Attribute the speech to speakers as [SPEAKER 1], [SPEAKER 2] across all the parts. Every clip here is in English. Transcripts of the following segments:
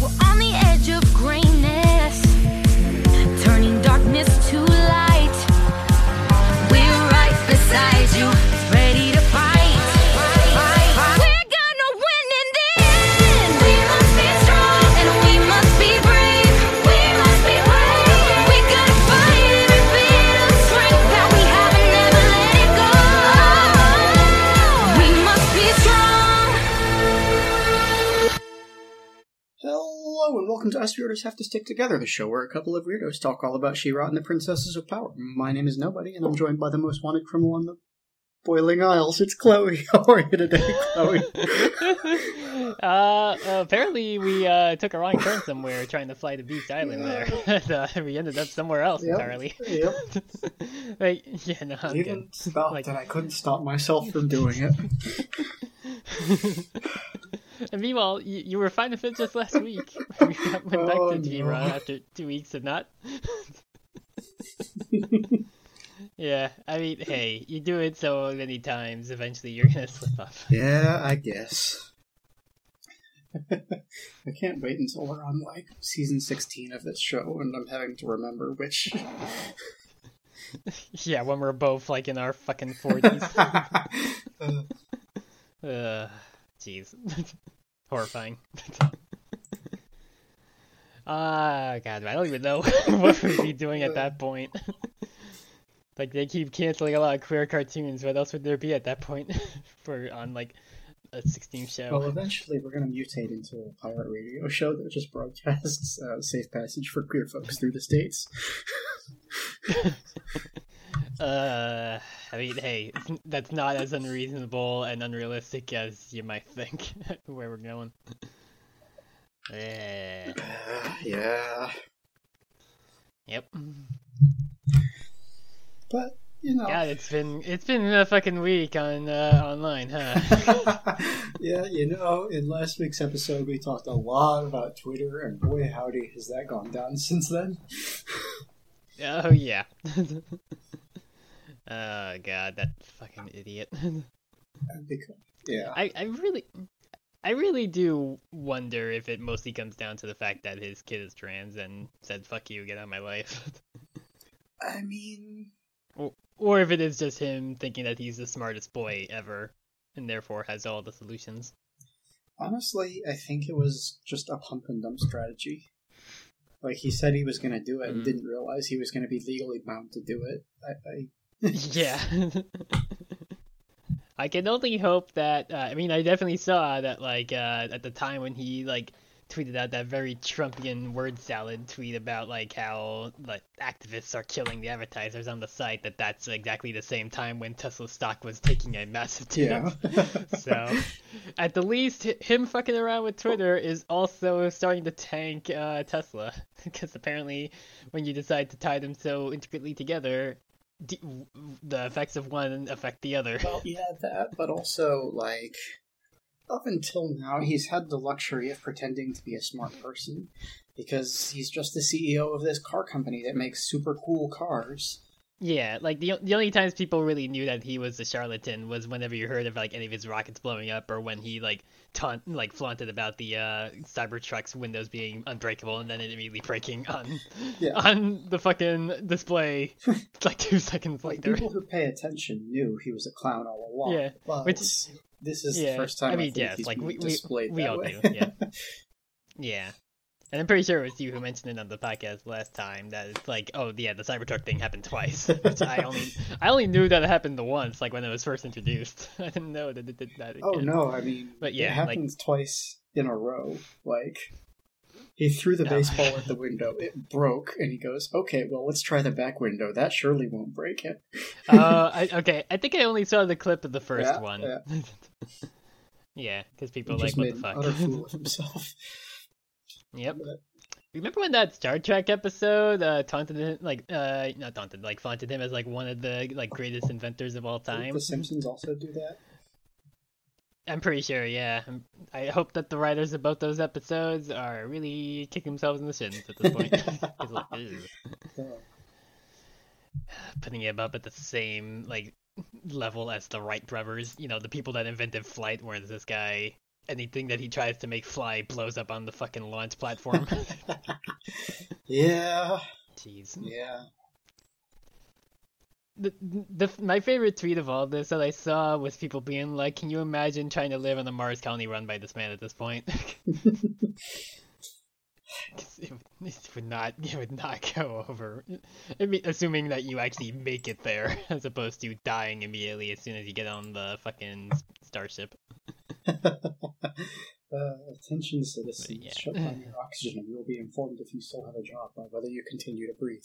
[SPEAKER 1] We're on the edge of greatness,
[SPEAKER 2] welcome to Us Weirdos Have to Stick Together, the show where a couple of weirdos talk all about She-Ra and the Princesses of Power. My name is Nobody, and I'm joined by the most wanted criminal on the Boiling Isles. It's Chloe. How are you today, Chloe?
[SPEAKER 3] uh, apparently we uh, took a wrong turn somewhere trying to fly to Beast Island there. And, uh, we ended up somewhere else
[SPEAKER 2] Yep.
[SPEAKER 3] entirely.
[SPEAKER 2] Yep.
[SPEAKER 3] Like, yeah, no, I'm
[SPEAKER 2] Even
[SPEAKER 3] good.
[SPEAKER 2] stopped,
[SPEAKER 3] Like-
[SPEAKER 2] and I couldn't stop myself from doing it.
[SPEAKER 3] and meanwhile, you, you were fine to fit just last week. we went back
[SPEAKER 2] Oh,
[SPEAKER 3] to G
[SPEAKER 2] no.
[SPEAKER 3] after two weeks of not. yeah, I mean, hey, you do it so many times, eventually you're gonna slip up.
[SPEAKER 2] Yeah, I guess. I can't wait until we're on like season 16 of this show and I'm having to remember which.
[SPEAKER 3] Yeah, when we're both like in our fucking forties.
[SPEAKER 2] Uh,
[SPEAKER 3] Uh, jeez. Horrifying. Ah, God, I don't even know what we'd be doing at that point. like, they keep canceling a lot of queer cartoons. What else would there be at that point for on like a 16 show?
[SPEAKER 2] well, eventually we're going to mutate into a pirate radio show that just broadcasts uh, Safe Passage for queer folks through the states.
[SPEAKER 3] Uh, I mean, hey, that's not as unreasonable and unrealistic as you might think. where we're going. Eh,
[SPEAKER 2] yeah.
[SPEAKER 3] yep.
[SPEAKER 2] But, you know.
[SPEAKER 3] God, it's been it's been a fucking week on uh, online, huh?
[SPEAKER 2] yeah, you know, in last week's episode, we talked a lot about Twitter, and boy, howdy, has that gone down since then.
[SPEAKER 3] oh yeah. Oh god, that fucking idiot.
[SPEAKER 2] Yeah.
[SPEAKER 3] I I really I really do wonder if it mostly comes down to the fact that his kid is trans and said "fuck you, get out of my life,"
[SPEAKER 2] I mean,
[SPEAKER 3] or, or if it is just him thinking that he's the smartest boy ever and therefore has all the solutions.
[SPEAKER 2] honestly, I think it was just a pump and dump strategy. Like, he said he was going to do it and
[SPEAKER 3] Mhm.
[SPEAKER 2] didn't realize he was going to be legally bound to do it. I, I
[SPEAKER 3] yeah. I can only hope that. Uh, I mean, I definitely saw that, like, uh, at the time when he like tweeted out that very Trumpian word salad tweet about like how like activists are killing the advertisers on the site. That that's exactly the same time when Tesla stock was taking a massive dip.
[SPEAKER 2] yeah.
[SPEAKER 3] So, at the least, him fucking around with Twitter is also starting to tank uh, Tesla. Because apparently, when you decide to tie them so intricately together, the effects of one affect the other.
[SPEAKER 2] Well, yeah, that, but also, like, up until now, he's had the luxury of pretending to be a smart person because he's just the CEO of this car company that makes super cool cars.
[SPEAKER 3] Yeah, like the the only times people really knew that he was a charlatan was whenever you heard of like any of his rockets blowing up, or when he like taunt like flaunted about the uh, Cybertruck's windows being unbreakable and then it immediately breaking on
[SPEAKER 2] Yeah.
[SPEAKER 3] on the fucking display like two seconds
[SPEAKER 2] Like,
[SPEAKER 3] later.
[SPEAKER 2] people who pay attention knew he was a clown all along.
[SPEAKER 3] Yeah,
[SPEAKER 2] but
[SPEAKER 3] which-
[SPEAKER 2] this is
[SPEAKER 3] yeah,
[SPEAKER 2] the first time I,
[SPEAKER 3] I mean,
[SPEAKER 2] think
[SPEAKER 3] yes,
[SPEAKER 2] he's
[SPEAKER 3] like we we,
[SPEAKER 2] displayed
[SPEAKER 3] we
[SPEAKER 2] that
[SPEAKER 3] all
[SPEAKER 2] way.
[SPEAKER 3] do, yeah, yeah. And I'm pretty sure it was you who mentioned it on the podcast last time that it's like, oh yeah, the Cybertruck thing happened twice. I only I only knew that it happened once, like when it was first introduced. I didn't know that it did that again.
[SPEAKER 2] oh no, I mean,
[SPEAKER 3] But yeah,
[SPEAKER 2] it happens twice in a row. Like, he threw the
[SPEAKER 3] No.
[SPEAKER 2] baseball at the window, it broke, and he goes, "Okay, well, let's try the back window. That surely won't break it."
[SPEAKER 3] uh, I, okay, I think I only saw the clip of the first
[SPEAKER 2] Yeah,
[SPEAKER 3] one.
[SPEAKER 2] yeah.
[SPEAKER 3] Yeah, because
[SPEAKER 2] He
[SPEAKER 3] people are like, what
[SPEAKER 2] made
[SPEAKER 3] the fuck?
[SPEAKER 2] utter fool of himself.
[SPEAKER 3] Yep.
[SPEAKER 2] But-
[SPEAKER 3] Remember when that Star Trek episode uh, taunted him, like, uh, not taunted, like, flaunted him as like one of the like greatest inventors of all
[SPEAKER 2] Didn't
[SPEAKER 3] time?
[SPEAKER 2] The Simpsons also do that.
[SPEAKER 3] I'm pretty sure, yeah. I'm- hope that the writers of both those episodes are really kicking themselves in the shins at this point. 'Cause, like, ew.
[SPEAKER 2] So,
[SPEAKER 3] putting him up at the same like level as the Wright brothers, you know, the people that invented flight, whereas this guy anything that he tries to make fly blows up on the fucking launch platform.
[SPEAKER 2] Yeah,
[SPEAKER 3] Jeez.
[SPEAKER 2] yeah.
[SPEAKER 3] The, the my favorite tweet of all this that I saw was people being like, "Can you imagine trying to live on a Mars colony run by this man at this point?" 'Cause it, would- it would not it would not go over. I mean, assuming that you actually make it there, as opposed to dying immediately as soon as you get on the fucking starship.
[SPEAKER 2] Uh, attention citizens,
[SPEAKER 3] Yeah.
[SPEAKER 2] shut down your oxygen and you will be informed if you still have a job by whether you continue to breathe.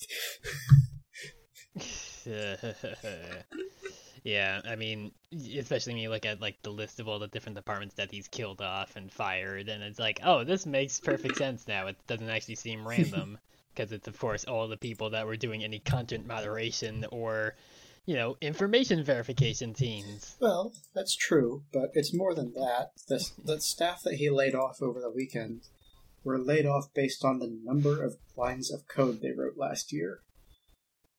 [SPEAKER 3] Yeah, I mean, especially when you look at like the list of all the different departments that he's killed off and fired, and it's like, oh, this makes perfect sense now. It doesn't actually seem random because it's of course all the people that were doing any content moderation or, you know, information verification teams.
[SPEAKER 2] Well, that's true, but it's more than that. The, the staff that he laid off over the weekend were laid off based on the number of lines of code they wrote last year.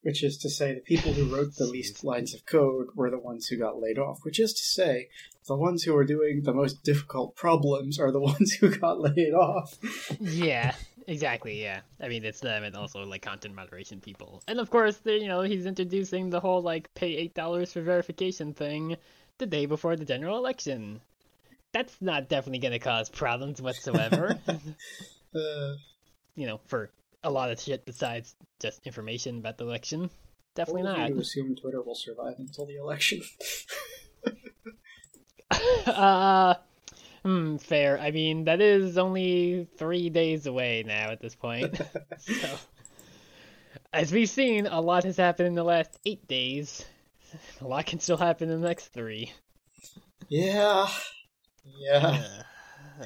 [SPEAKER 2] Which is to say, the people who wrote the least lines of code were the ones who got laid off. Which is to say, the ones who are doing the most difficult problems are the ones who got laid off.
[SPEAKER 3] Yeah, exactly. Yeah, I mean it's them and also like content moderation people, and of course, you know he's introducing the whole like pay eight dollars for verification thing the day before the general election. That's not definitely going to cause problems whatsoever.
[SPEAKER 2] Uh,
[SPEAKER 3] you know, for a lot of shit besides just information about the election. Definitely not.
[SPEAKER 2] to assume Twitter will survive until the election.
[SPEAKER 3] uh, hmm, fair. I mean, that is only three days away now at this point. so, as we've seen, a lot has happened in the last eight days. A lot can still happen in the next three.
[SPEAKER 2] yeah. Yeah.
[SPEAKER 3] Uh,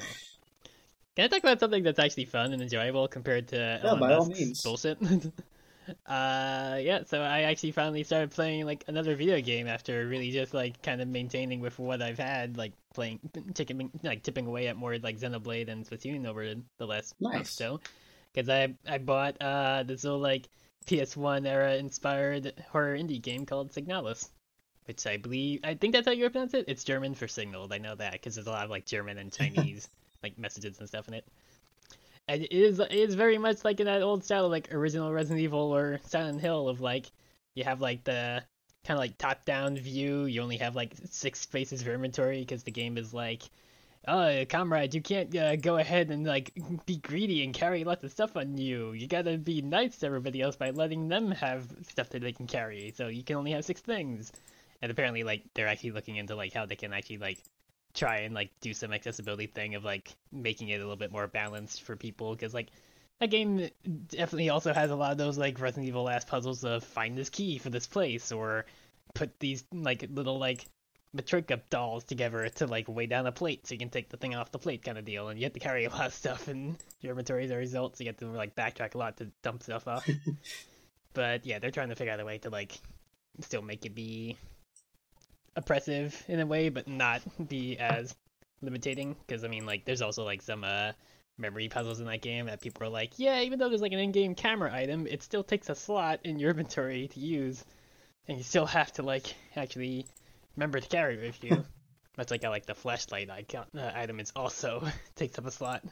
[SPEAKER 3] Can I talk about something that's actually fun and enjoyable compared to Elon
[SPEAKER 2] by all
[SPEAKER 3] Musk's
[SPEAKER 2] means.
[SPEAKER 3] bullshit? uh, yeah. So I actually finally started playing like another video game after really just like kind of maintaining with what I've had, like playing, tipping, like tipping away at more like Xenoblade and Splatoon over the last month or so. Because I I bought uh this little like PS1 era inspired horror indie game called Signalis which I believe I think that's how you pronounce it. It's German for signaled. I know that because there's a lot of like German and Chinese like messages and stuff in it. And it is it is very much like in that old style like original Resident Evil or Silent Hill of like you have like the kind of like top down view. You only have like six spaces for inventory because the game is like. Oh, comrade, you can't uh, go ahead and like be greedy and carry lots of stuff on you. You gotta be nice to everybody else by letting them have stuff that they can carry. So you can only have six things and apparently like they're actually looking into like how they can actually like try and like do some accessibility thing of like making it a little bit more balanced for people because like that game definitely also has a lot of those like Resident Evil last puzzles of find this key for this place or put these like little like Matryoshka dolls together to like weigh down a plate so you can take the thing off the plate kind of deal and you have to carry a lot of stuff and your inventory as a result so you have to like backtrack a lot to dump stuff off. But yeah they're trying to figure out a way to like still make it be oppressive in a way, but not be as limiting. Because I mean, like, there's also like some uh memory puzzles in that game that people are like, yeah, even though there's like an in-game camera item, it still takes a slot in your inventory to use, and you still have to like actually remember to carry it with you. Much like I like the flashlight icon uh, item is also takes up a slot.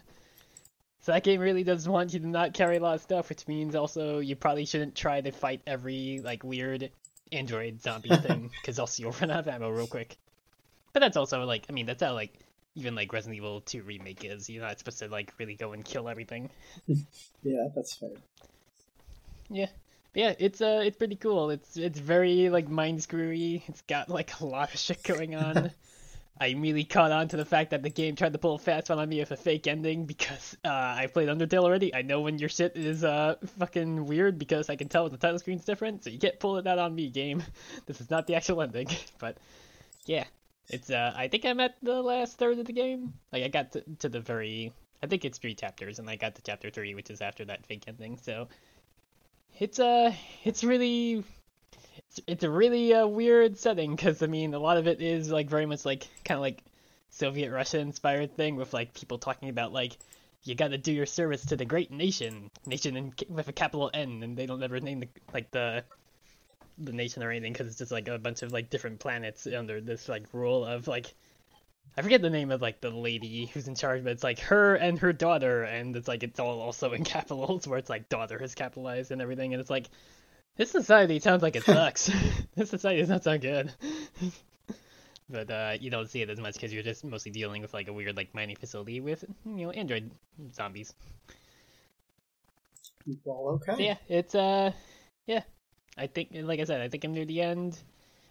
[SPEAKER 3] So that game really does want you to not carry a lot of stuff, which means also you probably shouldn't try to fight every like weird android zombie thing because also you'll run out of ammo real quick. But that's also like I mean that's how like even like Resident Evil 2 remake is. You're not supposed to like really go and kill everything.
[SPEAKER 2] Yeah, that's fair.
[SPEAKER 3] Yeah. But yeah, it's uh it's pretty cool. It's it's very like mind screwy. It's got like a lot of shit going on. I immediately caught on to the fact that the game tried to pull a fast one on me with a fake ending because uh, I played Undertale already. I know when your shit is uh fucking weird because I can tell when the title screen's different. So you can't pull that on me, game. This is not the actual ending. But yeah, it's uh I think I'm at the last third of the game. Like I got to, to the very I think it's three chapters, and I got to chapter three, which is after that fake ending. So it's uh it's really it's, a really uh, weird setting because I mean a lot of it is like very much like kind of like Soviet Russia inspired thing with like people talking about like you got to do your service to the great nation, nation in, with a capital N, and they don't ever name the like the the nation or anything because it's just like a bunch of like different planets under this like rule of like I forget the name of like the lady who's in charge, but it's like her and her daughter, and it's like it's all also in capitals, where it's like daughter is capitalized and everything, and it's like this society sounds like it sucks. this society does not sound good. but uh, you don't see it as much because you're just mostly dealing with like a weird like mining facility with you know android zombies.
[SPEAKER 2] Well, okay.
[SPEAKER 3] So yeah, it's uh, yeah. I think, like I said, I think I'm near the end.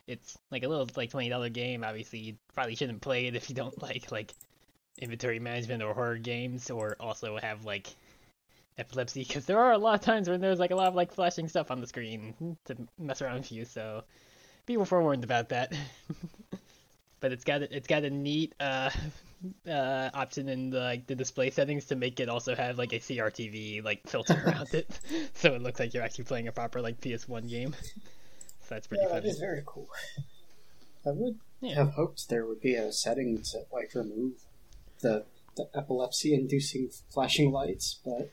[SPEAKER 3] It's like a little like twenty dollar game. Obviously, you probably shouldn't play it if you don't like like inventory management or horror games, or also have like epilepsy, because there are a lot of times when there's like a lot of like flashing stuff on the screen to mess around with you. So be forewarned about that. but it's got it's got a neat uh uh option in the like the display settings to make it also have like a CRTV like filter around it, so it looks like you're actually playing a proper like PS1 game. So that's pretty
[SPEAKER 2] Yeah, that
[SPEAKER 3] funny.
[SPEAKER 2] is very cool. I would
[SPEAKER 3] Yeah.
[SPEAKER 2] have hoped there would be a setting to like remove the the epilepsy-inducing flashing lights, but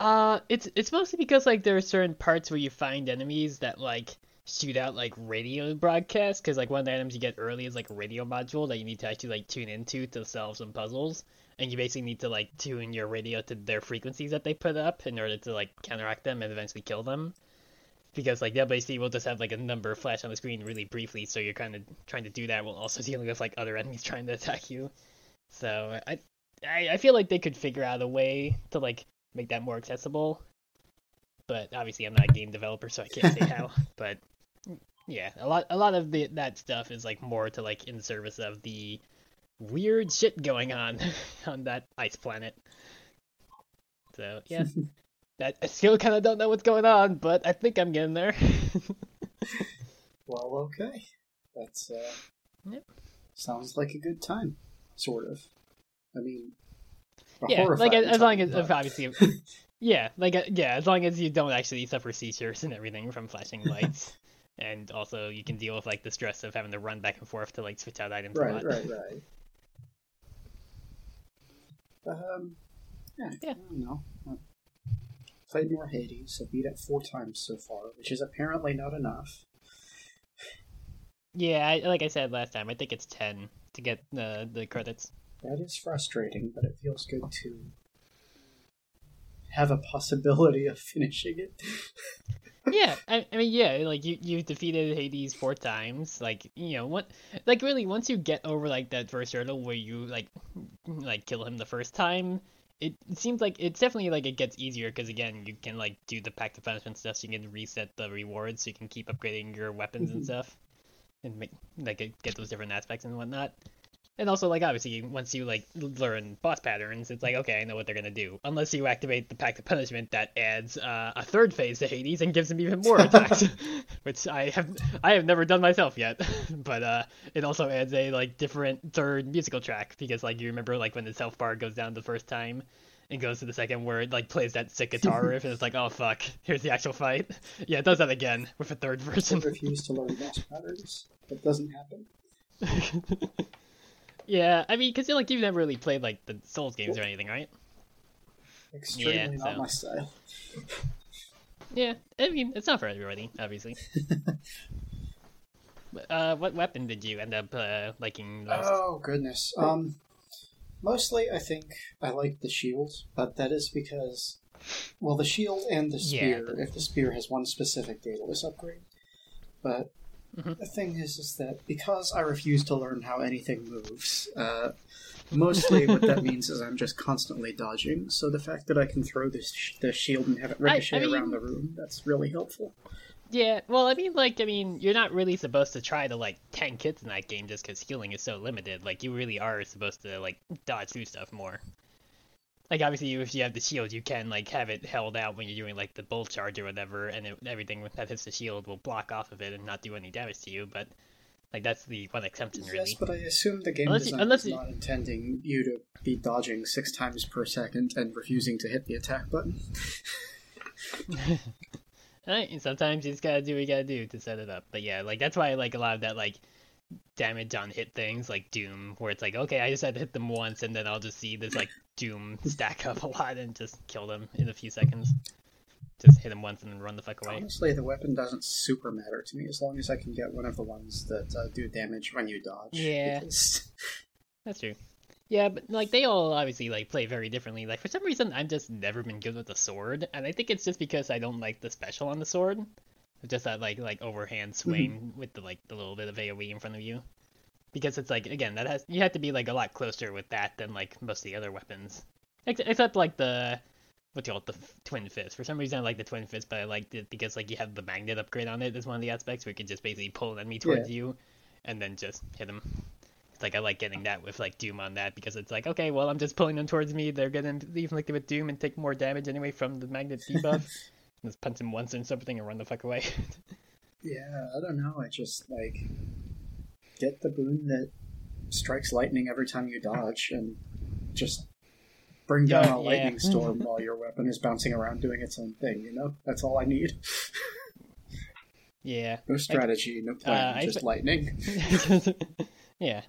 [SPEAKER 3] Uh, it's it's mostly because like there are certain parts where you find enemies that like shoot out like radio broadcasts because like one of the items you get early is like a radio module that you need to actually like tune into to solve some puzzles. And you basically need to like tune your radio to their frequencies that they put up in order to like counteract them and eventually kill them. Because like they'll basically will just have like a number flash on the screen really briefly so you're kind of trying to do that while also dealing with like other enemies trying to attack you. So I, I i feel like they could figure out a way to like make that more accessible. But obviously, I'm not a game developer, so I can't say how. But yeah, a lot a lot of the that stuff is like more to like in service of the weird shit going on on that ice planet. So yeah, that I still kind of don't know what's going on, but I think I'm getting there.
[SPEAKER 2] well, okay. That's uh,
[SPEAKER 3] Yep.
[SPEAKER 2] sounds like a good time, sort of. I mean,
[SPEAKER 3] yeah, like
[SPEAKER 2] horrifying
[SPEAKER 3] as long as obviously, yeah, like uh, yeah, as long as you don't actually suffer seizures and everything from flashing lights. And also, you can deal with like the stress of having to run back and forth to like switch out items a
[SPEAKER 2] right,
[SPEAKER 3] lot.
[SPEAKER 2] right, right. Um, yeah,
[SPEAKER 3] Yeah.
[SPEAKER 2] I don't know. Played more Hades. I beat it four times so far, which is apparently not enough.
[SPEAKER 3] Yeah, I, like I said last time, I think it's ten to get the the credits.
[SPEAKER 2] That is frustrating, but it feels good to have a possibility of finishing it.
[SPEAKER 3] yeah, I, I mean, yeah, like you you've defeated Hades four times. Like you know what? Like really, once you get over like that first hurdle where you like like kill him the first time, it, seems like it's definitely like it gets easier because again, you can like do the pact of punishment stuff, so you can reset the rewards, so you can keep upgrading your weapons and
[SPEAKER 2] Mhm.
[SPEAKER 3] stuff, and make like get those different aspects and whatnot. And also, like, obviously, once you, like, learn boss patterns, it's like, okay, I know what they're gonna do. Unless you activate the Pact of Punishment that adds uh, a third phase to Hades and gives him even more attacks, which I have I have never done myself yet. but uh, it also adds a, like, different third musical track, because, like, you remember, like, when the self bar goes down the first time, and goes to the second where it, like, plays that sick guitar riff, and it's like, oh, fuck, here's the actual fight. Yeah, it does that again, with a third
[SPEAKER 2] I
[SPEAKER 3] version.
[SPEAKER 2] refuse to learn boss patterns. That doesn't happen.
[SPEAKER 3] Yeah, I mean, because like you've never really played like the Souls games or anything, right?
[SPEAKER 2] Extremely
[SPEAKER 3] Yeah,
[SPEAKER 2] not
[SPEAKER 3] so-
[SPEAKER 2] my style.
[SPEAKER 3] Yeah, I mean, it's not for everybody, obviously. But, uh, what weapon did you end up uh, liking most?
[SPEAKER 2] Oh goodness. Um, mostly I think I like the shield, but that is because, well, the shield and the
[SPEAKER 3] Yeah,
[SPEAKER 2] spear. If the spear has one specific daedalus upgrade, but
[SPEAKER 3] Mhm.
[SPEAKER 2] the thing is, is that because I refuse to learn how anything moves, uh, mostly what that means is I'm just constantly dodging. So the fact that I can throw this sh- the shield and have it
[SPEAKER 3] I- I
[SPEAKER 2] ricochet
[SPEAKER 3] mean-
[SPEAKER 2] around the room, that's really helpful.
[SPEAKER 3] Yeah, well, I mean, like, I mean, you're not really supposed to try to like tank hits in that game just because healing is so limited. Like, you really are supposed to like dodge through stuff more. Like, obviously, you, if you have the shield, you can like have it held out when you're doing like the bolt charge or whatever, and it, everything that hits the shield will block off of it and not do any damage to you. But like, that's the one exception, really.
[SPEAKER 2] Yes, but I assume the game
[SPEAKER 3] Unless you-
[SPEAKER 2] design
[SPEAKER 3] unless
[SPEAKER 2] is
[SPEAKER 3] you-
[SPEAKER 2] not intending you to be dodging six times per second and refusing to hit the attack button.
[SPEAKER 3] Right, and sometimes you just gotta do what you gotta do to set it up. But yeah, like that's why I like a lot of that like damage on hit things like Doom, where it's like, okay, I just had to hit them once and then I'll just see this like Doom stack up a lot and just kill them in a few seconds. Just hit them once and then run the fuck away.
[SPEAKER 2] Honestly, the weapon doesn't super matter to me as long as I can get one of the ones that uh, do damage when you dodge.
[SPEAKER 3] Yeah.
[SPEAKER 2] Because
[SPEAKER 3] That's true. Yeah, but like they all obviously like play very differently. Like for some reason, I've just never been good with the sword, and I think it's just because I don't like the special on the sword. Just that like like overhand mm-hmm. swing with the like the little bit of AOE in front of you. Because it's like again that has you have to be like a lot closer with that than like most of the other weapons, Ex- except like the what you call it the twin fist. For some reason, I like the twin fist, but I liked it because like you have the magnet upgrade on it as one of the aspects where you can just basically pull an enemy towards you, and then just hit them. It's like I like getting that with like Doom on that because it's like okay, well I'm just pulling them towards me. They're gonna leave inflicted with Doom and take more damage anyway from the magnet debuff. just punch him once and something and run the fuck away.
[SPEAKER 2] Yeah, I don't know. I just like get the boon that strikes lightning every time you dodge, and just bring down
[SPEAKER 3] Yeah,
[SPEAKER 2] a
[SPEAKER 3] yeah.
[SPEAKER 2] lightning storm while your weapon is bouncing around doing its own thing. You know, that's all I need.
[SPEAKER 3] yeah.
[SPEAKER 2] No strategy, no plan,
[SPEAKER 3] uh,
[SPEAKER 2] just
[SPEAKER 3] fe-
[SPEAKER 2] lightning.
[SPEAKER 3] yeah.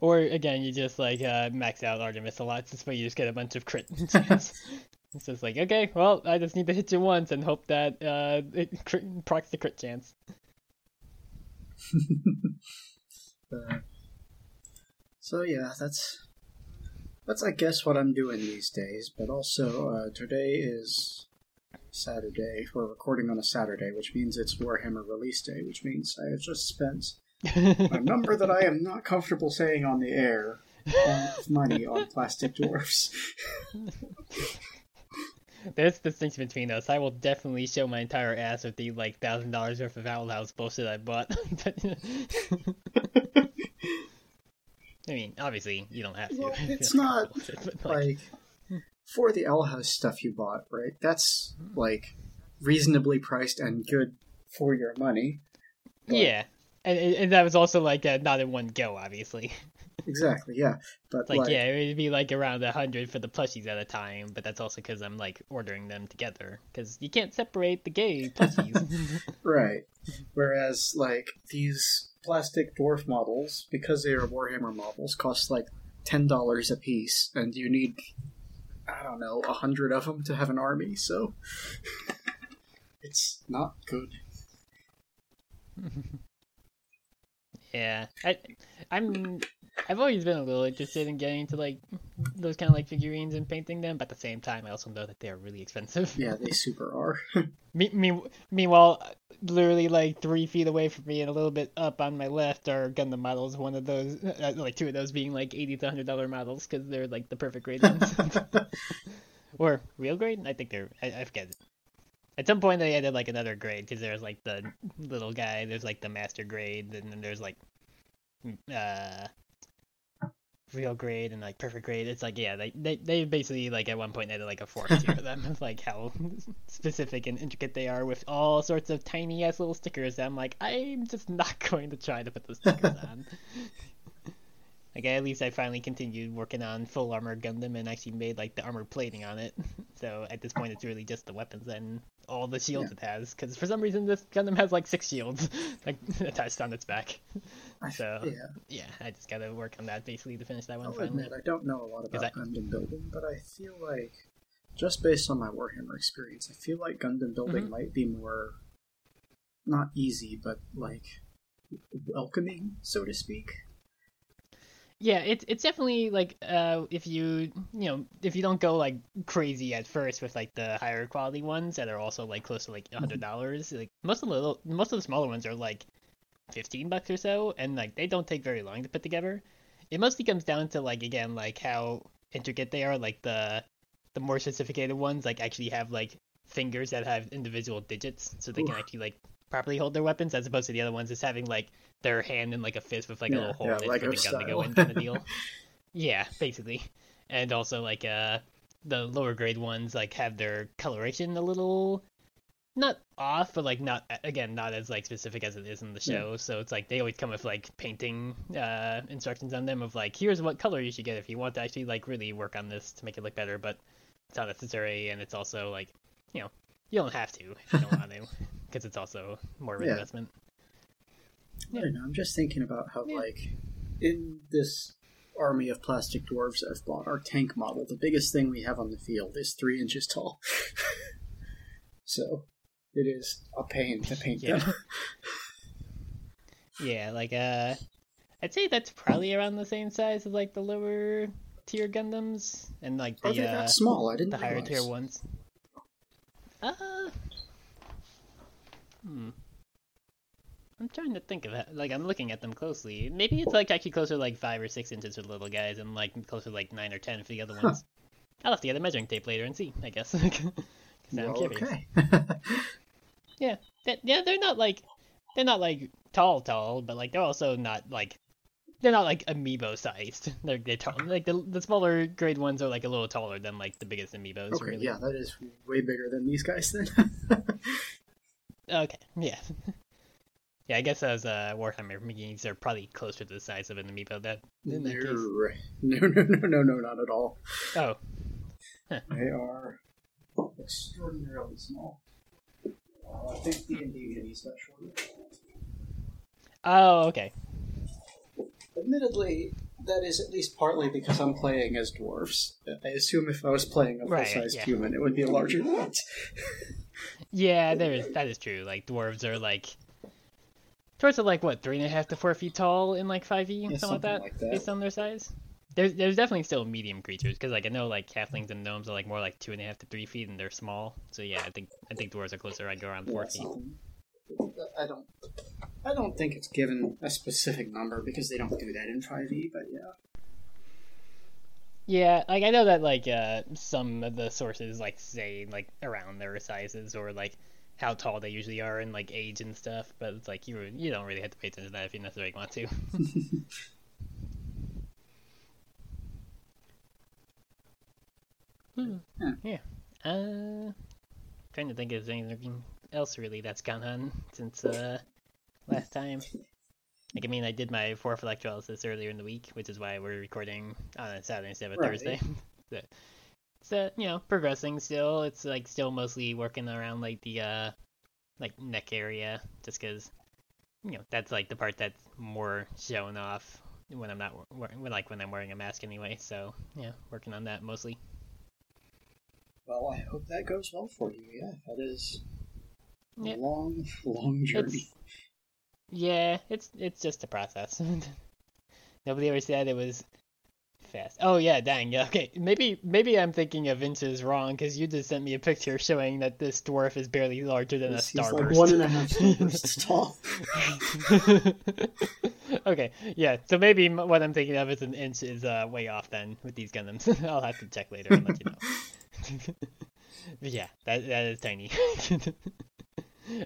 [SPEAKER 3] Or again, you just like uh, max out Artemis a lot, just where you just get a bunch of crit. It's just like okay, well, I just need to hit you once and hope that uh, it crit, procs the crit chance.
[SPEAKER 2] Uh, so yeah, that's that's I guess what I'm doing these days. But also uh, today is Saturday. We're recording on a Saturday, which means it's Warhammer release day, which means I have just spent a number that I am not comfortable saying on the air of money on plastic dwarfs.
[SPEAKER 3] There's the distinction between us. I will definitely show my entire ass with the like thousand dollars worth of Owl House bullshit I bought. I mean, obviously you don't have to.
[SPEAKER 2] Well, it's
[SPEAKER 3] don't bullshit, but, like,
[SPEAKER 2] like for the Owl House stuff you bought, right? That's like reasonably priced and good for your money. but-
[SPEAKER 3] yeah, and and that was also like uh, not in one go, obviously.
[SPEAKER 2] Exactly, yeah. But
[SPEAKER 3] Like,
[SPEAKER 2] like,
[SPEAKER 3] yeah, it would be like around a hundred for the plushies at a time, but that's also because I'm like ordering them together because you can't separate the gay plushies.
[SPEAKER 2] Right. Whereas, like, these plastic dwarf models, because they are Warhammer models, cost like $10 a piece, and you need, I don't know, a hundred of them to have an army, so. it's not good.
[SPEAKER 3] yeah, I, I'm. I've always been a little interested in getting into like those kind of like figurines and painting them, but at the same time, I also know that they are really expensive.
[SPEAKER 2] Yeah, they super are.
[SPEAKER 3] Me, me, meanwhile, literally like three feet away from me and a little bit up on my left are Gundam models. One of those, uh, like two of those being like eighty to hundred dollar models because they're like the perfect grade ones. or real grade? I think they're. I, I forget. At some point, they added like another grade because there's like the little guy. There's like the master grade, and then there's like, uh, real grade and like perfect grade. It's like yeah, they they, they basically like at one point added like a fourth tier to them like how specific and intricate they are with all sorts of tiny ass little stickers. I'm like I'm just not going to try to put those stickers on. Like at least I finally continued working on full armor Gundam and actually made like the armor plating on it. So at this point, it's really just the weapons and all the shields it has. Because for some reason, this Gundam has like six shields like attached on its back. So
[SPEAKER 2] yeah.
[SPEAKER 3] yeah, I just gotta work on that basically to finish that one
[SPEAKER 2] I'll
[SPEAKER 3] finally.
[SPEAKER 2] admit, I don't know a lot about
[SPEAKER 3] that-
[SPEAKER 2] Gundam building, but I feel like, just based on my Warhammer experience, I feel like Gundam building
[SPEAKER 3] Mhm.
[SPEAKER 2] might be more, not easy, but like welcoming, so to speak.
[SPEAKER 3] Yeah, it's it's definitely like uh if you you know if you don't go like crazy at first with like the higher quality ones that are also like close to like a hundred dollars, like most of the little most of the smaller ones are like fifteen bucks or so, and like they don't take very long to put together. It mostly comes down to like again like how intricate they are. Like the the more sophisticated ones like actually have like fingers that have individual digits, so they can actually like properly hold their weapons, as opposed to the other ones just having like their hand in like a fist with like
[SPEAKER 2] Yeah,
[SPEAKER 3] a little hole
[SPEAKER 2] yeah,
[SPEAKER 3] in it
[SPEAKER 2] Lego
[SPEAKER 3] for the gun to go in kind of deal. yeah, basically. And also like uh the lower grade ones like have their coloration a little not off, but like not again not as like specific as it is in the
[SPEAKER 2] Yeah.
[SPEAKER 3] show. So it's like they always come with like painting uh instructions on them of like here's what color you should get if you want to actually like really work on this to make it look better, but it's not necessary and it's also like you know you don't have to if you don't want to because it's also more of an
[SPEAKER 2] Yeah.
[SPEAKER 3] investment.
[SPEAKER 2] I don't know. I'm just thinking about how,
[SPEAKER 3] Yeah.
[SPEAKER 2] like, in this army of plastic dwarves I've bought, our tank model, the biggest thing we have on the field is three inches tall. so it is a pain to paint
[SPEAKER 3] Yeah.
[SPEAKER 2] them.
[SPEAKER 3] Yeah, like uh I'd say that's probably around the same size as like the lower tier Gundams and like the,
[SPEAKER 2] Are
[SPEAKER 3] the
[SPEAKER 2] they
[SPEAKER 3] uh,
[SPEAKER 2] that small? I didn't
[SPEAKER 3] the higher tier ones. Uh, hmm. I'm trying to think of it. Like I'm looking at them closely. Maybe it's like actually closer like five or six inches for the little guys, and like closer like nine or ten for the other ones. I'll have to get a measuring tape later and see. I guess. 'Cause I'm curious.
[SPEAKER 2] okay.
[SPEAKER 3] Yeah, that, yeah, they're not like they're not like tall, tall, but like they're also not like they're not like amiibo sized. They're they're tall. Like the the smaller grade ones are like a little taller than like the biggest amiibos.
[SPEAKER 2] okay,
[SPEAKER 3] really.
[SPEAKER 2] yeah, that is way bigger than these guys then.
[SPEAKER 3] Okay, yeah. Yeah, I guess those uh, Warhammer minis are probably closer to the size of an amiibo. That in that case.
[SPEAKER 2] no, no, no, no, no, not at all.
[SPEAKER 3] Oh,
[SPEAKER 2] They are extraordinarily small. Uh, I think the D&D minis got shorter.
[SPEAKER 3] oh, okay.
[SPEAKER 2] Admittedly, that is at least partly because I'm playing as dwarves. I assume if I was playing a full-sized
[SPEAKER 3] yeah.
[SPEAKER 2] human, it would be a larger unit.
[SPEAKER 3] Yeah, there is that is true. Like dwarves are like dwarves are like what three and a half to four feet tall in like five e
[SPEAKER 2] Yeah,
[SPEAKER 3] something, like, that,
[SPEAKER 2] like that.
[SPEAKER 3] based on their size. There's there's definitely still medium creatures because like I know like halflings and gnomes are like more like two and a half to three feet and they're small. So yeah, I think I think dwarves are closer. I go around four
[SPEAKER 2] Yeah,
[SPEAKER 3] feet.
[SPEAKER 2] I don't. I don't think it's given a specific number because they don't do that in 5e. But yeah,
[SPEAKER 3] Yeah, like I know that like uh some of the sources like say like around their sizes or like how tall they usually are and like age and stuff, but it's like you you don't really have to pay attention to that if you necessarily want to. Hmm.
[SPEAKER 2] Yeah.
[SPEAKER 3] Yeah. Uh trying to think if there's anything else really that's gone on since uh last time. Like I mean I did my fourth electrolysis earlier in the week, which is why we're recording on a Saturday instead of a
[SPEAKER 2] Right.
[SPEAKER 3] Thursday. so, so you know, progressing still. It's like still mostly working around like the uh like neck area, just because you know that's like the part that's more showing off when I'm not we- when like when I'm wearing a mask anyway. So yeah, working on that mostly.
[SPEAKER 2] well, I hope that goes well for you. Yeah, that is a
[SPEAKER 3] Yeah.
[SPEAKER 2] long, long journey.
[SPEAKER 3] It's yeah, it's it's just a process. Nobody ever said it was fast. Oh yeah, dang. yeah, Okay, maybe maybe I'm thinking of inches wrong because you just sent me a picture showing that this dwarf is barely larger than a
[SPEAKER 2] He's- he's
[SPEAKER 3] starburst.
[SPEAKER 2] like one and a half starbursts tall.
[SPEAKER 3] okay, yeah. So maybe what I'm thinking of is an inch is uh, way off then with these Gundams. I'll have to check later and let you know. Yeah, that that is tiny.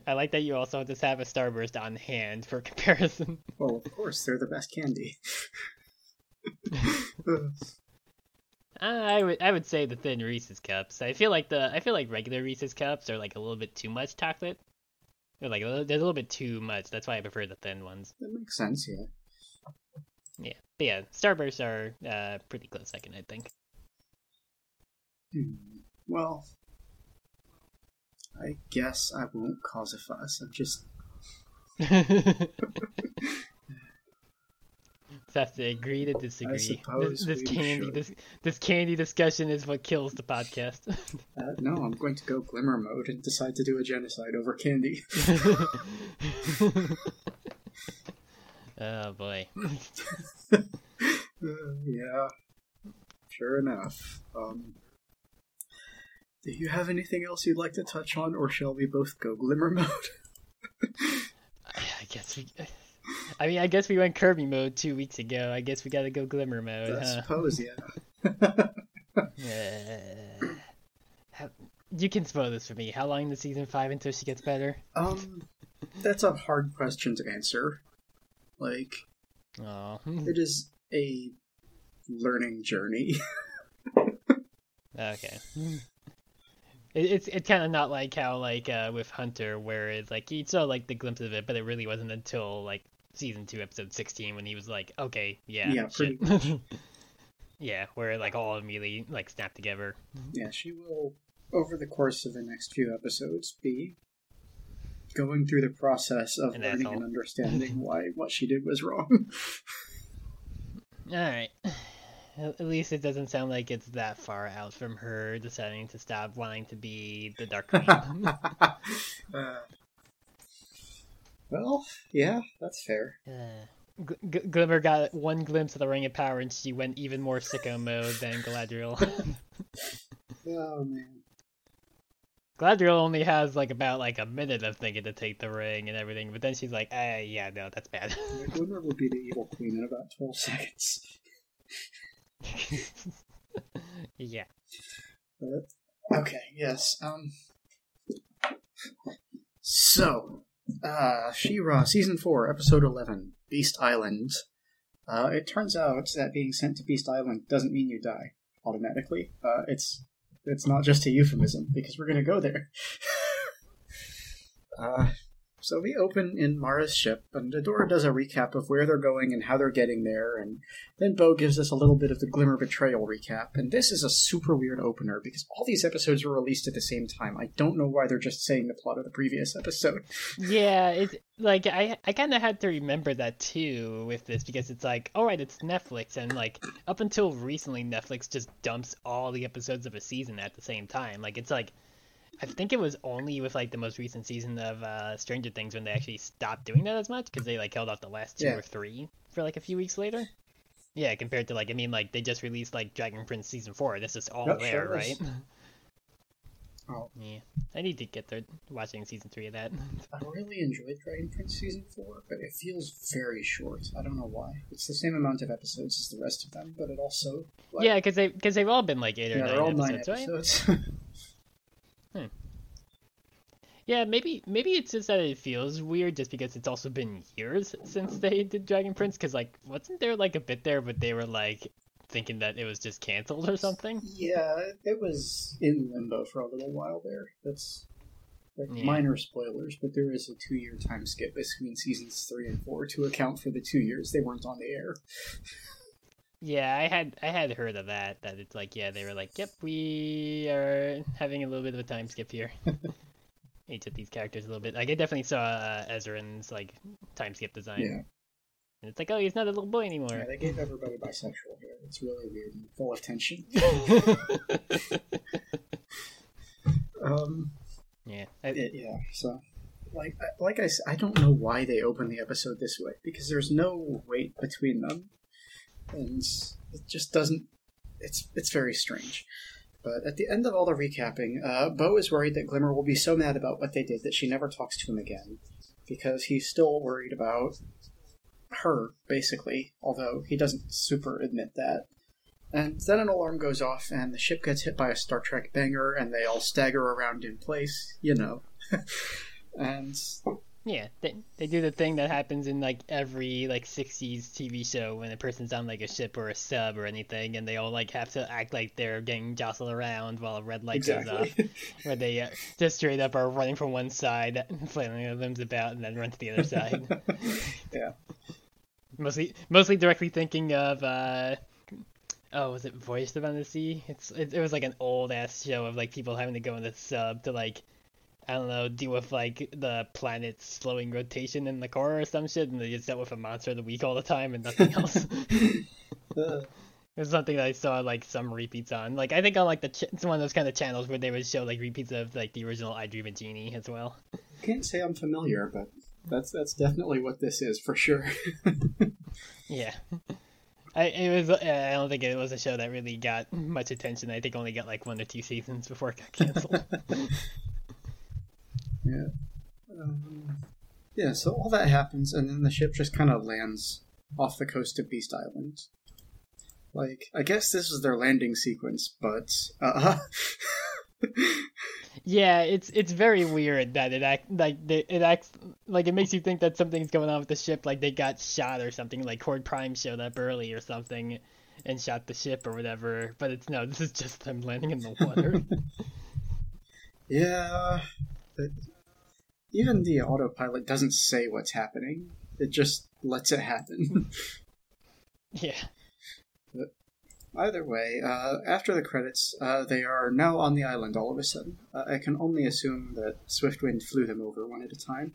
[SPEAKER 3] I like that you also just have a starburst on hand for comparison.
[SPEAKER 2] Well, of course, they're the best candy.
[SPEAKER 3] I would I would say the thin Reese's cups. I feel like the I feel like regular Reese's cups are like a little bit too much chocolate. They're like a little, there's a little bit too much. That's why I prefer the thin ones.
[SPEAKER 2] that makes sense, yeah.
[SPEAKER 3] Yeah, but yeah, Starbursts are uh, pretty close second, I think.
[SPEAKER 2] Hmm. Well, I guess I won't cause a fuss. I'm just.
[SPEAKER 3] Have to agree to disagree. This, this candy,
[SPEAKER 2] should.
[SPEAKER 3] this this candy discussion is what kills the podcast.
[SPEAKER 2] Uh, no, I'm going to go glimmer mode and decide to do a genocide over candy.
[SPEAKER 3] oh boy.
[SPEAKER 2] Uh, yeah, sure enough. Um, do you have anything else you'd like to touch on, or shall we both go glimmer mode?
[SPEAKER 3] I guess we. I mean, I guess we went Kirby mode two weeks ago. I guess we gotta go Glimmer mode,
[SPEAKER 2] I
[SPEAKER 3] huh?
[SPEAKER 2] suppose, yeah.
[SPEAKER 3] Uh, how, you can spoil this for me. How long the season five until she gets better?
[SPEAKER 2] Um, that's a hard question to answer. Like,
[SPEAKER 3] Oh,
[SPEAKER 2] it is a learning journey.
[SPEAKER 3] okay. It, it's it's kind of not like how like uh, with Hunter, where it's like you saw like the glimpse of it, but it really wasn't until like season two, episode sixteen, when he was like, okay, yeah,
[SPEAKER 2] Yeah, pretty
[SPEAKER 3] yeah, where like all immediately like snapped together.
[SPEAKER 2] Yeah, she will, over the course of the next few episodes, be going through the process of
[SPEAKER 3] An
[SPEAKER 2] learning
[SPEAKER 3] asshole.
[SPEAKER 2] and understanding why what she did was wrong.
[SPEAKER 3] All right. At at least it doesn't sound like it's that far out from her deciding to stop wanting to be the Dark Queen.
[SPEAKER 2] uh, well, yeah, that's fair.
[SPEAKER 3] Uh, Gl- Gl- Glimmer got one glimpse of the Ring of Power, and she went even more sicko mode than Galadriel.
[SPEAKER 2] Oh man.
[SPEAKER 3] Galadriel only has like about like a minute of thinking to take the ring and everything, but then she's like, "Ah, yeah, no, that's bad."
[SPEAKER 2] Glimmer will be the evil queen in about twelve seconds.
[SPEAKER 3] yeah.
[SPEAKER 2] But, okay, yes. Um. So, uh, She-Ra, season four, episode eleven, Beast Island. Uh, it turns out that being sent to Beast Island doesn't mean you die automatically. Uh, it's it's not just a euphemism because we're gonna go there. uh, so we open in Mara's ship, and Adora does a recap of where they're going and how they're getting there, and then Bow gives us a little bit of the Glimmer Betrayal recap. And this is a super weird opener because all these episodes were released at the same time. I don't know why they're just saying the plot of the previous episode.
[SPEAKER 3] Yeah, it's like I I kind of had to remember that too with this because it's like, all right, it's Netflix, and like up until recently, Netflix just dumps all the episodes of a season at the same time. Like it's like, I think it was only with like the most recent season of uh, Stranger Things when they actually stopped doing that as much because they like held off the last two
[SPEAKER 2] Yeah.
[SPEAKER 3] or three for like a few weeks later. Yeah, compared to like I mean like they just released like Dragon Prince season four. This is all
[SPEAKER 2] Yep,
[SPEAKER 3] there,
[SPEAKER 2] sure
[SPEAKER 3] right?
[SPEAKER 2] is. Oh.
[SPEAKER 3] Yeah, I need to get there watching season three of that.
[SPEAKER 2] I really enjoyed Dragon Prince season four, but it feels very short. I don't know why. It's the same amount of episodes as the rest of them, but it also like,
[SPEAKER 3] Yeah, because they because they've all been like eight or
[SPEAKER 2] yeah,
[SPEAKER 3] nine
[SPEAKER 2] they're all
[SPEAKER 3] episodes,
[SPEAKER 2] nine
[SPEAKER 3] right?
[SPEAKER 2] episodes.
[SPEAKER 3] Yeah, maybe maybe it's just that it feels weird just because it's also been years since they did Dragon Prince. Because like, wasn't there like a bit there, but they were like thinking that it was just canceled or something?
[SPEAKER 2] yeah, it was in limbo for a little while there. That's like,
[SPEAKER 3] Yeah.
[SPEAKER 2] minor spoilers, but there is a two-year time skip between seasons three and four to account for the two years they weren't on the air.
[SPEAKER 3] Yeah, I had I had heard of that. That it's like yeah, they were like, yep, we are having a little bit of a time skip here. Each of these characters a little bit. Like I definitely saw uh, Ezran's like time skip design.
[SPEAKER 2] Yeah.
[SPEAKER 3] And it's like, oh, he's not a little boy anymore.
[SPEAKER 2] Yeah, they gave everybody bisexual here. It's really weird and full of tension. Um,
[SPEAKER 3] yeah. I-
[SPEAKER 2] it- yeah. So, like, like I- like I, s- I don't know why they open the episode this way because there's no weight between them, and it just doesn't. It's it's very strange. But at the end of all the recapping, uh, Bow is worried that Glimmer will be so mad about what they did that she never talks to him again, because he's still worried about her, basically. Although he doesn't super admit that. And then an alarm goes off, and the ship gets hit by a Star Trek banger, and they all stagger around in place, you know. and
[SPEAKER 3] Yeah, they, they do the thing that happens in like every like '60s TV show when a person's on like a ship or a sub or anything, and they all like have to act like they're getting jostled around while a red light goes off,
[SPEAKER 2] exactly.
[SPEAKER 3] where they uh, just straight up are running from one side, flailing their limbs about, and then run to the other side.
[SPEAKER 2] yeah.
[SPEAKER 3] mostly, mostly directly thinking of. uh Oh, was it Voyage Around the Sea? It's it, it was like an old ass show of like people having to go in the sub to like I don't know, deal with like the planet's slowing rotation in the core or some shit, and they just dealt with a monster of the week all the time and nothing else. It was something that I saw like some repeats on. Like I think on like the ch- it's one of those kind of channels where they would show like repeats of like the original I Dream of Jeannie as well.
[SPEAKER 2] can't say I'm familiar, but that's that's definitely what this is for sure.
[SPEAKER 3] Yeah. I it was uh, I don't think it was a show that really got much attention. I think only got like one or two seasons before it got canceled.
[SPEAKER 2] Yeah. Um, yeah, so all that happens, and then the ship just kind of lands off the coast of Beast Island. Like, I guess this is their landing sequence, but uh,
[SPEAKER 3] Yeah, it's it's very weird that it act like they- it acts like it makes you think that something's going on with the ship, like they got shot or something, like Horde Prime showed up early or something and shot the ship or whatever. But it's no, this is just them landing in the water.
[SPEAKER 2] yeah, even the autopilot doesn't say what's happening. It just lets it happen.
[SPEAKER 3] yeah,
[SPEAKER 2] Either way, uh, after the credits, uh, they are now on the island all of a sudden. Uh, I can only assume that Swiftwind flew them over one at a time.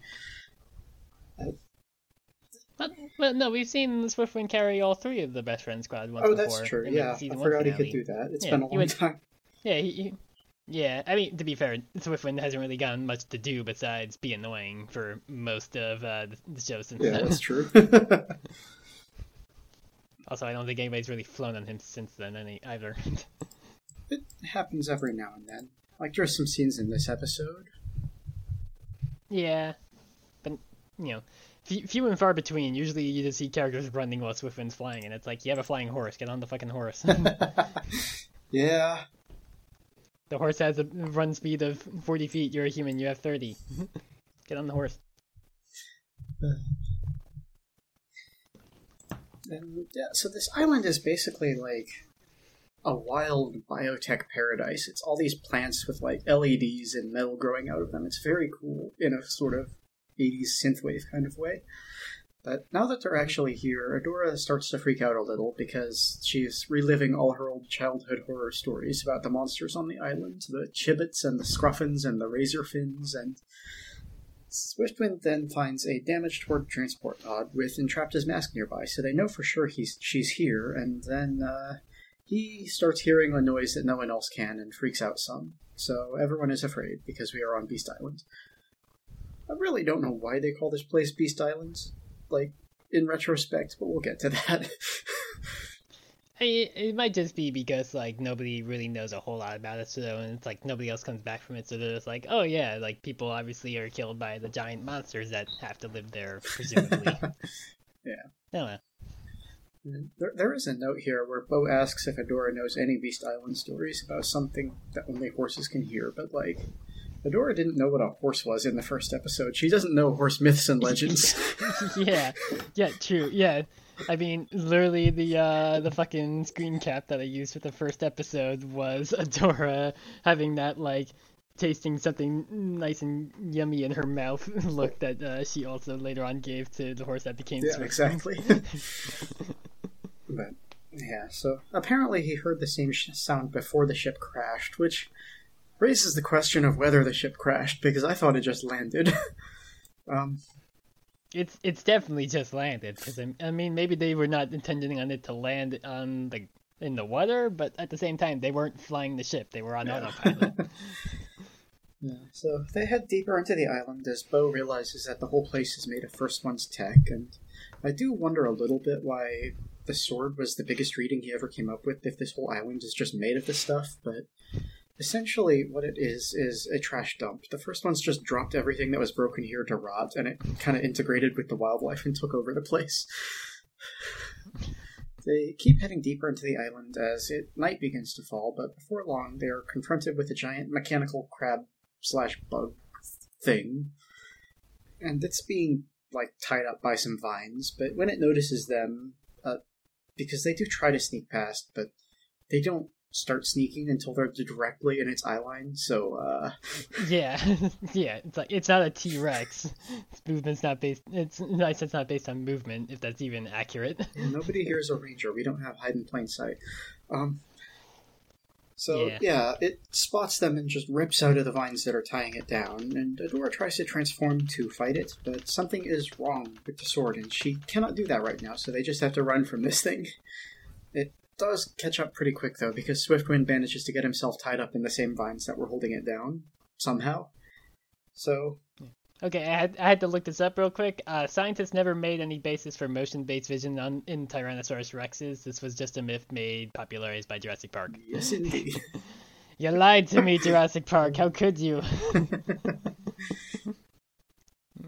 [SPEAKER 3] but, but no, we've seen Swiftwind carry all three of the best friend squad once
[SPEAKER 2] oh,
[SPEAKER 3] before.
[SPEAKER 2] Oh, that's true. Yeah, I
[SPEAKER 3] season one
[SPEAKER 2] forgot he could do that. It's
[SPEAKER 3] Yeah,
[SPEAKER 2] been a long
[SPEAKER 3] would-
[SPEAKER 2] time.
[SPEAKER 3] Yeah, he, he Yeah, I mean, to be fair, Swiftwind hasn't really gotten much to do besides be annoying for most of uh, the, the show since
[SPEAKER 2] Yeah,
[SPEAKER 3] then.
[SPEAKER 2] that's true.
[SPEAKER 3] Also, I don't think anybody's really flown on him since then any either.
[SPEAKER 2] it happens every now and then. Like there's some scenes in this episode.
[SPEAKER 3] yeah, but you know, few, few and far between. Usually, you just see characters running while Swiftwind's flying, and it's like you have a flying horse. Get on the fucking horse.
[SPEAKER 2] Yeah,
[SPEAKER 3] the horse has a run speed of forty feet. You're a human. You have thirty. Get on the horse.
[SPEAKER 2] and yeah. So this island is basically like a wild biotech paradise. It's all these plants with like LEDs and metal growing out of them. It's very cool in a sort of 80s synthwave kind of way. But now that they're actually here, Adora starts to freak out a little because she's reliving all her old childhood horror stories about the monsters on the island the Chibbits and the Scruffins and the Razorfins. And Swiftwind then finds a damaged Horde transport pod with Entrapta's mask nearby, so they know for sure he's she's here. And then uh, he starts hearing a noise that no one else can and freaks out some. So everyone is afraid because we are on Beast Island. I really don't know why they call this place Beast Island, like in retrospect, but we'll get to that.
[SPEAKER 3] Hey, it might just be because like nobody really knows a whole lot about it, so and it's like nobody else comes back from it, so they're just like, oh yeah, like people obviously are killed by the giant monsters that have to live there, presumably.
[SPEAKER 2] Yeah.
[SPEAKER 3] Oh, no, no.
[SPEAKER 2] there, there is a note here where Bow asks if Adora knows any Beast Island stories about something that only horses can hear, but like. Adora didn't know what a horse was in the first episode. She doesn't know horse myths and legends.
[SPEAKER 3] yeah, yeah, true. Yeah, I mean, literally the uh, the fucking screen cap that I used for the first episode was Adora having that like tasting something nice and yummy in her mouth look that uh, she also later on gave to the horse that became
[SPEAKER 2] Yeah, exactly. but yeah, so apparently he heard the same sh- sound before the ship crashed, which raises the question of whether the ship crashed because I thought it just landed. um,
[SPEAKER 3] It's it's definitely just landed because I mean maybe they were not intending on it to land on the in the water, but at the same time they weren't flying the ship; they were on autopilot.
[SPEAKER 2] yeah, so they head deeper into the island as Bow realizes that the whole place is made of First One's tech, and I do wonder a little bit why the sword was the biggest reading he ever came up with if this whole island is just made of this stuff, but essentially what it is is a trash dump. The first one's just dropped everything that was broken here to rot, and it kind of integrated with the wildlife and took over the place. They keep heading deeper into the island as it night begins to fall, but before long they are confronted with a giant mechanical crab slash bug thing, and it's being like tied up by some vines. But when it notices them, uh, because they do try to sneak past, but they don't start sneaking until they're directly in its eye line. So uh,
[SPEAKER 3] yeah, yeah. It's like it's not a T Rex. Its movement's not based. It's nice. It's not based on movement, if that's even accurate.
[SPEAKER 2] nobody here is a ranger. We don't have hide in plain sight. Um, so
[SPEAKER 3] Yeah.
[SPEAKER 2] yeah. it spots them and just rips out of the vines that are tying it down. And Adora tries to transform to fight it, but something is wrong with the sword, and she cannot do that right now. So they just have to run from this thing. It does catch up pretty quick though, because Swiftwind manages to get himself tied up in the same vines that were holding it down somehow. So
[SPEAKER 3] Okay, I had I had to look this up real quick. Uh, scientists never made any basis for motion-based vision on in Tyrannosaurus rexes. This was just a myth made popularized by Jurassic Park.
[SPEAKER 2] yes, indeed.
[SPEAKER 3] You lied to me, Jurassic Park. How could you?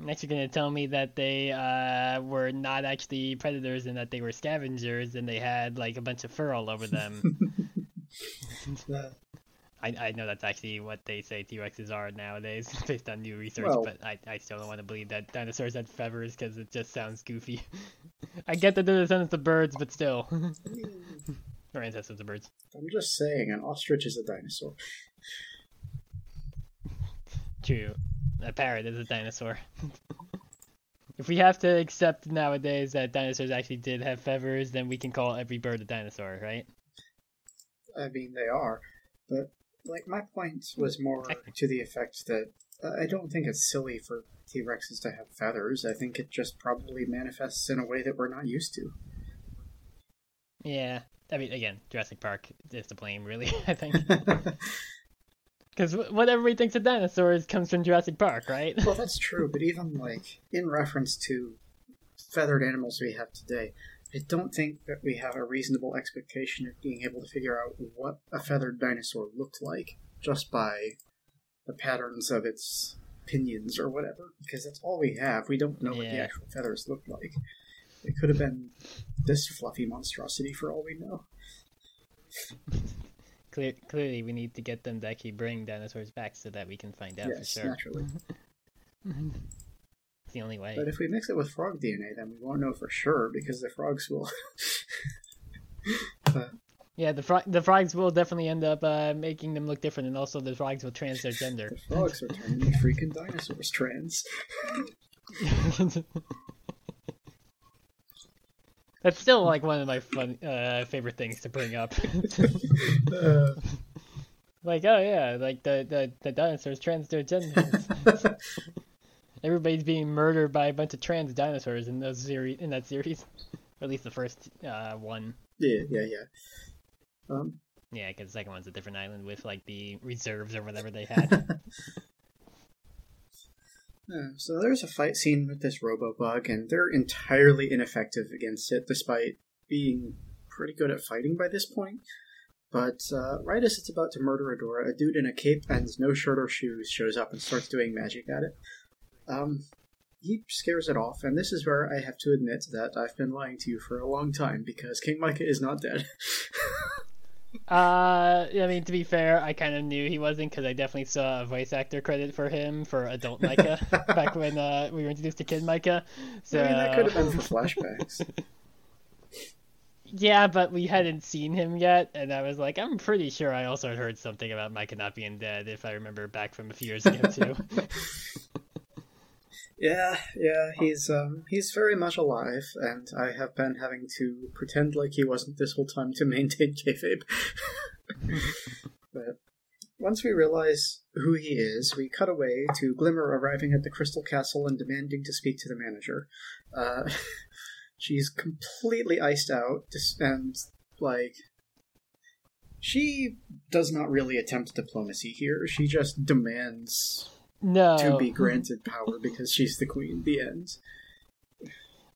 [SPEAKER 3] Next, you're gonna tell me that they uh, were not actually predators and that they were scavengers and they had like a bunch of fur all over them. I, I know that's actually what they say T Rexes are nowadays, based on new research.
[SPEAKER 2] Well-
[SPEAKER 3] but I, I still don't want to believe that dinosaurs had feathers because it just sounds goofy. I get that they're descendants of birds, but still, or ancestors of birds.
[SPEAKER 2] I'm just saying, an ostrich is a dinosaur.
[SPEAKER 3] True. A parrot is a dinosaur. if we have to accept nowadays that dinosaurs actually did have feathers, then we can call every bird a dinosaur, right?
[SPEAKER 2] I mean, they are, but like my point was more to the effect that uh, I don't think it's silly for T Rexes to have feathers. I think it just probably manifests in a way that we're not used to.
[SPEAKER 3] Yeah. I mean, again, Jurassic Park is to blame, really, I think. Because what everybody thinks of dinosaurs comes from Jurassic Park, right?
[SPEAKER 2] Well, that's true, but even like in reference to feathered animals we have today, I don't think that we have a reasonable expectation of being able to figure out what a feathered dinosaur looked like just by the patterns of its pinions or whatever, because that's all we have. We don't know what the actual feathers looked like. It could have been this fluffy monstrosity for all we know.
[SPEAKER 3] Clear, clearly, we need to get them to actually bring dinosaurs back so that we can find out
[SPEAKER 2] yes,
[SPEAKER 3] for sure.
[SPEAKER 2] naturally.
[SPEAKER 3] It's the only way.
[SPEAKER 2] But if we mix it with frog DNA, then we won't know for sure because the frogs will.
[SPEAKER 3] Yeah, the fro- the frogs will definitely end up uh, making them look different, and also the frogs will trans their gender.
[SPEAKER 2] the frogs are turning freaking dinosaurs trans.
[SPEAKER 3] That's still like one of my fun uh, favorite things to bring up.
[SPEAKER 2] Uh,
[SPEAKER 3] like, oh yeah, like the the, the dinosaurs trans their genders. Everybody's being murdered by a bunch of trans dinosaurs in those series in that series, or at least the first uh, one.
[SPEAKER 2] yeah, yeah, yeah. Um,
[SPEAKER 3] Yeah, because the second one's a different island with like the reserves or whatever they had.
[SPEAKER 2] Yeah, so there's a fight scene with this robo bug, and they're entirely ineffective against it, despite being pretty good at fighting by this point. But uh, right as it's about to murder Adora, a dude in a cape and no shirt or shoes shows up and starts doing magic at it. Um, he scares it off, and this is where I have to admit that I've been lying to you for a long time because King Micah is not dead.
[SPEAKER 3] Uh, I mean, to be fair, I kind of knew he wasn't because I definitely saw a voice actor credit for him for adult Micah back when uh, we were introduced to Kid Micah. So
[SPEAKER 2] I mean, that could have been for flashbacks.
[SPEAKER 3] yeah, but we hadn't seen him yet, and I was like, I'm pretty sure I also heard something about Micah not being dead, if I remember back from a few years ago too.
[SPEAKER 2] Yeah, yeah, he's um he's very much alive, and I have been having to pretend like he wasn't this whole time to maintain kayfabe. but once we realize who he is, we cut away to Glimmer arriving at the Crystal Castle and demanding to speak to the manager. Uh, she's completely iced out, and like she does not really attempt diplomacy here. She just demands
[SPEAKER 3] no,
[SPEAKER 2] to be granted power because she's the queen. The end.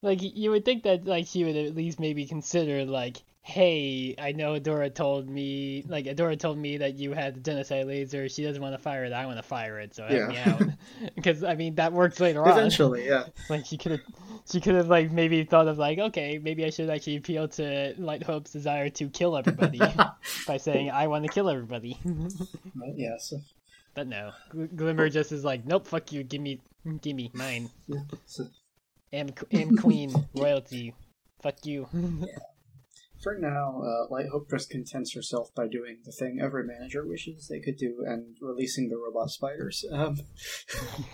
[SPEAKER 3] like you would think that like she would at least maybe consider like hey i know adora told me like adora told me that you had the genocide laser she doesn't want to fire it i want to fire it so help
[SPEAKER 2] Yeah.
[SPEAKER 3] me out because i mean that works later on
[SPEAKER 2] Eventually, yeah.
[SPEAKER 3] like she could have she could have like maybe thought of like okay maybe i should actually appeal to light hope's desire to kill everybody by saying i want to kill everybody
[SPEAKER 2] so,
[SPEAKER 3] but no. Gl- glimmer just is like nope fuck you. Give me give me mine.
[SPEAKER 2] Yeah,
[SPEAKER 3] am, am queen. Royalty. Fuck you.
[SPEAKER 2] For now, uh, Light Hope just contents herself by doing the thing every manager wishes they could do and releasing the robot spiders. Um,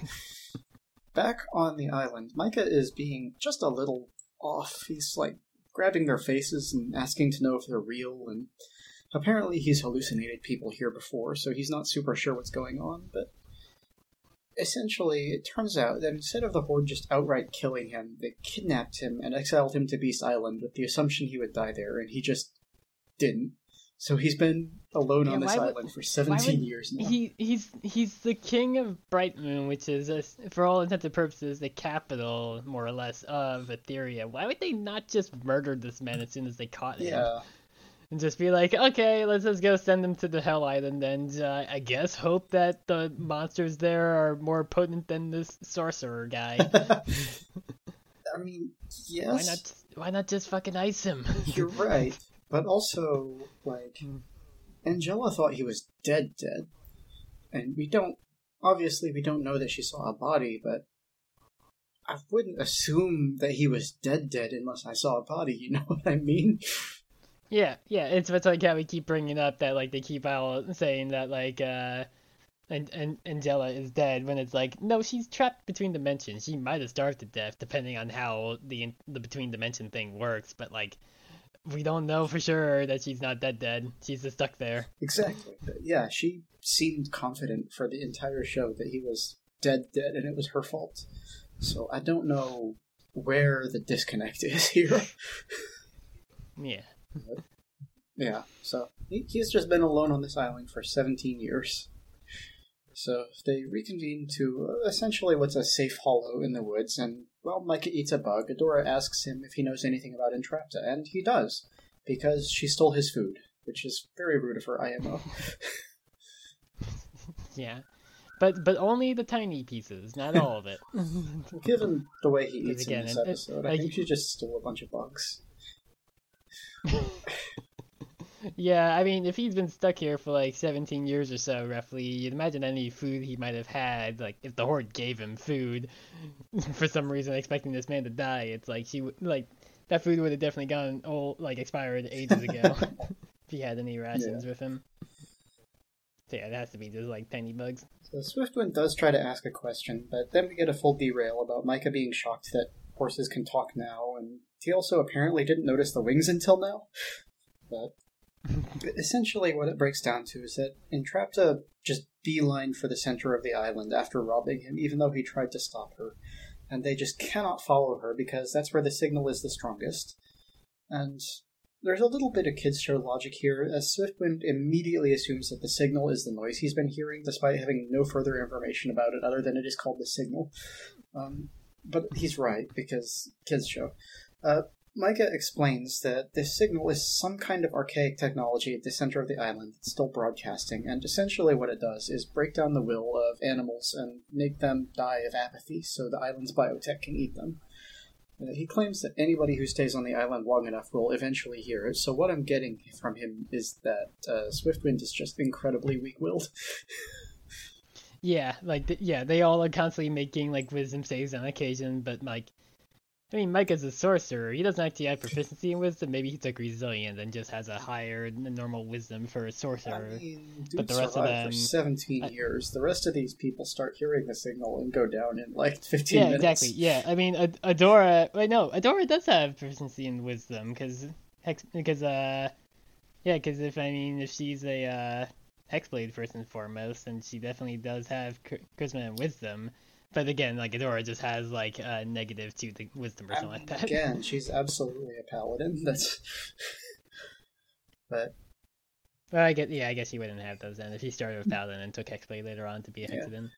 [SPEAKER 2] back on the island, Micah is being just a little off. He's like grabbing their faces and asking to know if they're real, and apparently he's hallucinated people here before, so he's not super sure what's going on, but essentially, it turns out that instead of the Horde just outright killing him, they kidnapped him and exiled him to Beast Island with the assumption he would die there, and he just didn't. So he's been alone
[SPEAKER 3] Yeah,
[SPEAKER 2] on this
[SPEAKER 3] why would-
[SPEAKER 2] island for 17
[SPEAKER 3] would
[SPEAKER 2] years now.
[SPEAKER 3] He he's he's the king of Bright Moon, which is uh, for all intents and purposes the capital, more or less, of Etheria. Why would they not just murder this man as soon as they caught him?
[SPEAKER 2] Yeah.
[SPEAKER 3] And just be like, okay, let's just go send them to the Hell Island, and uh, I guess hope that the monsters there are more potent than this sorcerer guy.
[SPEAKER 2] I mean, yes,
[SPEAKER 3] why not? Why not just fucking ice him?
[SPEAKER 2] you're right. But also, like,
[SPEAKER 3] Hmm.
[SPEAKER 2] Angela thought he was dead, dead. And we don't, obviously, we don't know that she saw a body, but I wouldn't assume that he was dead, dead unless I saw a body, you know what I mean?
[SPEAKER 3] Yeah, yeah, it's it's like how we keep bringing up that like they keep out saying that like uh and and Angela is dead when it's like no, she's trapped between dimensions. She might have starved to death depending on how the the between dimension thing works, but like we don't know for sure that she's not dead dead. She's just stuck there.
[SPEAKER 2] Exactly. Yeah, she seemed confident for the entire show that he was dead, dead, and it was her fault. So I don't know where the disconnect is here.
[SPEAKER 3] Yeah.
[SPEAKER 2] Yeah, so he, he's just been alone on this island for 17 years. So they reconvene to uh, essentially what's a safe hollow in the woods, and while Micah eats a bug, Adora asks him if he knows anything about Entrapta, and he does, because she stole his food, which is very rude of her IMO.
[SPEAKER 3] Yeah. But but only the tiny pieces, not all of it.
[SPEAKER 2] Given the way he eats
[SPEAKER 3] again,
[SPEAKER 2] in this
[SPEAKER 3] it-
[SPEAKER 2] episode, I
[SPEAKER 3] like-
[SPEAKER 2] think she just stole a bunch of bugs.
[SPEAKER 3] Yeah, I mean, if he's been stuck here for like 17 years or so, roughly, you'd imagine any food he might have had, like if the Horde gave him food for some reason, expecting this man to die, it's like she would like that food would have definitely gone old, like expired ages ago if he had any rations with him. So yeah, it has to be just like tiny bugs.
[SPEAKER 2] So Swiftwind does try to ask a question, but then we get a full derail about Micah being shocked that horses can talk now, and he also apparently didn't notice the wings until now. But essentially, what it breaks down to is that Entrapta just beeline for the center of the island after robbing him, even though he tried to stop her. And they just cannot follow her because that's where the signal is the strongest. And there's a little bit of kids show logic here, as Swiftwind immediately assumes that the signal is the noise he's been hearing, despite having no further information about it other than it is called the signal. Um, but he's right, because kids show. Uh, Micah explains that this signal is some kind of archaic technology at the center of the island that's still broadcasting, and essentially what it does is break down the will of animals and make them die of apathy so the island's biotech can eat them. Uh, he claims that anybody who stays on the island long enough will eventually hear it, so what I'm getting from him is that uh, Swiftwind is just incredibly weak willed.
[SPEAKER 3] Yeah, like yeah, they all are constantly making like wisdom saves on occasion, but like, I mean, Micah's a sorcerer. He doesn't actually have proficiency in wisdom. Maybe he took resilient and just has a higher normal wisdom for a sorcerer.
[SPEAKER 2] mean,
[SPEAKER 3] But the rest of them-
[SPEAKER 2] for 17
[SPEAKER 3] I-
[SPEAKER 2] years. The rest of these people start hearing the signal and go down in like 15
[SPEAKER 3] Yeah,
[SPEAKER 2] minutes.
[SPEAKER 3] exactly. Yeah, I mean, Ad- Adora. Wait, no, Adora does have proficiency in wisdom because hex because uh, yeah, because if I mean if she's a uh hexblade first and foremost, and she definitely does have ch- charisma and wisdom. But again, like Adora just has like a negative to the wisdom or
[SPEAKER 2] I
[SPEAKER 3] something
[SPEAKER 2] mean,
[SPEAKER 3] like that.
[SPEAKER 2] Again, she's absolutely a paladin. That's. but
[SPEAKER 3] Well, I get yeah, I guess she wouldn't have those then if she started with Paladin and took Hexblade later on to be a
[SPEAKER 2] Yeah.
[SPEAKER 3] Hexadin.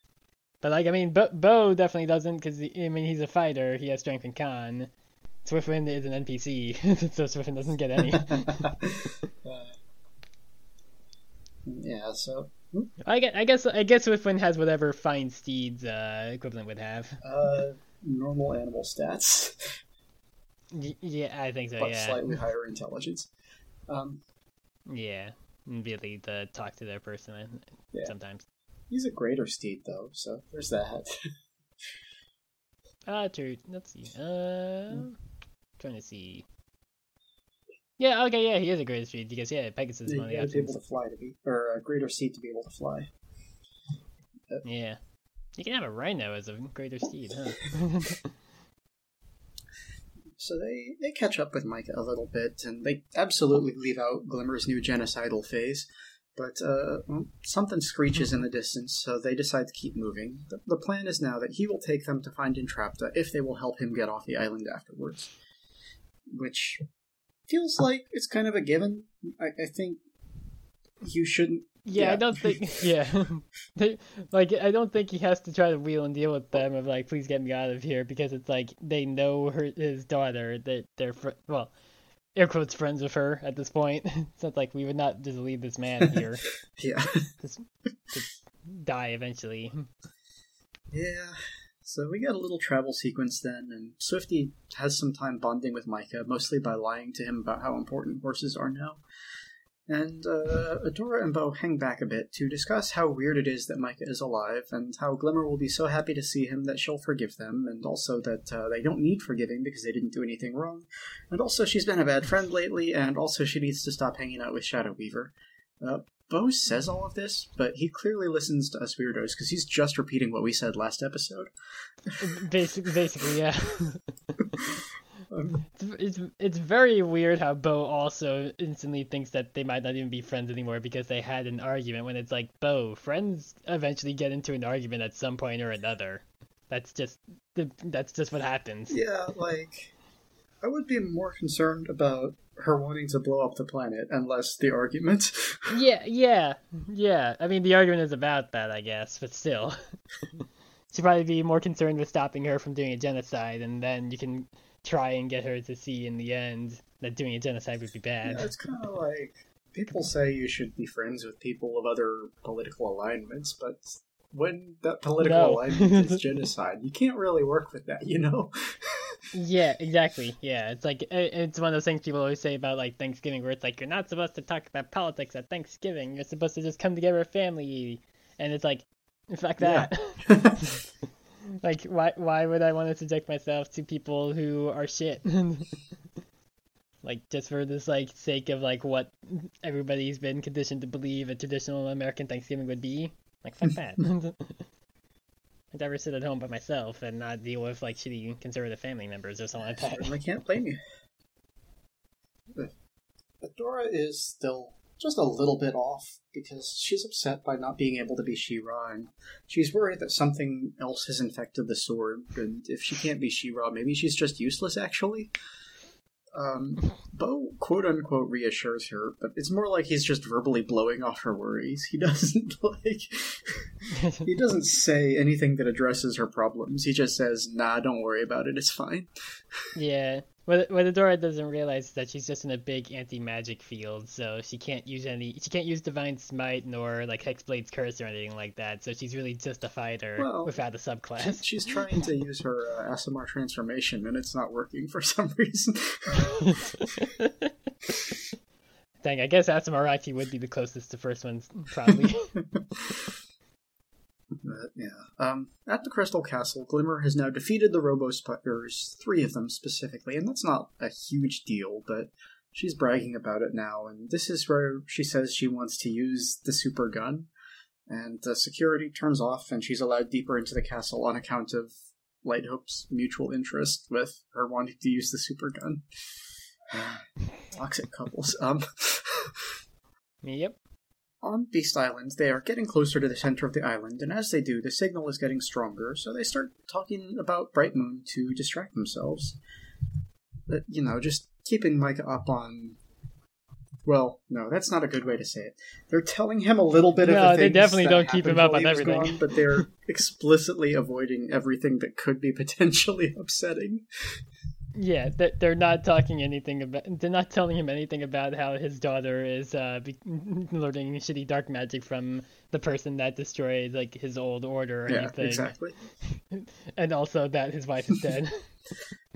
[SPEAKER 3] But like I mean, Bow, Bow definitely doesn't because I mean he's a fighter. He has strength and con. Swiftwind is an NPC, so Swiftwind doesn't get any.
[SPEAKER 2] Uh, yeah, so
[SPEAKER 3] I guess I guess I guess Swiftwind has whatever Find Steed's uh, equivalent would have.
[SPEAKER 2] uh, normal animal stats,
[SPEAKER 3] yeah, I think so.
[SPEAKER 2] but
[SPEAKER 3] yeah,
[SPEAKER 2] slightly higher intelligence. Um,
[SPEAKER 3] yeah, ability to talk to their person uh,
[SPEAKER 2] Yeah.
[SPEAKER 3] sometimes.
[SPEAKER 2] he's a greater steed, though, so there's that.
[SPEAKER 3] Ah, true. Let's see. Uh, trying to see. Yeah, okay, yeah, he is a greater steed because yeah, Pegasus is
[SPEAKER 2] you
[SPEAKER 3] one of the
[SPEAKER 2] gotta be able to fly to be, or a greater steed to be able to fly.
[SPEAKER 3] Yeah, you can have a rhino as a greater steed, huh?
[SPEAKER 2] So they, they catch up with Micah a little bit, and they absolutely leave out Glimmer's new genocidal phase. But uh, well, something screeches in the distance, so they decide to keep moving. The, the plan is now that he will take them to find Entrapta if they will help him get off the island afterwards. Which feels like it's kind of a given. I, I think you shouldn't.
[SPEAKER 3] yeah,
[SPEAKER 2] Yeah.
[SPEAKER 3] I don't think. Yeah, they, like I don't think he has to try to wheel and deal with them of like, please get me out of here because it's like they know her his daughter that they're fr- well, air quotes friends with her at this point. so it's like we would not just leave this man here
[SPEAKER 2] Yeah.
[SPEAKER 3] just to die eventually.
[SPEAKER 2] Yeah. So we get a little travel sequence then, and Swifty has some time bonding with Micah, mostly by lying to him about how important horses are now. And uh, Adora and Bow hang back a bit to discuss how weird it is that Micah is alive, and how Glimmer will be so happy to see him that she'll forgive them, and also that uh, they don't need forgiving because they didn't do anything wrong. And also, she's been a bad friend lately, and also she needs to stop hanging out with Shadow Weaver. Uh, Bow says all of this, but he clearly listens to us weirdos because he's just repeating what we said last episode.
[SPEAKER 3] Basically, basically, yeah.
[SPEAKER 2] Um,
[SPEAKER 3] it's, it's it's very weird how Bow also instantly thinks that they might not even be friends anymore because they had an argument. When it's like, Bow, friends eventually get into an argument at some point or another. That's just the that's just what happens.
[SPEAKER 2] yeah, like I would be more concerned about her wanting to blow up the planet unless the argument.
[SPEAKER 3] Yeah, yeah, yeah. I mean, the argument is about that, I guess, but still. She'd probably be more concerned with stopping her from doing a genocide, and then you can try and get her to see in the end that doing a genocide would be bad.
[SPEAKER 2] Yeah, it's kind of like people say you should be friends with people of other political alignments, but when that political
[SPEAKER 3] No.
[SPEAKER 2] alignment is genocide, you can't really work with that, you know?
[SPEAKER 3] Yeah, exactly. Yeah, it's like it's one of those things people always say about like Thanksgiving, where it's like you're not supposed to talk about politics at Thanksgiving. You're supposed to just come together as family, and it's like, fuck
[SPEAKER 2] Yeah.
[SPEAKER 3] that. like, why why would I want to subject myself to people who are shit? like just for this like sake of like what everybody's been conditioned to believe a traditional American Thanksgiving would be. Like, fuck that. I'd rather sit at home by myself and not deal with like shitty conservative family members or something like that.
[SPEAKER 2] I can't blame you. But Adora is still just a little bit off because she's upset by not being able to be She-Ra, and she's worried that something else has infected the sword. And if she can't be She-Ra, maybe she's just useless. Actually, um, Bow quote unquote reassures her, but it's more like he's just verbally blowing off her worries. He doesn't like he doesn't say anything that addresses her problems. He just says, "Nah, don't worry about it. It's fine."
[SPEAKER 3] Yeah. What what Adora doesn't realize is that she's just in a big anti magic field, so she can't use any she can't use Divine Smite nor like Hexblade's Curse or anything like that, so she's really just a fighter
[SPEAKER 2] Well,
[SPEAKER 3] without a subclass.
[SPEAKER 2] She's trying to use her uh, Aasimar transformation, and it's not working for some reason.
[SPEAKER 3] Dang, I guess actually would be the closest to first one, probably.
[SPEAKER 2] But, yeah. Um, at the Crystal Castle, Glimmer has now defeated the Robo Spiders, three of them specifically, and that's not a huge deal, but she's bragging about it now, and this is where she says she wants to use the super gun, and the security turns off, and she's allowed deeper into the castle on account of Light Hope's mutual interest with her wanting to use the super gun. Toxic couples. Um.
[SPEAKER 3] yep.
[SPEAKER 2] On Beast Island, they are getting closer to the center of the island, and as they do, the signal is getting stronger, so they start talking about Bright Moon to distract themselves. But, you know, just keeping Micah up on. Well, no, that's not a good way to say it. They're telling him a little bit of
[SPEAKER 3] No,
[SPEAKER 2] the
[SPEAKER 3] they definitely don't keep him up on everything.
[SPEAKER 2] gone, but they're explicitly avoiding everything that could be potentially upsetting.
[SPEAKER 3] Yeah, they're, they're not talking anything about. They're not telling him anything about how his daughter is uh, be- learning shitty dark magic from the person that destroyed like his old order or
[SPEAKER 2] Yeah,
[SPEAKER 3] anything,
[SPEAKER 2] exactly.
[SPEAKER 3] and also that his wife is dead.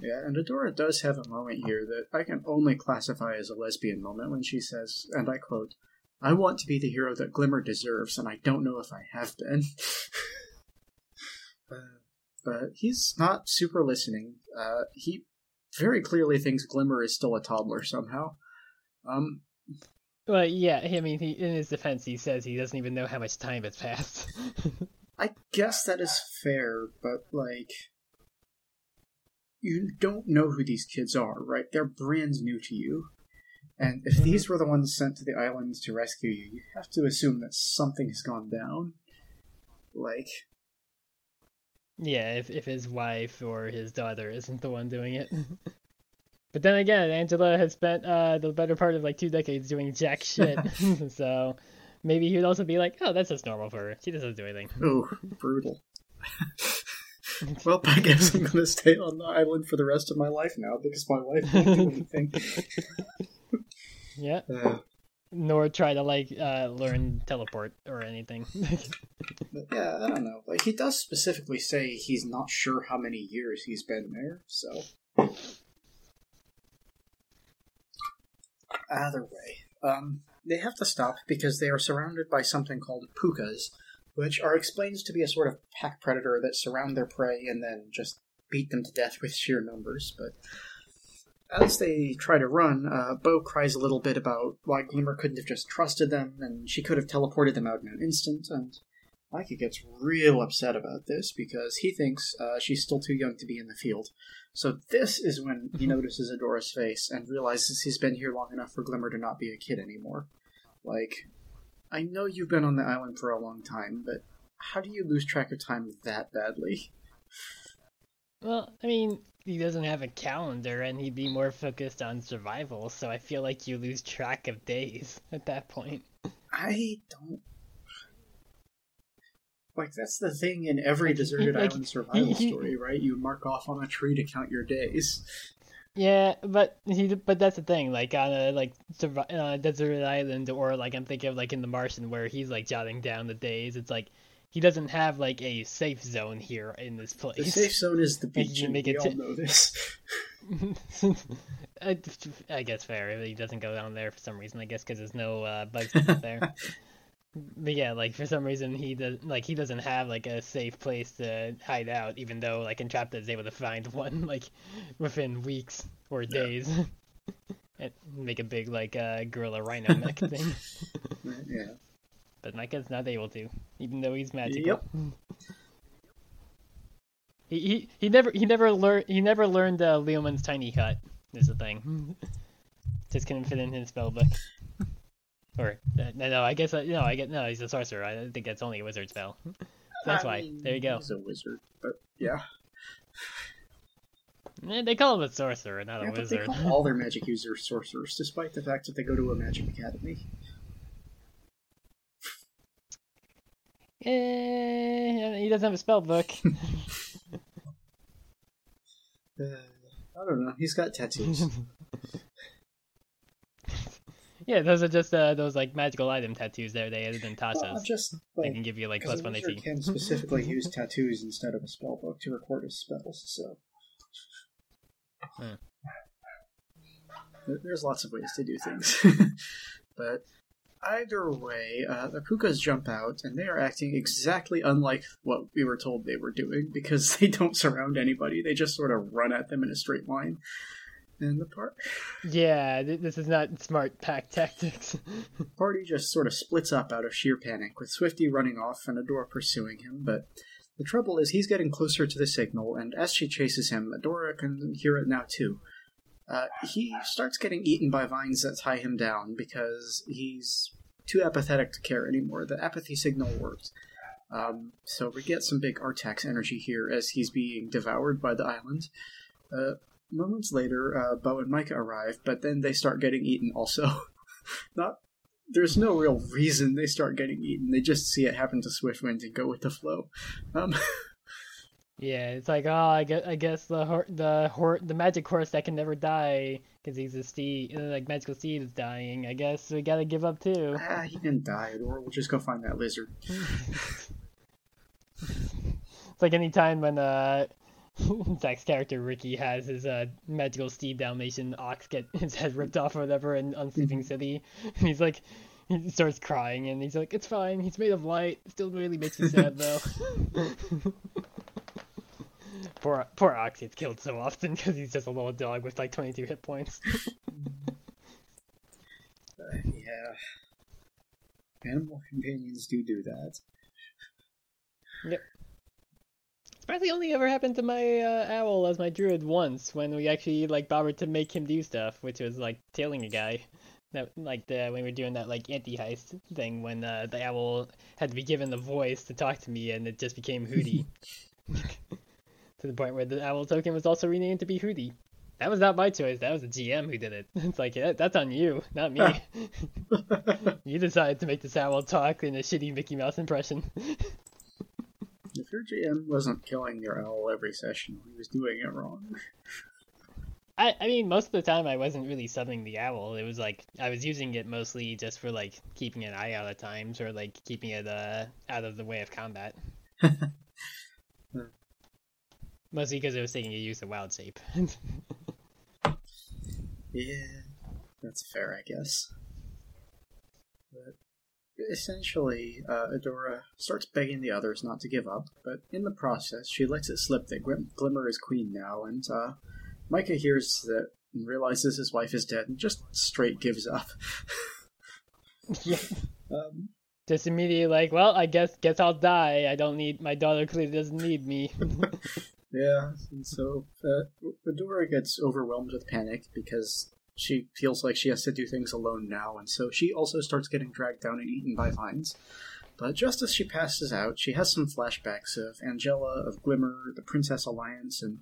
[SPEAKER 2] Yeah, and Adora does have a moment here that I can only classify as a lesbian moment when she says, and I quote, I want to be the hero that Glimmer deserves, and I don't know if I have been. uh, but he's not super listening. Uh, he very clearly thinks Glimmer is still a toddler somehow. Um,
[SPEAKER 3] well, yeah, I mean, he, in his defense, he says he doesn't even know how much time has passed.
[SPEAKER 2] I guess that is fair, but like, you don't know who these kids are, right? They're brand new to you. And if
[SPEAKER 3] Mhm.
[SPEAKER 2] these were the ones sent to the islands to rescue you, you have to assume that something has gone down. Like,
[SPEAKER 3] yeah, if if his wife or his daughter isn't the one doing it. But then again, Angela has spent uh, the better part of like two decades doing jack shit, so maybe he would also be like, "Oh, that's just normal for her. She doesn't do anything."
[SPEAKER 2] oh, brutal. well, I guess I'm gonna stay on the island for the rest of my life now because my wife won't do anything.
[SPEAKER 3] Yeah,
[SPEAKER 2] Uh,
[SPEAKER 3] nor try to like uh, learn teleport or anything.
[SPEAKER 2] Yeah, I don't know. Like he does specifically say he's not sure how many years he's been there, so either way. Um they have to stop because they are surrounded by something called pukas, which are explained to be a sort of pack predator that surround their prey and then just beat them to death with sheer numbers, but as they try to run, uh, Bow cries a little bit about why Glimmer couldn't have just trusted them, and she could have teleported them out in an instant, and Micah gets real upset about this because he thinks uh, she's still too young to be in the field. So this is when he notices Adora's face and realizes he's been here long enough for Glimmer to not be a kid anymore. Like, I know you've been on the island for a long time, but how do you lose track of time that badly?
[SPEAKER 3] Well, I mean, he doesn't have a calendar, and he'd be more focused on survival. So I feel like you lose track of days at that point.
[SPEAKER 2] I don't. Like, that's the thing in every deserted
[SPEAKER 3] like,
[SPEAKER 2] island survival
[SPEAKER 3] he- he-
[SPEAKER 2] story, right? You mark off on a tree to count your days.
[SPEAKER 3] Yeah, but he, but that's the thing. Like on a like on a uh, desert island, or like I'm thinking of like in The Martian, where he's like jotting down the days. It's like he doesn't have like a safe zone here in this place.
[SPEAKER 2] The safe zone is the beach,
[SPEAKER 3] you
[SPEAKER 2] and we all
[SPEAKER 3] to-
[SPEAKER 2] know this.
[SPEAKER 3] I, I guess fair. He doesn't go down there for some reason. I guess because there's no uh, bugs there. But yeah, like for some reason he does like he doesn't have like a safe place to hide out, even though like Entrapta is able to find one like within weeks or
[SPEAKER 2] Yeah.
[SPEAKER 3] days. and make a big like uh, gorilla rhino mech thing.
[SPEAKER 2] yeah.
[SPEAKER 3] But Micah's not able to, even though he's magical.
[SPEAKER 2] Yep.
[SPEAKER 3] He, he he never he never learned he never learned uh, Leomund's tiny hut. Is the thing. Just couldn't fit in his spell book. Or uh, no, no, I guess uh, no, I get no. He's a sorcerer. I think that's only a wizard spell. So that's
[SPEAKER 2] I
[SPEAKER 3] why.
[SPEAKER 2] mean,
[SPEAKER 3] There you go.
[SPEAKER 2] He's a wizard, but yeah.
[SPEAKER 3] Eh, They call him a sorcerer, not a
[SPEAKER 2] yeah they
[SPEAKER 3] wizard.
[SPEAKER 2] call all their magic users sorcerers, despite the fact that they go to a magic academy.
[SPEAKER 3] Eh, he doesn't have a spell book.
[SPEAKER 2] Uh, I don't know. He's got tattoos.
[SPEAKER 3] yeah, those are just uh, those like magical item tattoos there they added in
[SPEAKER 2] well, I'm
[SPEAKER 3] Tasha's.
[SPEAKER 2] just
[SPEAKER 3] They
[SPEAKER 2] like
[SPEAKER 3] can give you like
[SPEAKER 2] because
[SPEAKER 3] plus
[SPEAKER 2] a
[SPEAKER 3] one
[SPEAKER 2] wizard
[SPEAKER 3] AC.
[SPEAKER 2] can specifically use tattoos instead of a spell book to record his spells. So
[SPEAKER 3] Hmm.
[SPEAKER 2] There- there's lots of ways to do things, but either way, uh, the Pukas jump out and they are acting exactly unlike what we were told they were doing because they don't surround anybody; they just sort of run at them in a straight line. And the par-
[SPEAKER 3] Yeah, th- this is not smart pack tactics.
[SPEAKER 2] the party just sort of splits up out of sheer panic, with Swifty running off and Adora pursuing him. But the trouble is, he's getting closer to the signal, and as she chases him, Adora can hear it now too. Uh, he starts getting eaten by vines that tie him down because he's too apathetic to care anymore. The apathy signal works. Um, so we get some big Artax energy here as he's being devoured by the island. Uh, moments later, uh, Bow and Micah arrive, but then they start getting eaten also. Not there's no real reason they start getting eaten. They just see it happen to Swiftwind and go with the flow. Um,
[SPEAKER 3] yeah, it's like oh, I guess, I guess the hor- the hor- the magic horse that can never die because he's a steed, uh, like magical steed is dying. I guess we gotta give up too.
[SPEAKER 2] ah, he can die, or we'll just go find that lizard.
[SPEAKER 3] It's like any time when uh Zac's character Ricky has his uh magical steed Dalmatian ox get his head ripped off or whatever in Unsleeping City, and he's like he starts crying and he's like, "It's fine. He's made of light. Still really makes me sad though." Poor poor ox gets killed so often because he's just a little dog with like 22 hit points.
[SPEAKER 2] Uh, yeah. Animal companions do do that. Yep.
[SPEAKER 3] It's probably only ever happened to my uh, owl as my druid once when we actually like bothered to make him do stuff, which was like tailing a guy. That like the when we were doing that like anti heist thing when uh, the owl had to be given the voice to talk to me and it just became Hootie. to the point where the owl token was also renamed to be Hootie. That was not my choice. That was the GM who did it. It's like yeah, that's on you, not me. you decided to make this owl talk in a shitty Mickey Mouse impression.
[SPEAKER 2] if your GM wasn't killing your owl every session, he was doing it wrong.
[SPEAKER 3] I, I mean, most of the time I wasn't really summoning the owl. It was like I was using it mostly just for like keeping an eye out at times or like keeping it uh out of the way of combat. mostly because it was taking a use of wild shape.
[SPEAKER 2] Yeah, that's fair, I guess. But essentially, uh, Adora starts begging the others not to give up, but in the process, she lets it slip that Grim- Glimmer is queen now, and uh, Micah hears that and realizes his wife is dead and just straight gives up.
[SPEAKER 3] yeah.
[SPEAKER 2] Um,
[SPEAKER 3] Just immediately like, well, I guess guess I'll die. I don't need my daughter clearly doesn't need me.
[SPEAKER 2] Yeah, and so uh, Adora gets overwhelmed with panic because she feels like she has to do things alone now, and so she also starts getting dragged down and eaten by vines. But just as she passes out, she has some flashbacks of Angela, of Glimmer, the Princess Alliance, and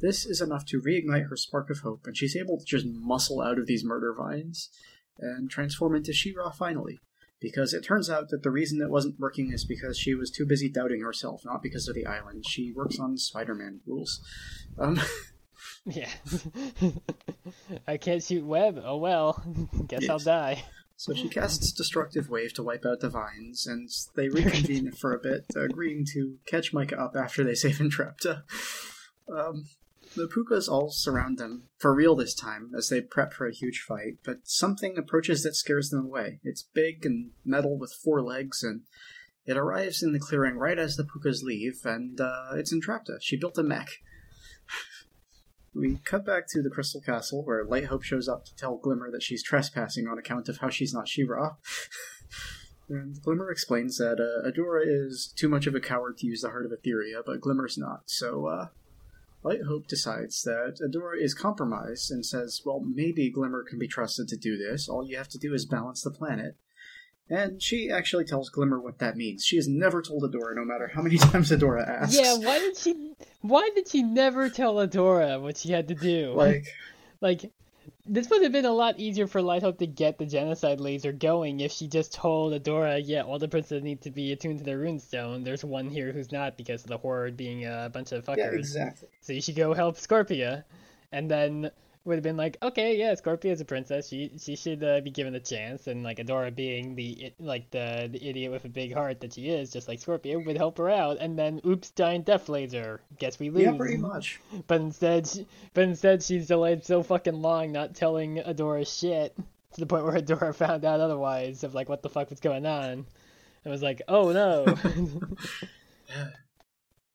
[SPEAKER 2] this is enough to reignite her spark of hope, and she's able to just muscle out of these murder vines and transform into She-Ra finally. Because it turns out that the reason it wasn't working is because she was too busy doubting herself, not because of the island. She works on Spider-Man rules. Um,
[SPEAKER 3] Yeah. I can't shoot web. Oh well. Guess I'll die.
[SPEAKER 2] So she casts Destructive Wave to wipe out the vines, and they reconvene for a bit, agreeing to catch Micah up after they save Entrapta. Um, the Pukas all surround them, for real this time, as they prep for a huge fight, but something approaches that scares them away. It's big and metal with four legs, and it arrives in the clearing right as the Pukas leave, and uh, it's Entrapta. She built a mech. We cut back to the Crystal Castle, where Light Hope shows up to tell Glimmer that she's trespassing on account of how she's not She-Ra. and Glimmer explains that uh, Adora is too much of a coward to use the Heart of Etheria, but Glimmer's not. So, uh, Light Hope decides that Adora is compromised and says, well, maybe Glimmer can be trusted to do this. All you have to do is balance the planet. And she actually tells Glimmer what that means. She has never told Adora, no matter how many times Adora asks.
[SPEAKER 3] Yeah, why did she why did she never tell Adora what she had to do?
[SPEAKER 2] Like,
[SPEAKER 3] like this would have been a lot easier for Light to get the genocide laser going if she just told Adora, yeah, all the princesses need to be attuned to the runestone. There's one here who's not because of the horde being a bunch of fuckers.
[SPEAKER 2] yeah, exactly.
[SPEAKER 3] So you should go help Scorpia. And then would have been like, okay, yeah, Scorpia is a princess. She she should uh, be given a chance. And like Adora being the like the the idiot with a big heart that she is, just like Scorpia, would help her out. And then, oops, giant death laser. Guess we lose.
[SPEAKER 2] Yeah, pretty much.
[SPEAKER 3] But instead, she, but instead, she's delayed so fucking long, not telling Adora shit to the point where Adora found out otherwise of like what the fuck was going on. It was like, oh no.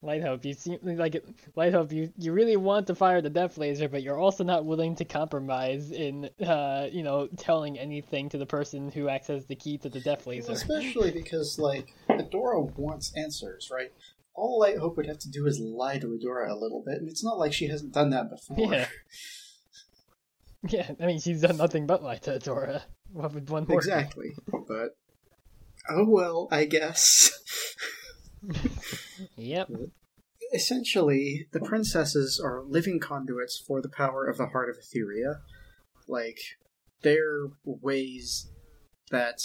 [SPEAKER 3] Light Hope, you seem like Light Hope. You you really want to fire the Death Laser, but you're also not willing to compromise in, uh, you know, telling anything to the person who accesses the key to the Death Laser.
[SPEAKER 2] Especially because, like, Adora wants answers, right? All Light Hope would have to do is lie to Adora a little bit, and it's not like she hasn't done that before.
[SPEAKER 3] Yeah. Yeah, I mean, she's done nothing but lie to Adora. What would one more?
[SPEAKER 2] Exactly. But, oh well, I guess.
[SPEAKER 3] Yep.
[SPEAKER 2] Essentially, the princesses are living conduits for the power of the Heart of Etheria. Like, they're ways that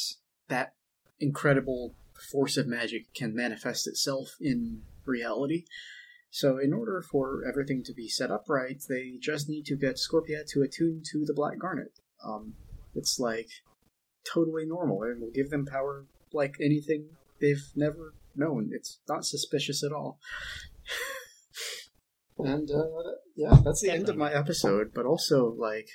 [SPEAKER 2] that incredible force of magic can manifest itself in reality. So, in order for everything to be set up right, they just need to get Scorpia to attune to the Black Garnet. Um, it's like totally normal and will give them power like anything they've never known. It's not suspicious at all. and uh, yeah, that's the end of my episode. But also, like,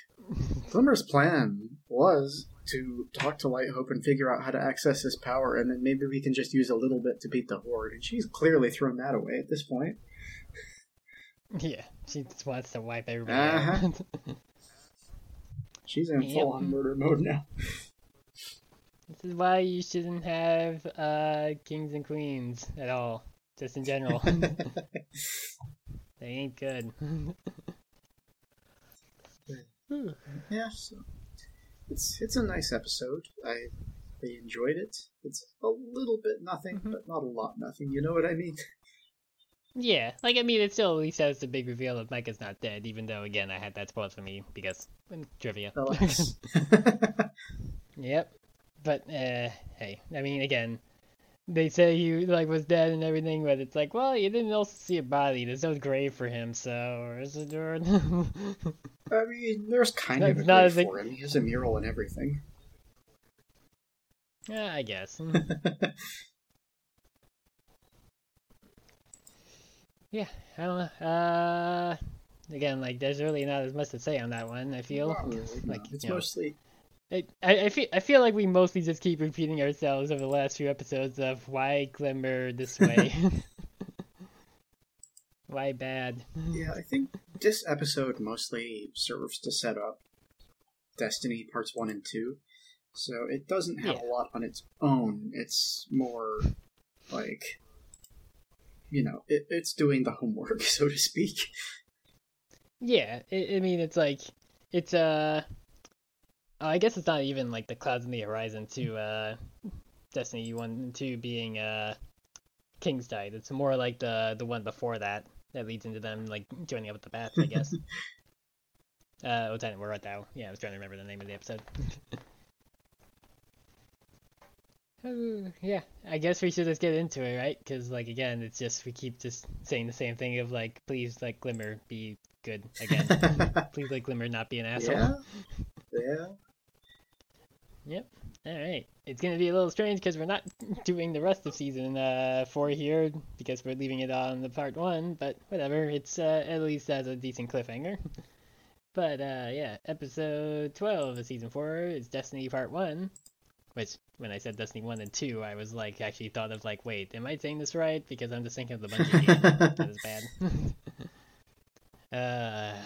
[SPEAKER 2] Glimmer's plan was to talk to Light Hope and figure out how to access his power, and then maybe we can just use a little bit to beat the Horde. And she's clearly thrown that away at this point.
[SPEAKER 3] Yeah, she just wants to wipe everybody
[SPEAKER 2] Uh-huh.
[SPEAKER 3] out.
[SPEAKER 2] She's in
[SPEAKER 3] Yep.
[SPEAKER 2] full on murder mode now.
[SPEAKER 3] This is why you shouldn't have uh, kings and queens at all, just in general. they ain't good.
[SPEAKER 2] yeah, so it's it's a nice episode. I I enjoyed it. It's a little bit nothing,
[SPEAKER 3] Mhm.
[SPEAKER 2] but not a lot nothing. You know what I mean?
[SPEAKER 3] yeah, like I mean, it still at least has the big reveal that Micah's not dead, even though again I had that spoiled for me because mm, trivia.
[SPEAKER 2] Alas.
[SPEAKER 3] Yep. But uh hey, I mean again, they say he like was dead and everything, but it's like, well, you didn't also see a body. There's no grave for him, so is it?
[SPEAKER 2] I mean, there's kind
[SPEAKER 3] Not-
[SPEAKER 2] of a
[SPEAKER 3] not
[SPEAKER 2] grave
[SPEAKER 3] a-
[SPEAKER 2] for him. He has a mural and everything.
[SPEAKER 3] yeah, I guess. yeah, I don't know. Uh again, like there's really not as much to say on that one, I feel.
[SPEAKER 2] Really, no.
[SPEAKER 3] like,
[SPEAKER 2] it's
[SPEAKER 3] you know.
[SPEAKER 2] mostly
[SPEAKER 3] I, I feel I feel like we mostly just keep repeating ourselves over the last few episodes of why Glimmer this way, why bad.
[SPEAKER 2] yeah. I think this episode mostly serves to set up Destiny parts one and two, so it doesn't have
[SPEAKER 3] Yeah.
[SPEAKER 2] a lot on its own. It's more like you know, it, it's doing the homework, so to speak.
[SPEAKER 3] Yeah, I, I mean it's like it's uh, I guess it's not even like the clouds in the horizon to uh, Destiny one and two being uh King's Tide. It's more like the the one before that that leads into them like joining up with the Bats, I guess. uh, what's that? We're at that. Yeah, I was trying to remember the name of the episode. Oh, yeah, I guess we should just get into it, right? Because, like, again, it's just we keep just saying the same thing of like, please, like, Glimmer be good again. please, let Glimmer not be an asshole.
[SPEAKER 2] Yeah. Yeah.
[SPEAKER 3] All right, it's gonna be a little strange because we're not doing the rest of season uh, four here because we're leaving it on the part one. But whatever, it's uh, at least as a decent cliffhanger. But uh, yeah, episode twelve of season four is Destiny Part One. Which, when I said Destiny One and Two, I was like, actually thought of like, wait, am I saying this right? Because I'm just thinking of the bunch Bungie game. that is bad. uh,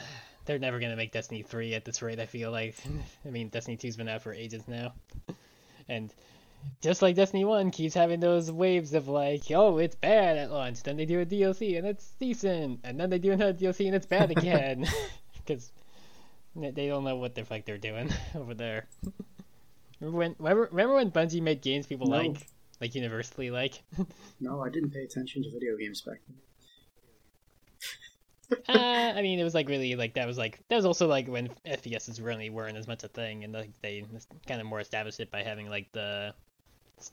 [SPEAKER 3] they're never gonna make Destiny three at this rate. I feel like. I mean, Destiny two's been out for ages now, and just like Destiny one keeps having those waves of like, oh, it's bad at launch. Then they do a DLC and it's decent, and then they do another DLC and it's bad again, because they don't know what the fuck they're doing over there. Remember when? Remember, remember when Bungie made games people
[SPEAKER 2] No.
[SPEAKER 3] like, like universally like?
[SPEAKER 2] No, I didn't pay attention to video games back then.
[SPEAKER 3] Uh, I mean, it was like really like that was like that was also like when FPSs really weren't as much a thing, and like they kind of more established it by having like the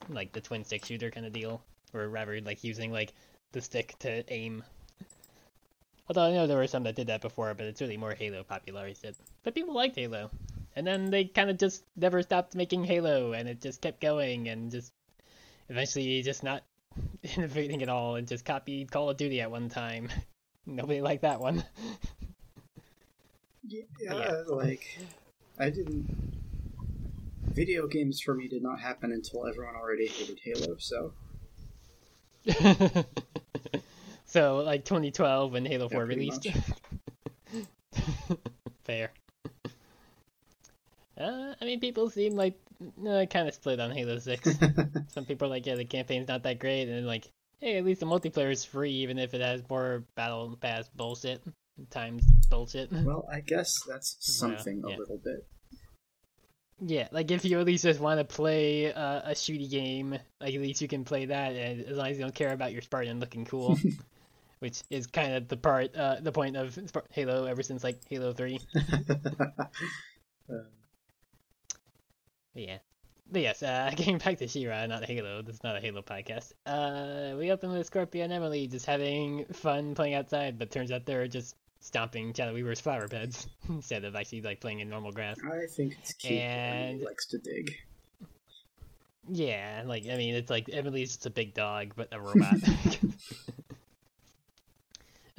[SPEAKER 3] like the twin stick shooter kind of deal, or rather like using like the stick to aim. Although I know there were some that did that before, but it's really more Halo popularized it. But people liked Halo, and then they kind of just never stopped making Halo, and it just kept going, and just eventually just not innovating at all, and just copied Call of Duty at one time. Nobody liked that one.
[SPEAKER 2] Yeah,
[SPEAKER 3] Yeah.
[SPEAKER 2] like I didn't. Video games for me did not happen until everyone already hated Halo. So
[SPEAKER 3] so, like 2012 when Halo 4 released. Fair. Uh, I mean, people seem like uh, kind of split on Halo 6. Some people are like, yeah, the campaign's not that great, and like, hey, at least the multiplayer is free, even if it has more battle pass bullshit times bullshit.
[SPEAKER 2] well, I guess that's something
[SPEAKER 3] yeah.
[SPEAKER 2] a little bit.
[SPEAKER 3] Yeah, like if you at least just want to play uh, a shooty game, like at least you can play that, and as long as you don't care about your Spartan looking cool, which is kind of the part, uh, the point of Halo ever since like Halo Three.
[SPEAKER 2] Um,
[SPEAKER 3] yeah, but yes, uh, getting back to She-Ra, not Halo. This is not a Halo podcast. Uh, we open with Scorpia and Emily just having fun playing outside, but turns out they're just stomping Shadow Weaver's flower beds instead of actually like playing in normal grass.
[SPEAKER 2] I think it's cute.
[SPEAKER 3] And-
[SPEAKER 2] Emily likes to dig.
[SPEAKER 3] Yeah, like I mean, it's like Emily's just a big dog, but a robot.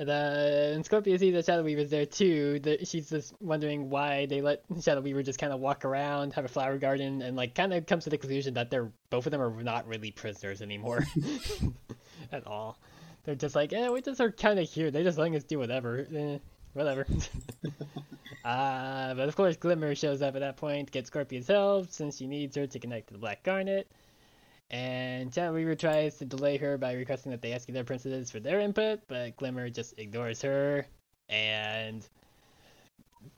[SPEAKER 3] and, uh, and Scorpia sees that Shadow Weaver's there too. That she's just wondering why they let Shadow Weaver just kind of walk around, have a flower garden, and like kind of comes to the conclusion that they're both of them are not really prisoners anymore at all. They're just like, eh, we just are kind of here. They're just letting us do whatever. Eh, whatever. Uh, but of course, Glimmer shows up at that point to get Scorpion's help since she needs her to connect to the Black Garnet. And Shadow Weaver tries to delay her by requesting that they ask their princesses for their input, but Glimmer just ignores her. And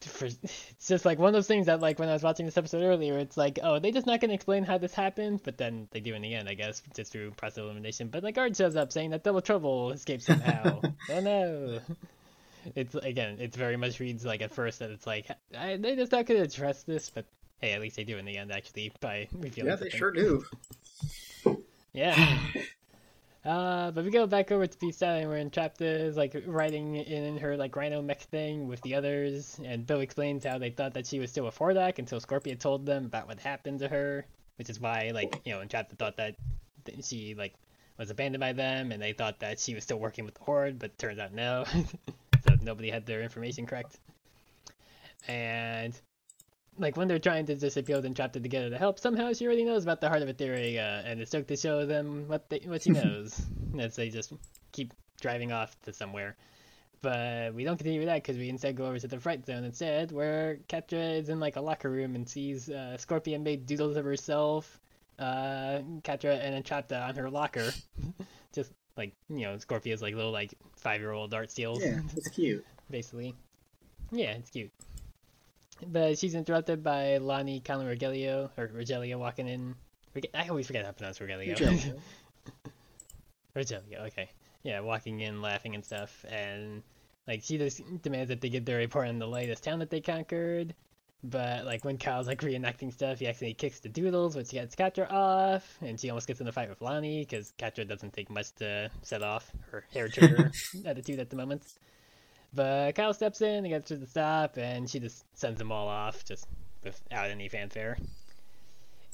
[SPEAKER 3] for, it's just like one of those things that, like, when I was watching this episode earlier, it's like, oh, they just not going to explain how this happened, but then they do in the end, I guess, just through process elimination. But the guard shows up saying that Double Trouble escaped somehow. oh no! It's again, it's very much reads like at first that it's like I, they just not gonna address this, but hey, at least they do in the end actually by revealing.
[SPEAKER 2] Yeah, they
[SPEAKER 3] something.
[SPEAKER 2] sure do.
[SPEAKER 3] Yeah. Uh, but we go back over to Beast Island where Entrapta is like riding in her like rhino mech thing with the others, and Bill explains how they thought that she was still a Fordak until Scorpia told them about what happened to her, which is why like you know Entrapta thought that she like was abandoned by them, and they thought that she was still working with the Horde, but turns out no. so nobody had their information correct. And like when they're trying to just appeal and Entrapta together to help, somehow she already knows about the heart of Etheria, and it's stoked to show them what they, what she knows as they just keep driving off to somewhere. But we don't continue with that because we instead go over to the fright zone instead, where Catra is in like a locker room and sees uh, Scorpion made doodles of herself, uh, Catra and Entrapta on her locker, just like you know Scorpia's like little like five year old art steals
[SPEAKER 2] Yeah, it's cute.
[SPEAKER 3] basically. Yeah, it's cute. But she's interrupted by Lonnie Colin Rogelio, or Rogelio walking in, I always forget how to pronounce Rogelio.
[SPEAKER 2] Rogelio.
[SPEAKER 3] Rogelio, okay. Yeah, walking in, laughing and stuff, and like she just demands that they get their report on the latest town that they conquered. But like when Kyle's like reenacting stuff, he accidentally kicks the doodles, which gets Catra off, and she almost gets in a fight with Lonnie because Catra doesn't take much to set off her hair trigger attitude at the moment. But Kyle steps in and gets her to stop, and she just sends them all off, just without any fanfare.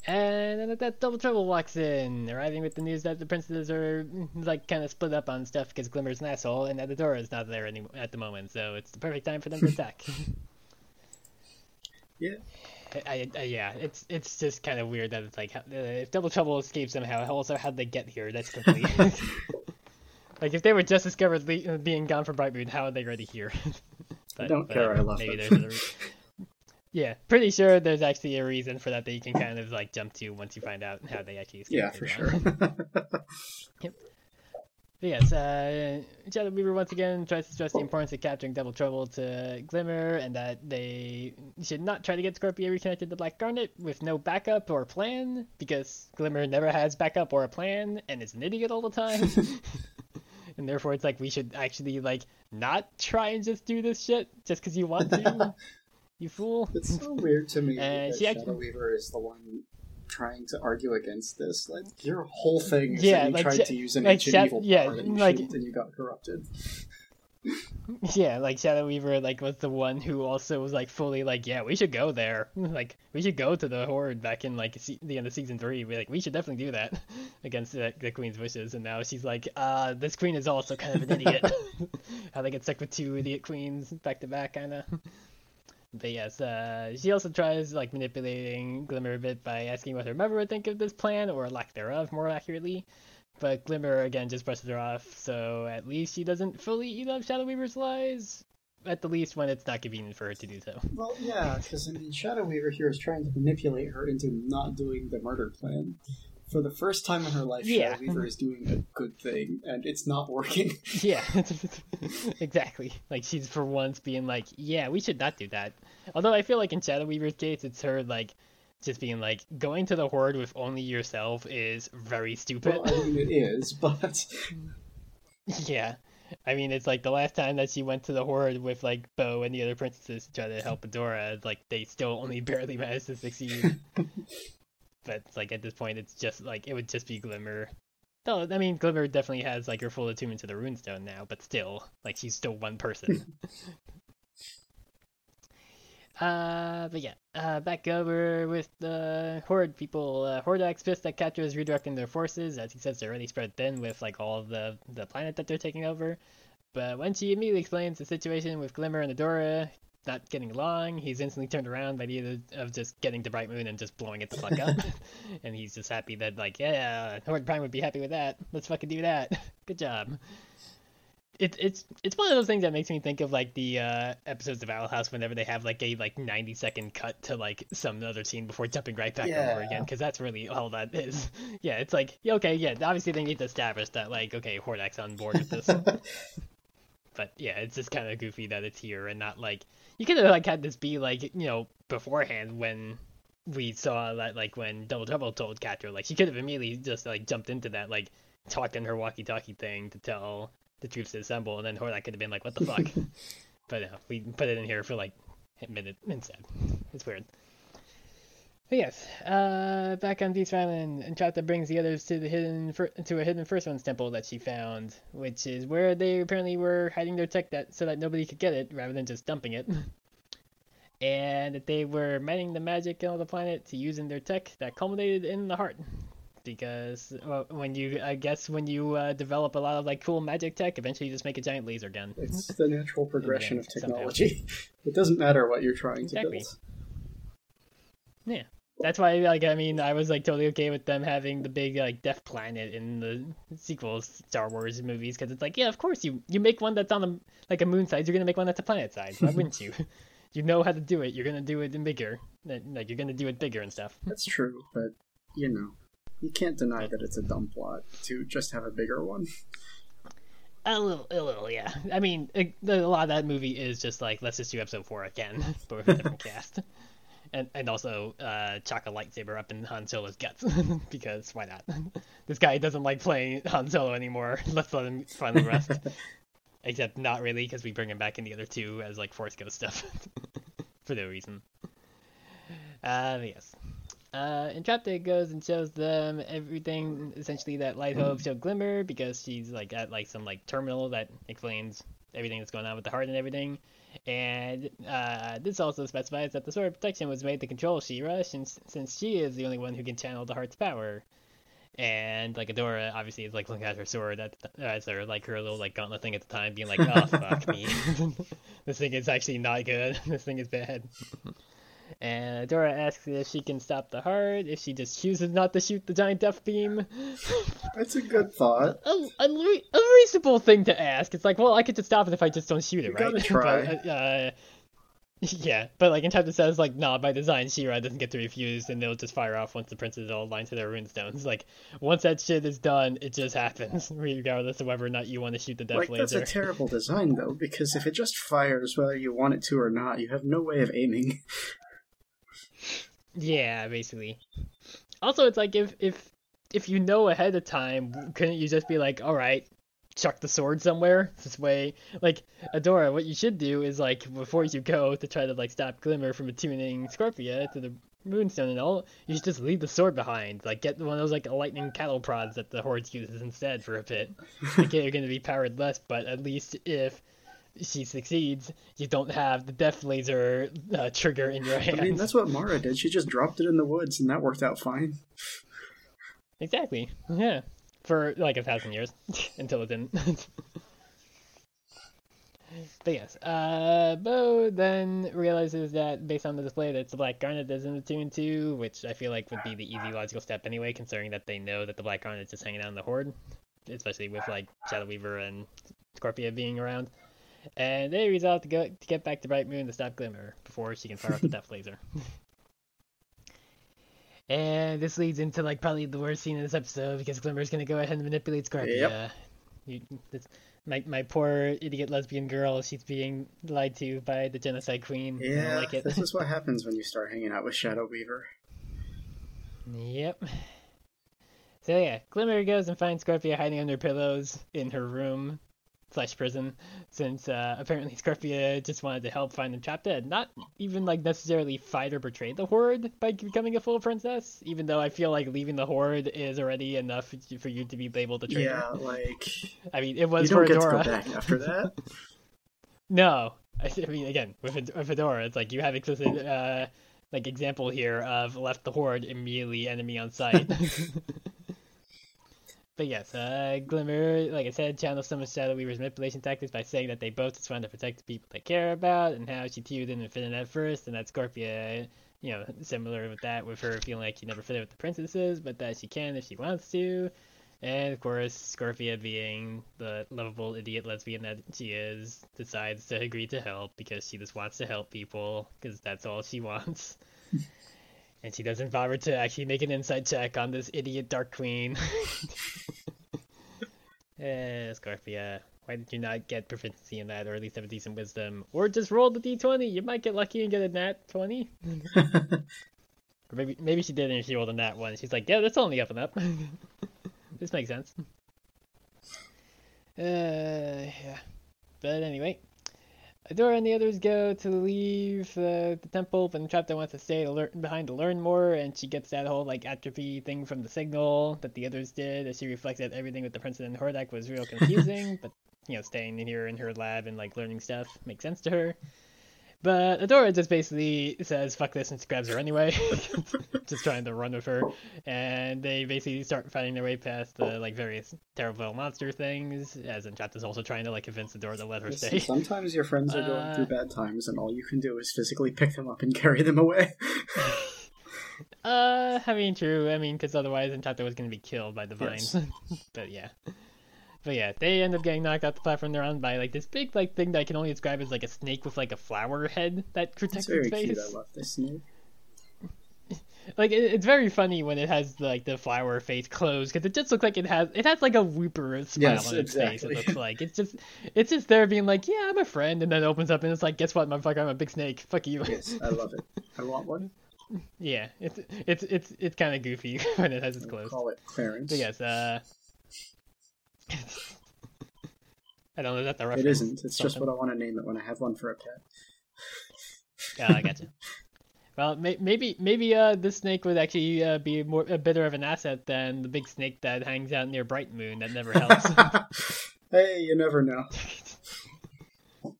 [SPEAKER 3] And then that Double Trouble walks in, arriving with the news that the princesses are like kind of split up on stuff because Glimmer's an asshole, and that Adora is not there any- at the moment, so it's the perfect time for them to attack.
[SPEAKER 2] Yeah.
[SPEAKER 3] I, I, yeah, it's it's just kind of weird that it's like uh, if Double Trouble escapes somehow, also how'd they get here? That's complete. like if they were just discovered le- being gone from Brightmoon, how are they already here?
[SPEAKER 2] I don't care, I love
[SPEAKER 3] maybe
[SPEAKER 2] it.
[SPEAKER 3] there's a re- yeah, pretty sure there's actually a reason for that that you can kind of like jump to once you find out how they actually escaped.
[SPEAKER 2] yeah, for sure.
[SPEAKER 3] But yes, uh, Shadow Weaver once again tries to stress the importance of capturing Double Trouble to Glimmer, and that they should not try to get Scorpia reconnected to Black Garnet with no backup or plan, because Glimmer never has backup or a plan, and is an idiot all the time. And therefore, it's like we should actually like not try and just do this shit just because you want to, you fool.
[SPEAKER 2] It's so weird to me that
[SPEAKER 3] she actually-
[SPEAKER 2] Weaver is the one trying to argue against this. Like your whole thing is
[SPEAKER 3] Yeah,
[SPEAKER 2] that you
[SPEAKER 3] like
[SPEAKER 2] tried to use an
[SPEAKER 3] like
[SPEAKER 2] ancient evil
[SPEAKER 3] yeah,
[SPEAKER 2] power that you
[SPEAKER 3] like-
[SPEAKER 2] and you got corrupted.
[SPEAKER 3] Yeah, like Shadow Weaver, like was the one who also was like fully like, yeah, we should go there. Like we should go to the Horde back in like se- the end of season three. We like we should definitely do that against the, the Queen's wishes. And now she's like, uh, this Queen is also kind of an idiot. How they get stuck with two idiot queens back to back, kind of. But yes, uh, she also tries like manipulating Glimmer a bit by asking what her mother would think of this plan, or lack thereof, more accurately. But Glimmer again just brushes her off, so at least she doesn't fully eat up Shadow Weaver's lies. At the least when it's not convenient for her to do so.
[SPEAKER 2] Well, yeah, because I mean, Shadow Weaver here is trying to manipulate her into not doing the murder plan. For the first time in her life,
[SPEAKER 3] Yeah.
[SPEAKER 2] Shadow Weaver is doing a good thing, and it's not working.
[SPEAKER 3] Yeah, exactly. Like she's for once being like, yeah, we should not do that. Although I feel like in Shadow Weaver's case, it's her like just being like, going to the Horde with only yourself is very stupid.
[SPEAKER 2] well, I mean, it is, but
[SPEAKER 3] Yeah. I mean, it's like the last time that she went to the Horde with like Bow and the other princesses to try to help Adora, like they still only barely managed to succeed. but like at this point, it's just like it would just be Glimmer. No, I mean Glimmer definitely has like her full attunement to the Runestone now, but still, like she's still one person. Uh, but yeah, uh, back over with the Horde people. Uh, Hordak's pissed that Catra is redirecting their forces, as he says they're already spread thin with like all of the the planet that they're taking over. But when she immediately explains the situation with Glimmer and Adora not getting along, he's instantly turned around by the idea of just getting to Bright Moon and just blowing it the fuck up. and he's just happy that like, yeah, Horde Prime would be happy with that. Let's fucking do that. Good job it, it's it's one of those things that makes me think of like the uh, episodes of Owl House whenever they have like a like ninety second cut to like some other scene before jumping right back over
[SPEAKER 2] Yeah.
[SPEAKER 3] again because that's really all that is. Yeah, it's like yeah, okay, yeah, obviously they need to establish that like okay, Hordak's on board with this. but yeah, it's just kind of goofy that it's here and not like you could have like had this be like you know beforehand when we saw that like when Double Trouble told Catra like she could have immediately just like jumped into that like talked in her walkie-talkie thing to tell the troops to assemble, and then Hordak could have been like, "What the fuck?" but no, we put it in here for like a minute instead. It's weird. But yes, uh, back on Beast Island, Entrapta brings the others to the hidden fir- to a hidden First One's temple that she found, which is where they apparently were hiding their tech that so that nobody could get it, rather than just dumping it. and that they were mining the magic on the planet to use in their tech that culminated in the heart because well, when you I guess when you uh, develop a lot of like cool magic tech, eventually you just make a giant laser gun.
[SPEAKER 2] it's the natural progression of
[SPEAKER 3] somehow.
[SPEAKER 2] technology. It doesn't matter what you're trying
[SPEAKER 3] Exactly.
[SPEAKER 2] to build.
[SPEAKER 3] Yeah, that's why like I mean I was like totally okay with them having the big like Death Planet in the sequels Star Wars movies because it's like yeah of course you you make one that's on a like a moon side you're gonna make one that's a planet side why wouldn't you? you know how to do it. You're gonna do it in bigger. Like you're gonna do it bigger and stuff.
[SPEAKER 2] That's true, but you know, you can't deny that it's a dumb plot to just have a bigger one.
[SPEAKER 3] A little, a little, yeah. I mean, the, a lot of that movie is just like, let's just do episode four again, but with a different cast. and and also uh, chuck a lightsaber up in Han Solo's guts because why not? this guy doesn't like playing Han Solo anymore. Let's let him finally rest. Except not really because we bring him back in the other two as like Force Ghost stuff for no reason. Uh, yes. Uh, Entrapta goes and shows them everything essentially that Light Hope showed Glimmer because she's like at like some like terminal that explains everything that's going on with the heart and everything. And uh, this also specifies that the sword of protection was made to control She-Ra since since she is the only one who can channel the heart's power. And like Adora obviously is like looking at her sword at as her like her little like gauntlet thing at the time, being like, "Oh fuck me, this thing is actually not good. this thing is bad." And Adora asks if she can stop the heart if she just chooses not to shoot the giant death beam.
[SPEAKER 2] That's a good thought.
[SPEAKER 3] A, a, a reasonable thing to ask. It's like, well, I could just stop it if I just don't shoot it,
[SPEAKER 2] You
[SPEAKER 3] right?
[SPEAKER 2] gotta try.
[SPEAKER 3] but, uh, yeah, but like Entrapta says, like, nah, by design, She-Ra doesn't get to refuse, and they'll just fire off once the princes all align to their runestones. Like, once that shit is done, it just happens, regardless of whether or not you want to shoot the death
[SPEAKER 2] Like that's a terrible design though, because if it just fires whether you want it to or not, you have no way of aiming.
[SPEAKER 3] Yeah, basically. Also, it's like if if if you know ahead of time, couldn't you just be like, all right, chuck the sword somewhere this way? Like Adora, what you should do is like before you go to try to like stop Glimmer from attuning Scorpia to the Moonstone and all, you should just leave the sword behind. Like get one of those like lightning cattle prods that the Horde uses instead for a bit. okay, you're gonna be powered less, but at least if she succeeds, you don't have the death laser uh, trigger in your
[SPEAKER 2] hand.
[SPEAKER 3] I
[SPEAKER 2] mean, that's what Mara did. She just dropped it in the woods, and that worked out fine.
[SPEAKER 3] Exactly. Yeah. For like a thousand years until it didn't. but yes, uh, Bow then realizes that based on the display that the Black Garnet the tune too, which I feel like would be the easy logical step anyway, considering that they know that the Black Garnet's just hanging out in the Horde, especially with like Shadow Weaver and Scorpia being around. And they resolve to go to get back to Bright Moon to stop Glimmer before she can fire off the Death Laser. And this leads into like probably the worst scene in this episode because Glimmer's gonna go ahead and manipulate Scorpia.
[SPEAKER 2] Yep.
[SPEAKER 3] You, this, my my poor idiot lesbian girl, she's being lied to by the genocide queen.
[SPEAKER 2] Yeah,
[SPEAKER 3] like it.
[SPEAKER 2] this is what happens when you start hanging out with Shadow Weaver.
[SPEAKER 3] Yep. So yeah, Glimmer goes and finds Scorpia hiding under pillows in her room slash prison, since uh, apparently Scorpia just wanted to help find the trapped dead, not even like necessarily fight or betray the Horde by becoming a full princess. Even though I feel like leaving the Horde is already enough for you to be labeled a traitor.
[SPEAKER 2] Yeah, like
[SPEAKER 3] I mean, it was you
[SPEAKER 2] don't
[SPEAKER 3] for
[SPEAKER 2] get to go back after that.
[SPEAKER 3] No, I I mean again with with Fedora, it's like you have explicit uh, like example here of left the horde immediately enemy on sight. But yes, uh, Glimmer, like I said, channels some of Shadow Weaver's manipulation tactics by saying that they both just want to protect the people they care about, and how she in and fit in at first, and that Scorpia, you know, similar with that, with her feeling like she never fit in with the princesses, but that she can if she wants to. And of course, Scorpia, being the lovable idiot lesbian that she is, decides to agree to help because she just wants to help people because that's all she wants. And she doesn't bother to actually make an insight check on this idiot Dark Queen. eh, Scorpia, why did you not get proficiency in that, or at least have a decent wisdom, or just roll the d20? You might get lucky and get a nat 20. Or maybe maybe she did and she rolled a nat one. She's like, yeah, that's only up and up. this makes sense. Uh, yeah. But anyway, Adora and the others go to leave uh, the temple, but Entrapta wants to stay to learn, behind to learn more, and she gets that whole like atrophy thing from the signal that the others did, as she reflects that everything with the Princess and Hordak was real confusing, but you know, staying in here in her lab and like learning stuff makes sense to her. But Adora just basically says fuck this and grabs her anyway, just trying to run with her. And they basically start fighting their way past the like various terrible monster things, as Entrapta's also trying to like convince Adora to let her stay.
[SPEAKER 2] Sometimes your friends are going
[SPEAKER 3] Uh,
[SPEAKER 2] through bad times, and all you can do is physically pick them up and carry them away.
[SPEAKER 3] Uh, I mean, true. I mean, because otherwise Entrapta was going to be killed by the
[SPEAKER 2] Yes.
[SPEAKER 3] vines. but yeah. But yeah, they end up getting knocked off the platform they're on by like this big like thing that I can only describe as like a snake with like a flower head that protects its face.
[SPEAKER 2] cute. I love this snake.
[SPEAKER 3] like it, it's very funny when it has like the flower face closed because it just looks like it has it has like a whooper smile
[SPEAKER 2] Yes,
[SPEAKER 3] on its face. It looks like it's just it's just there being like, yeah, I'm a friend, and then it opens up and it's like, guess what, motherfucker, I'm a big snake. Fuck you.
[SPEAKER 2] Yes, I love it. I want one.
[SPEAKER 3] yeah, it's it's it's it's kind of goofy when it has its
[SPEAKER 2] We'll
[SPEAKER 3] closed.
[SPEAKER 2] call it Clarence.
[SPEAKER 3] But yes, uh. I don't know that the reference.
[SPEAKER 2] It isn't. It's just what I want to name it when I have one for a pet.
[SPEAKER 3] Yeah, I gotcha. Well, may- maybe maybe uh this snake would actually uh, be more a better of an asset than the big snake that hangs out near Bright Moon that never helps.
[SPEAKER 2] hey, you never know.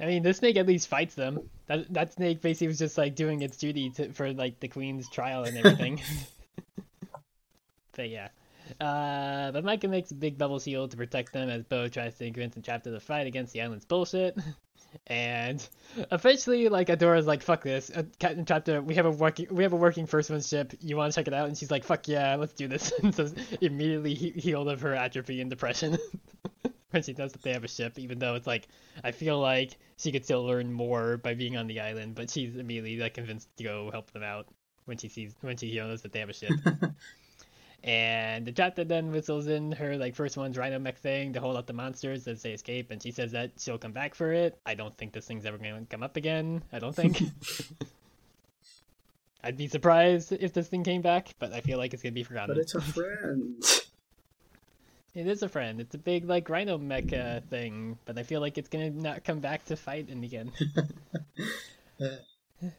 [SPEAKER 3] I mean, this snake at least fights them. That that snake basically was just like doing its duty to, for like the queen's trial and everything. but yeah. Uh, but Micah makes a big bubble shield to protect them as Bow tries to convince the chapter to fight against the island's bullshit. And officially, like Adora's like, "Fuck this, uh, Captain Chapter. We have a working, we have a working first one ship. You want to check it out?" And she's like, "Fuck yeah, let's do this." and so immediately he- healed of her atrophy and depression when she knows that they have a ship. Even though it's like, I feel like she could still learn more by being on the island, but she's immediately like convinced to go help them out when she sees when she knows that they have a ship. And the chapter then whistles in her like first one's rhino mech thing to hold up the monsters as they escape, and she says that she'll come back for it. I don't think this thing's ever gonna come up again. I don't think. I'd be surprised if this thing came back, but I feel like it's gonna be forgotten.
[SPEAKER 2] But it's a friend.
[SPEAKER 3] It is a friend. It's a big like rhino mech uh, thing, but I feel like it's gonna not come back to fight in the end.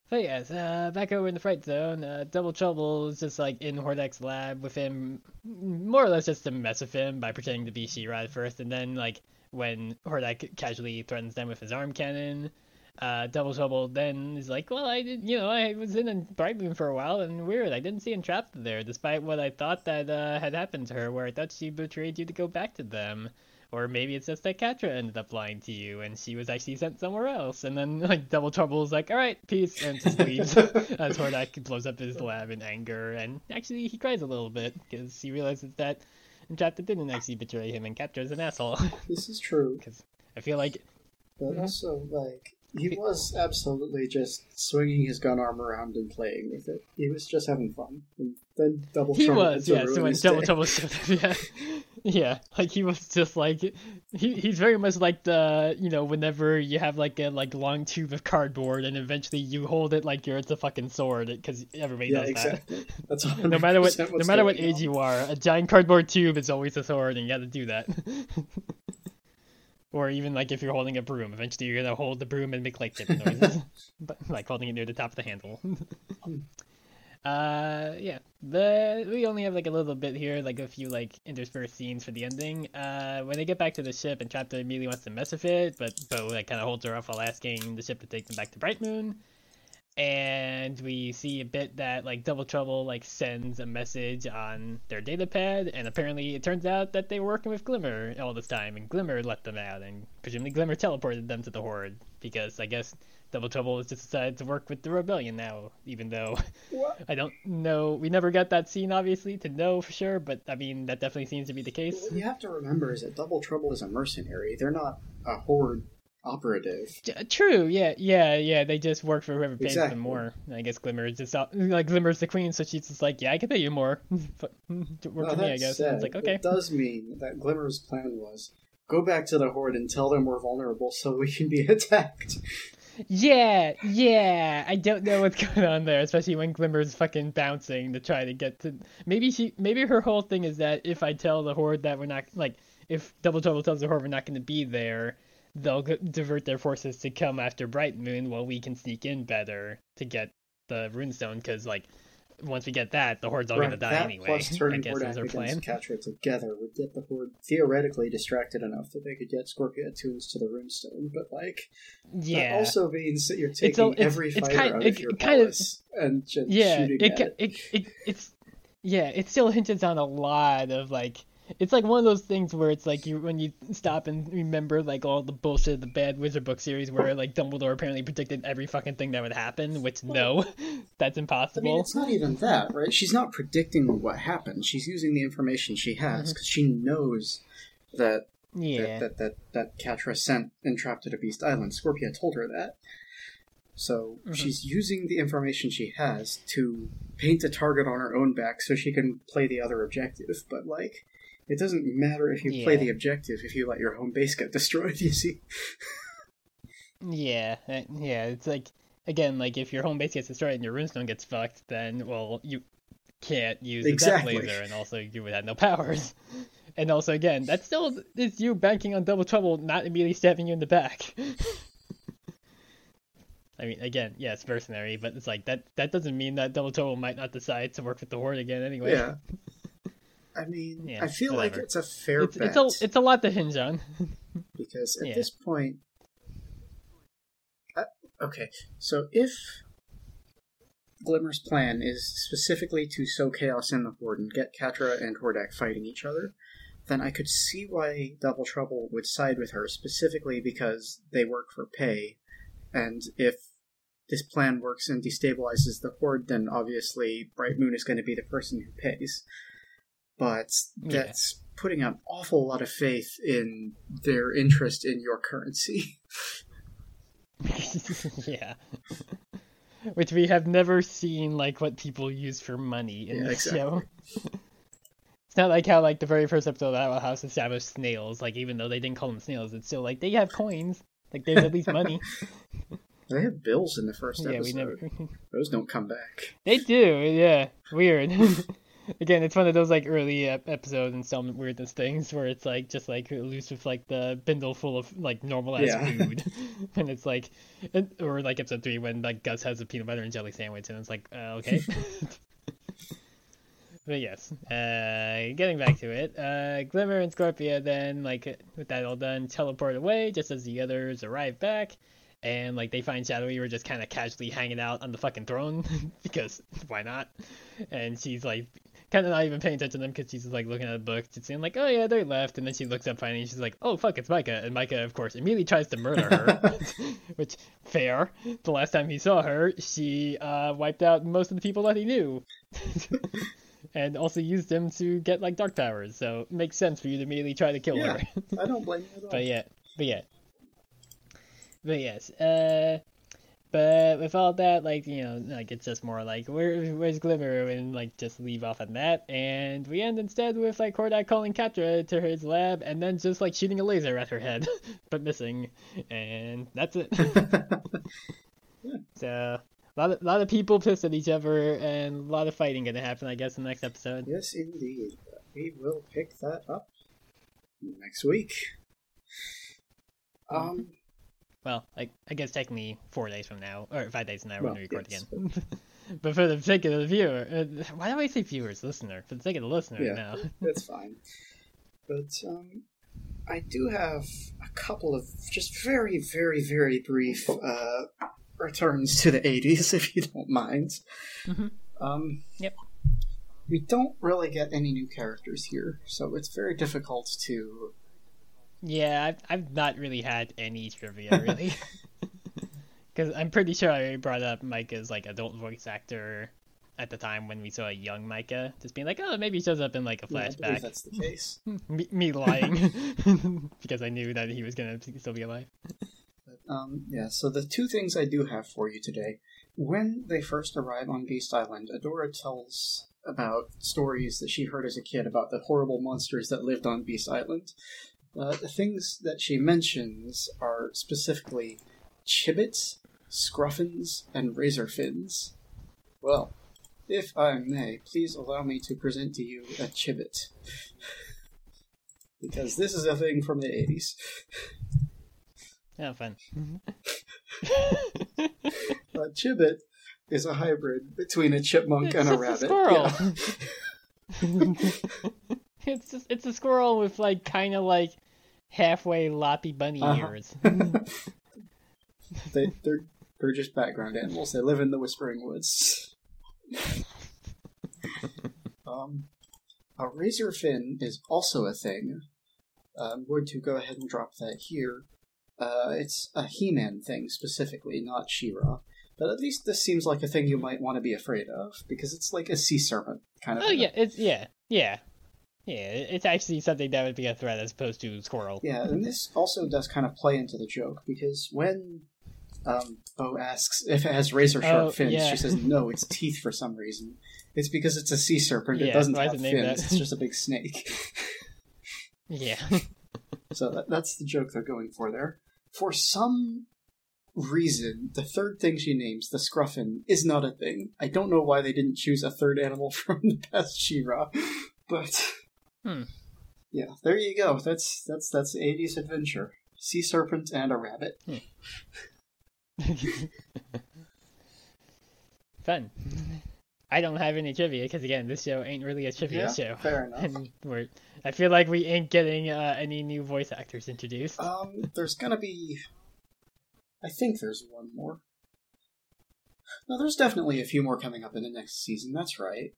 [SPEAKER 3] but yes, uh, back over in the fright zone, uh, Double Trouble is just like in Hordak's lab with him, more or less just to mess with him by pretending to be She-Ra first, and then like when Hordak casually threatens them with his arm cannon. Uh, Double Trouble then is like, well, I did, you know, I was in a Bright Moon for a while, and weird, I didn't see Entrapta there, despite what I thought that uh, had happened to her, where I thought she betrayed you to go back to them. Or maybe it's just that Catra ended up lying to you, and she was actually sent somewhere else. And then, like, Double Trouble is like, all right, peace, and just leaves as Hordak blows up his lab in anger. And actually, he cries a little bit because he realizes that Entrapta didn't actually betray him, and Catra's an asshole.
[SPEAKER 2] this is true, Because
[SPEAKER 3] I feel like
[SPEAKER 2] but also like he was absolutely just swinging his gun arm around and playing with it. He was just having fun. And then double
[SPEAKER 3] he
[SPEAKER 2] trouble
[SPEAKER 3] was, yeah. So when Double. Trouble yeah, yeah, like he was just like he he's very much like the you know whenever you have like a like long tube of cardboard and eventually you hold it like you're it's a fucking sword because everybody
[SPEAKER 2] Yeah,
[SPEAKER 3] does
[SPEAKER 2] exactly. That's
[SPEAKER 3] that. No matter what, no matter what age
[SPEAKER 2] on.
[SPEAKER 3] you are, a giant cardboard tube is always a sword, and you got to do that. or even like if you're holding a broom, eventually you're gonna hold the broom and make like tipping noises, but like holding it near the top of the handle. uh, yeah. The we only have like a little bit here, like a few like interspersed scenes for the ending. Uh, when they get back to the ship, and Chapter immediately wants to mess with it, but Bow like kind of holds her off while asking the ship to take them back to Bright Moon and we see a bit that like Double Trouble like sends a message on their data pad, and apparently it turns out that they were working with Glimmer all this time, and Glimmer let them out, and presumably Glimmer teleported them to the Horde because I guess Double Trouble has just decided to work with the Rebellion now, even though
[SPEAKER 2] What?
[SPEAKER 3] I don't know. We never got that scene obviously to know for sure, but I mean that definitely seems to be the case.
[SPEAKER 2] What you have to remember is that Double Trouble is a mercenary. They're not a horde operative.
[SPEAKER 3] True, yeah, yeah, yeah. They just work for whoever pays
[SPEAKER 2] Exactly.
[SPEAKER 3] them more. I guess Glimmer is just like Glimmer's the queen, so she's just like, yeah, I can pay you more. Work
[SPEAKER 2] Now,
[SPEAKER 3] for me, I guess.
[SPEAKER 2] said,
[SPEAKER 3] it's like, okay,
[SPEAKER 2] It does mean that Glimmer's plan was go back to the Horde and tell them we're vulnerable so we can be attacked.
[SPEAKER 3] yeah, yeah. I don't know what's going on there, especially when Glimmer's fucking bouncing to try to get to. Maybe she, maybe her whole thing is that if I tell the Horde that we're not like, if Double Trouble tells the Horde we're not going to be there, they'll divert their forces to come after Bright Moon while we can sneak in better to get the runestone because like once we get that the horde's all gonna
[SPEAKER 2] Right,
[SPEAKER 3] die
[SPEAKER 2] that
[SPEAKER 3] anyway
[SPEAKER 2] plus
[SPEAKER 3] i
[SPEAKER 2] turning
[SPEAKER 3] guess
[SPEAKER 2] Horde
[SPEAKER 3] is plan
[SPEAKER 2] Catra together would get the Horde theoretically distracted enough that they could get Scorpia tunes to the runestone. But like,
[SPEAKER 3] yeah
[SPEAKER 2] that also means that you're taking
[SPEAKER 3] it's-
[SPEAKER 2] every
[SPEAKER 3] it's
[SPEAKER 2] fighter
[SPEAKER 3] kind-
[SPEAKER 2] out
[SPEAKER 3] it-
[SPEAKER 2] of your
[SPEAKER 3] kind of-
[SPEAKER 2] and just
[SPEAKER 3] yeah
[SPEAKER 2] shooting
[SPEAKER 3] it,
[SPEAKER 2] it.
[SPEAKER 3] it it it's yeah it still hinges on a lot of like it's like one of those things where it's like you when you stop and remember like all the bullshit of the bad wizard book series where like dumbledore apparently predicted every fucking thing that would happen which no that's
[SPEAKER 2] I
[SPEAKER 3] impossible
[SPEAKER 2] mean, it's not even that, right? She's not predicting what happened. She's using the information she has because she knows that
[SPEAKER 3] yeah
[SPEAKER 2] that, that that that Catra sent Entrapta to the Beast Island. Scorpia told her that. So
[SPEAKER 3] Mhm.
[SPEAKER 2] she's using the information she has to paint a target on her own back so she can play the other objective. But, like, it doesn't matter if you play the objective if you let your home base get destroyed, you see?
[SPEAKER 3] Yeah, uh, yeah. It's like again, like if your home base gets destroyed and your runestone gets fucked, then well, you can't use the
[SPEAKER 2] Exactly.
[SPEAKER 3] death laser, and also you would have no powers. And also, again, that's still is you banking on double trouble, not immediately stabbing you in the back. I mean, again, yes, mercenary, but it's like that. That doesn't mean that double trouble might not decide to work with the horde again anyway.
[SPEAKER 2] Yeah. I mean,
[SPEAKER 3] Yeah,
[SPEAKER 2] I feel like it's a fair
[SPEAKER 3] it's,
[SPEAKER 2] bet
[SPEAKER 3] it's a it's a lot to hinge on.
[SPEAKER 2] because at
[SPEAKER 3] Yeah.
[SPEAKER 2] this point, uh, okay. So if Glimmer's plan is specifically to sow chaos in the horde and get Catra and Hordak fighting each other, then I could see why Double Trouble would side with her specifically because they work for pay, and if this plan works and destabilizes the horde, then obviously Bright Moon is going to be the person who pays. But
[SPEAKER 3] Yeah.
[SPEAKER 2] that's putting an awful lot of faith in their interest in your currency.
[SPEAKER 3] yeah. Which we have never seen like what people use for money in
[SPEAKER 2] Yeah,
[SPEAKER 3] this
[SPEAKER 2] exactly.
[SPEAKER 3] show. It's not like how like the very first episode of Owl House established snails. Like even though they didn't call them snails, it's still like they have coins. Like there's at least money.
[SPEAKER 2] They have bills in the first
[SPEAKER 3] yeah,
[SPEAKER 2] episode.
[SPEAKER 3] we never.
[SPEAKER 2] Those don't come back.
[SPEAKER 3] they do. Yeah, weird. Again, it's one of those like early ep- and some weirdness things where it's like just like loose with like the bindle full of like normal ass
[SPEAKER 2] Yeah.
[SPEAKER 3] food, and it's like, or like episode three when like Gus has a peanut butter and jelly sandwich, and it's like uh, okay. but yes, uh, getting back to it, uh, Glimmer and Scorpia then like with that all done teleport away just as the others arrive back. And like they find Shadowy Weaver just kind of casually hanging out on the fucking throne because why not? And she's like kind of not even paying attention to them because she's just like looking at the book, just saying like, "Oh yeah, they left." And then she looks up finally, and she's like, "Oh fuck, it's Micah." And Micah, of course, immediately tries to murder her, which fair. The last time he saw her, she uh, wiped out most of the people that he knew, and also used them to get like dark powers. So it makes sense for you to immediately try to kill
[SPEAKER 2] Yeah.
[SPEAKER 3] her.
[SPEAKER 2] I don't blame you at all.
[SPEAKER 3] But yeah, but yeah, but yes. Uh, but with all that, like you know, like it's just more like where where's Glimmer and like just leave off on that, and we end instead with like Hordak calling Catra to his lab and then just like shooting a laser at her head, but missing, and that's it. So a lot of lot of people pissed at each other and a lot of fighting gonna happen, I guess, in the next episode.
[SPEAKER 2] yes, indeed. We will pick that up next week. Um,
[SPEAKER 3] Well, like I guess technically four days from now, or five days from now,
[SPEAKER 2] Well,
[SPEAKER 3] when we record
[SPEAKER 2] yes,
[SPEAKER 3] again. but for the sake of the viewer, uh, why do I say viewers, listener? For the sake of the listener,
[SPEAKER 2] Yeah.
[SPEAKER 3] now.
[SPEAKER 2] that's fine. But um, I do have a couple of just very, very, very brief uh, returns to the 80s, if you don't mind.
[SPEAKER 3] Mhm.
[SPEAKER 2] Um,
[SPEAKER 3] Yep.
[SPEAKER 2] We don't really get any new characters here, so it's very difficult to.
[SPEAKER 3] Yeah, I've, I've not really had any trivia really, because I'm pretty sure I already brought up Micah's like adult voice actor at the time when we saw a young Micah, just being like, oh, maybe he shows up in like a
[SPEAKER 2] Yeah, I
[SPEAKER 3] flashback.
[SPEAKER 2] that's the case.
[SPEAKER 3] me, me lying because I knew that he was gonna still be alive.
[SPEAKER 2] Um, yeah, so the two things I do have for you today. When they first arrive on Beast Island, Adora tells about stories that she heard as a kid about the horrible monsters that lived on Beast Island. Uh, the things that she mentions are specifically chibbits, scruffins, and razorfins. Well, if I may, please allow me to present to you a chibbit. because this is a thing from the 80s.
[SPEAKER 3] Oh, fun.
[SPEAKER 2] A chibbit is a hybrid between a chipmunk and a rabbit.
[SPEAKER 3] squirrel.
[SPEAKER 2] Yeah.
[SPEAKER 3] it's just it's a squirrel with like kind of like halfway loppy bunny
[SPEAKER 2] Uh-huh.
[SPEAKER 3] ears.
[SPEAKER 2] they, they're they're just background animals. They live in the Whispering Woods. um, a razor fin is also a thing. Uh, I'm going to go ahead and drop that here. Uh, it's a He-Man thing specifically, not She-Ra. But at least this seems like a thing you might want to be afraid of because it's like a sea serpent kind of.
[SPEAKER 3] oh
[SPEAKER 2] thing.
[SPEAKER 3] yeah, it's yeah, yeah, yeah. It's actually something that would be a threat as opposed to squirrel.
[SPEAKER 2] Yeah, and this also does kind of play into the joke because when Um, Bow asks if it has razor sharp
[SPEAKER 3] Oh,
[SPEAKER 2] fins.
[SPEAKER 3] yeah.
[SPEAKER 2] She says no, it's teeth for some reason. It's because it's a sea serpent. it doesn't have fins.
[SPEAKER 3] that?
[SPEAKER 2] It's just a big snake.
[SPEAKER 3] Yeah.
[SPEAKER 2] so that, that's the joke they're going for there. For some reason, the third thing she names, the scruffin, is not a thing. I don't know why they didn't choose a third animal from the past She-Ra, but
[SPEAKER 3] Hmm.
[SPEAKER 2] yeah, there you go. That's that's that's 80s adventure. Sea serpent and a rabbit.
[SPEAKER 3] Fun. I don't have any trivia because again, this show ain't really a trivia
[SPEAKER 2] Yeah,
[SPEAKER 3] show.
[SPEAKER 2] fair enough.
[SPEAKER 3] And we're, I feel like we ain't getting uh, any new voice actors introduced.
[SPEAKER 2] Um, there's gonna be. I think there's one more. No, there's definitely a few more coming up in the next season. That's right.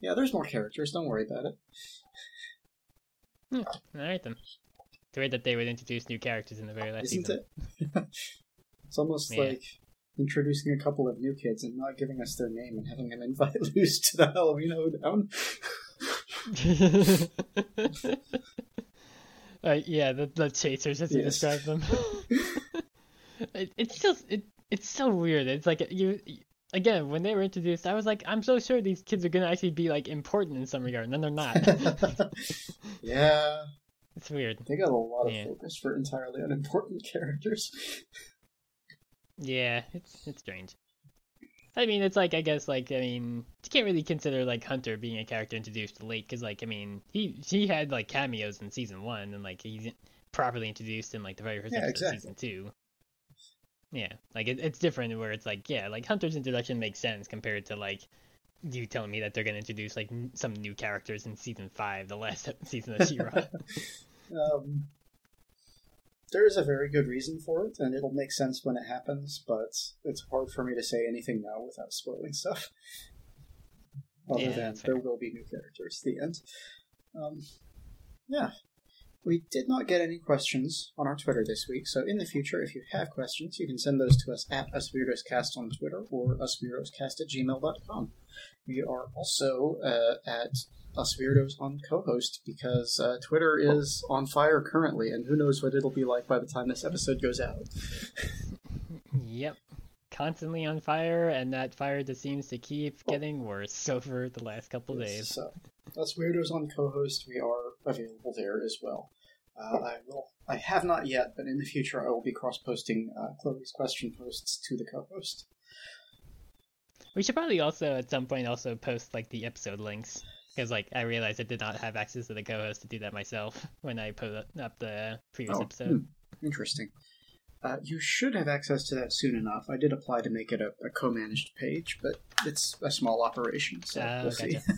[SPEAKER 2] Yeah, there's more characters. Don't worry about it.
[SPEAKER 3] All right then. It's weird that they would introduce new characters in the very last
[SPEAKER 2] Isn't
[SPEAKER 3] season.
[SPEAKER 2] it? it's almost
[SPEAKER 3] Yeah.
[SPEAKER 2] like introducing a couple of new kids and not giving us their name and having them invite Luz to the Halloween Hoedown.
[SPEAKER 3] uh, yeah, the the chasers as you
[SPEAKER 2] Yes.
[SPEAKER 3] describe them. it, it's just it it's so weird. It's like you again when they were introduced, I was like, I'm so sure these kids are gonna actually be like important in some regard, and then they're not.
[SPEAKER 2] yeah,
[SPEAKER 3] it's weird.
[SPEAKER 2] they got a lot of
[SPEAKER 3] Yeah.
[SPEAKER 2] focus for entirely unimportant characters.
[SPEAKER 3] Yeah, it's it's strange. I mean, it's like I guess like I mean, you can't really consider like Hunter being a character introduced late because like I mean he he had like cameos in season one and like he's properly introduced in like the very first
[SPEAKER 2] Yeah,
[SPEAKER 3] episode
[SPEAKER 2] exactly.
[SPEAKER 3] of season two. Yeah, like it, it's different where it's like yeah, like Hunter's introduction makes sense compared to like you telling me that they're gonna introduce like n- some new characters in season five, the last season of She-Ra.
[SPEAKER 2] Um, there is a very good reason for it, and it'll make sense when it happens, but it's hard for me to say anything now without spoiling stuff. Other
[SPEAKER 3] Yeah,
[SPEAKER 2] than there will be new characters. At the end. Um, yeah. We did not get any questions on our Twitter this week, so in the future, if you have questions, you can send those to us at UsWeirdoScast on Twitter or UsWeirdoScast at gmail.com. We are also uh, at Us Weirdos on Cohost because uh, Twitter is on fire currently, and who knows what it'll be like by the time this episode goes out.
[SPEAKER 3] Yep. Constantly on fire, and that fire just seems to keep getting worse over the last couple days.
[SPEAKER 2] So, Us Weirdos on Cohost, we are available there as well. Uh, I will. I have not yet, but in the future, I will be cross-posting uh, Chloe's question posts to the Cohost.
[SPEAKER 3] We should probably also at some point also post like the episode links because like I realized I did not have access to the Cohost to do that myself when I put up the previous
[SPEAKER 2] Oh,
[SPEAKER 3] episode.
[SPEAKER 2] hmm, interesting. Uh, you should have access to that soon enough. I did apply to make it a, a co-managed page, but it's a small operation, so
[SPEAKER 3] Oh,
[SPEAKER 2] we'll see.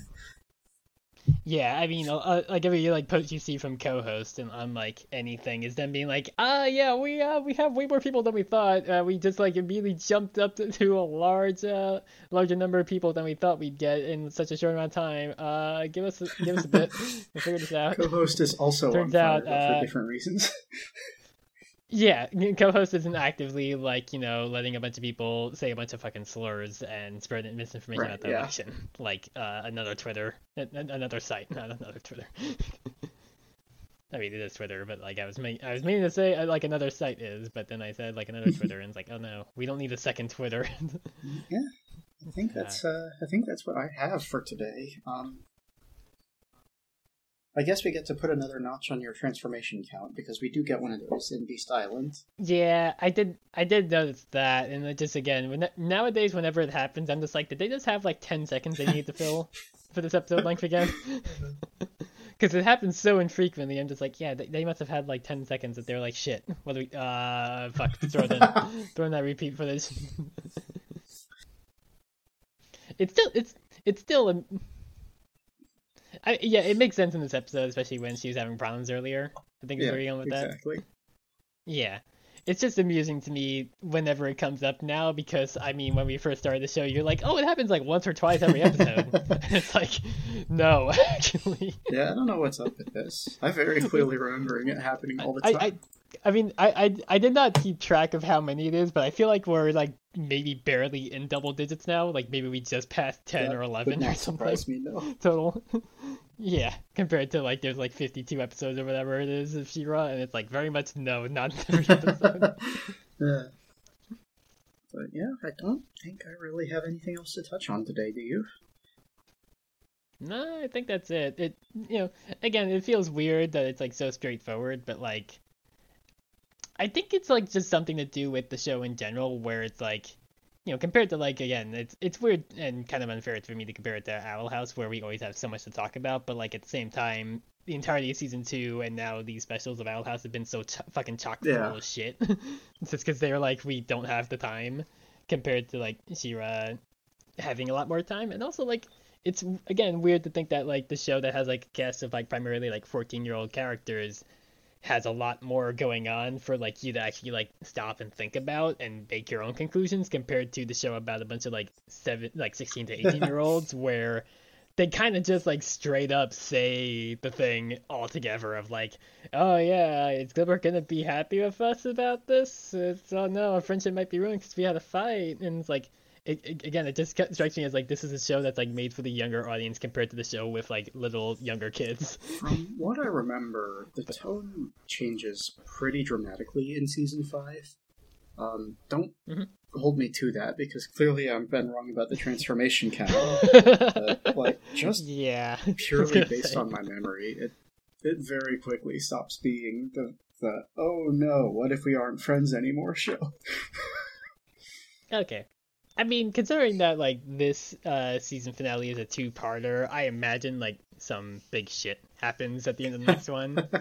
[SPEAKER 3] Yeah, I mean, uh, like every like post you see from Cohost and on like anything is them being like, ah, yeah, we uh we have way more people than we thought. Uh, we just like immediately jumped up to, to a large uh larger number of people than we thought we'd get in such a short amount of time. Uh, give us a, give us a bit. We'll figure this out.
[SPEAKER 2] Cohost is also on
[SPEAKER 3] Turns out, uh,
[SPEAKER 2] for different reasons.
[SPEAKER 3] Yeah, Cohost isn't actively like you know letting a bunch of people say a bunch of fucking slurs and spread misinformation
[SPEAKER 2] Right,
[SPEAKER 3] about the
[SPEAKER 2] yeah.
[SPEAKER 3] election, like uh, another Twitter, another site, not another Twitter. I mean, it is Twitter, but like I was ma- I was meaning to say uh, like another site is, but then I said like another Twitter, and it's like, oh no, we don't need a second Twitter.
[SPEAKER 2] yeah, I think that's uh, I think that's what I have for today. Um, I guess we get to put another notch on your transformation count because we do get one of those in Beast Island.
[SPEAKER 3] yeah, I did I did notice that, and it just again, when nowadays whenever it happens, I'm just like, did they just have like ten seconds they need to fill for this episode length again? Because it happens so infrequently, I'm just like, yeah, they, they must have had like 10 seconds that they're like, shit, what do we, uh, fuck, throw it in, throw in that repeat footage. it's still, it's, it's still, a, I, yeah, it makes sense in this episode, especially when she was having problems earlier. I think is
[SPEAKER 2] Yeah,
[SPEAKER 3] where you're going with that.
[SPEAKER 2] exactly.
[SPEAKER 3] Yeah. It's just amusing to me whenever it comes up now because I mean when we first started the show you're like, Oh, it happens like once or twice every episode. it's like no, actually.
[SPEAKER 2] Yeah, I don't know what's up with this. I very clearly remembering it happening all the time.
[SPEAKER 3] I I mean I, I I did not keep track of how many it is, but I feel like we're like maybe barely in double digits now. Like maybe we just passed ten
[SPEAKER 2] That
[SPEAKER 3] or eleven or
[SPEAKER 2] not
[SPEAKER 3] something
[SPEAKER 2] surprise me, no.
[SPEAKER 3] total. Yeah, compared to like there's like 52 episodes or whatever it is of She-Ra, and it's like very much no, not every episode.
[SPEAKER 2] Yeah. But yeah, I don't think I really have anything else to touch on today, do you?
[SPEAKER 3] No, I think that's it. It you know, again, it feels weird that it's like so straightforward, but like I think it's like just something to do with the show in general where it's like you know, compared to like again, it's it's weird and kind of unfair for me to compare it to Owl House where we always have so much to talk about, but like at the same time, the entirety of season two and now these specials of Owl House have been so ch- fucking chock full
[SPEAKER 2] Yeah.
[SPEAKER 3] of shit. it's just because they're like we don't have the time compared to like She-Ra having a lot more time, and also like it's again weird to think that like the show that has like a cast of like primarily like 14 year old characters has a lot more going on for like you to actually like stop and think about and make your own conclusions compared to the show about a bunch of like seven like 16 to 18 year olds where they kind of just like straight up say the thing altogether of like oh yeah is Glimmer gonna be happy with us about this. It's oh no our friendship might be ruined because we had a fight. And it's like it, it- again, it just strikes me as like this is a show that's like made for the younger audience compared to the show with like little younger kids.
[SPEAKER 2] From what I remember, the tone changes pretty dramatically in season five. Um, don't
[SPEAKER 3] Mhm.
[SPEAKER 2] hold me to that because clearly I've been wrong about the transformation count. But, like, just
[SPEAKER 3] yeah,
[SPEAKER 2] purely based on my memory, it it very quickly stops being the the oh no, what if we aren't friends anymore show.
[SPEAKER 3] Okay. I mean, considering that like this uh season finale is a two-parter, I imagine like some big shit happens at the end of the next one.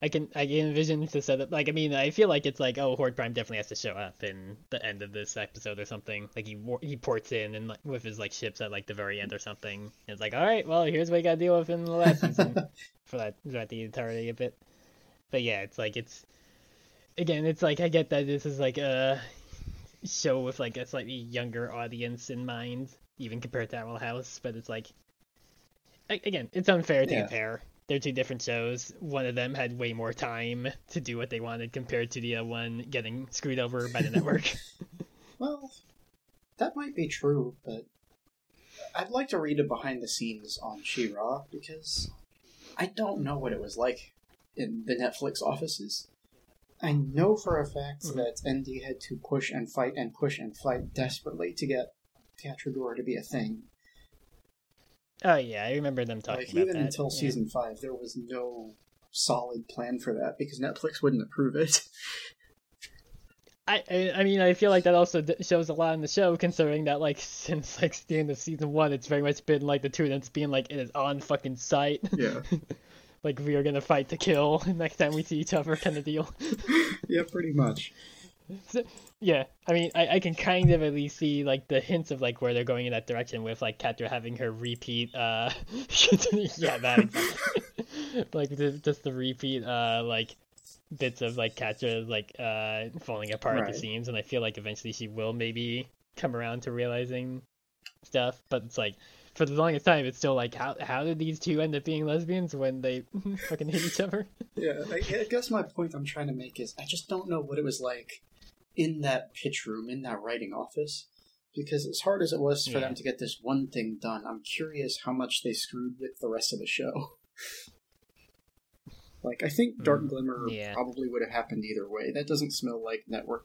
[SPEAKER 3] I can I can envision the setup. Like I mean, I feel like it's like oh, Horde Prime definitely has to show up in the end of this episode or something. Like he he ports in and like with his like ships at like the very end or something. And it's like all right, well here's what you got to deal with in the last season for that throughout the entirety of it. But yeah, it's like it's again, it's like I get that this is like a show with like a slightly younger audience in mind, even compared to Owl House. But it's like again, it's unfair to
[SPEAKER 2] Yeah.
[SPEAKER 3] compare. They're two different shows. One of them had way more time to do what they wanted compared to the other one getting screwed over by the network.
[SPEAKER 2] Well, that might be true, but I'd like to read a behind the scenes on She-Ra because I don't know what it was like in the Netflix offices. I know for a fact
[SPEAKER 3] Mhm.
[SPEAKER 2] that ND had to push and fight and push and fight desperately to get Catradora to be a thing.
[SPEAKER 3] oh yeah, I remember them talking
[SPEAKER 2] Like
[SPEAKER 3] about
[SPEAKER 2] even
[SPEAKER 3] that.
[SPEAKER 2] until
[SPEAKER 3] yeah.
[SPEAKER 2] season five, there was no solid plan for that because Netflix wouldn't approve it.
[SPEAKER 3] I, I I mean I feel like that also shows a lot in the show considering that like since like the end of season one it's very much been like the two of them being like it is on fucking sight
[SPEAKER 2] yeah,
[SPEAKER 3] like we are gonna fight to kill next time we see each other kind of deal
[SPEAKER 2] yeah, pretty much.
[SPEAKER 3] So, yeah I mean I, I can kind of at least see like the hints of like where they're going in that direction with like Catra having her repeat uh yeah that exactly like the, just the repeat uh like bits of like Catra like uh falling apart at the seams and I feel like eventually she will maybe come around to realizing stuff but it's like for the longest time it's still like how how did these two end up being lesbians when they fucking hate each other
[SPEAKER 2] Yeah, I, I guess my point I'm trying to make is I just don't know what it was like in that pitch room, in that writing office. Because as hard as it was for
[SPEAKER 3] Yeah.
[SPEAKER 2] them to get this one thing done, I'm curious how much they screwed with the rest of the show. like, I think Dark
[SPEAKER 3] Mm,
[SPEAKER 2] Glimmer
[SPEAKER 3] yeah.
[SPEAKER 2] probably would have happened either way. That doesn't smell like network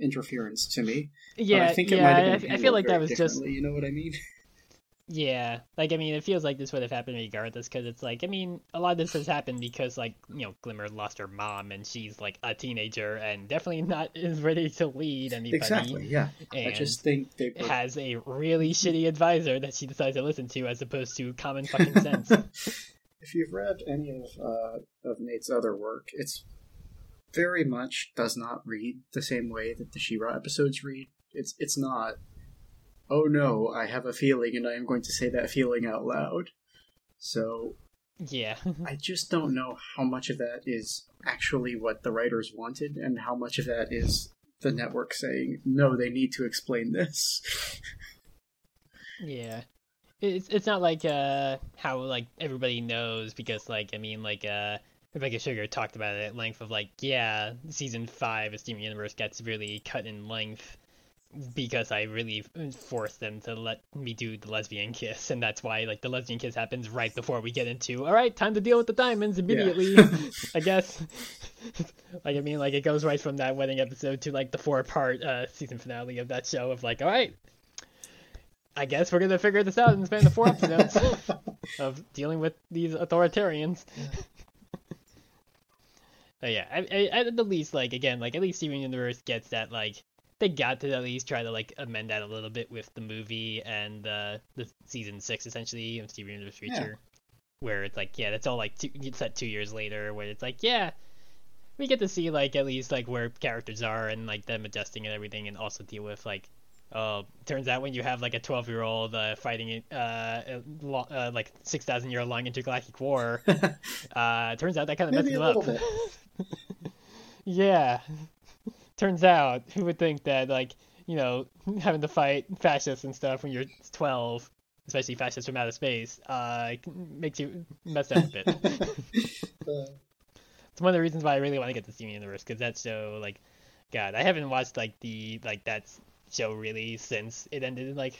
[SPEAKER 2] interference to me. but
[SPEAKER 3] yeah
[SPEAKER 2] I think it
[SPEAKER 3] yeah
[SPEAKER 2] might have been
[SPEAKER 3] I feel
[SPEAKER 2] handled
[SPEAKER 3] like that was just
[SPEAKER 2] differently, You know what I mean?
[SPEAKER 3] Yeah, like I mean, it feels like this would have happened regardless, because it's like I mean, a lot of this has happened because like you know, Glimmer lost her mom, and she's like a teenager, and definitely not is ready to lead anybody.
[SPEAKER 2] Exactly, yeah. I just think they were
[SPEAKER 3] has a really shitty advisor that she decides to listen to, as opposed to common fucking sense.
[SPEAKER 2] if you've read any of uh, of Nate's other work, it's very much does not read the same way that the She-Ra episodes read. It's it's not. Oh no, I have a feeling, and I am going to say that feeling out loud. So
[SPEAKER 3] yeah,
[SPEAKER 2] I just don't know how much of that is actually what the writers wanted, and how much of that is the network saying no, they need to explain this.
[SPEAKER 3] yeah. It's it's not like uh how like everybody knows because like I mean like uh Rebecca Sugar talked about it at length of like yeah season five of Steven Universe got severely cut in length because I really forced them to let me do the lesbian kiss, and that's why like the lesbian kiss happens right before we get into all right, time to deal with the diamonds immediately. I guess. like I mean, like it goes right from that wedding episode to like the four part uh, season finale of that show of like, all right, I guess we're gonna figure this out in the span of four episodes of dealing with these authoritarians. but yeah, I, I, at the least, like again, like at least Steven Universe gets that like they got to at least try to like amend that a little bit with the movie and uh, the season six essentially of Steven Universe Future, where it's like yeah, that's all like two, set two years later, where it's like yeah, we get to see like at least like where characters are and like them adjusting and everything, and also deal with like. Uh, turns out when you have like a 12 year old uh, fighting uh, a lo- uh, like 6,000 year long intergalactic war, uh, turns out that kind of messes them up. yeah. Turns out, who would think that, like, you know, having to fight fascists and stuff when you're 12, especially fascists from outer space, uh, makes you mess up a bit. It's one of the reasons why I really want to get to Steven Universe, because that show, like, God, I haven't watched, like, the, like, that show really since it ended in, like,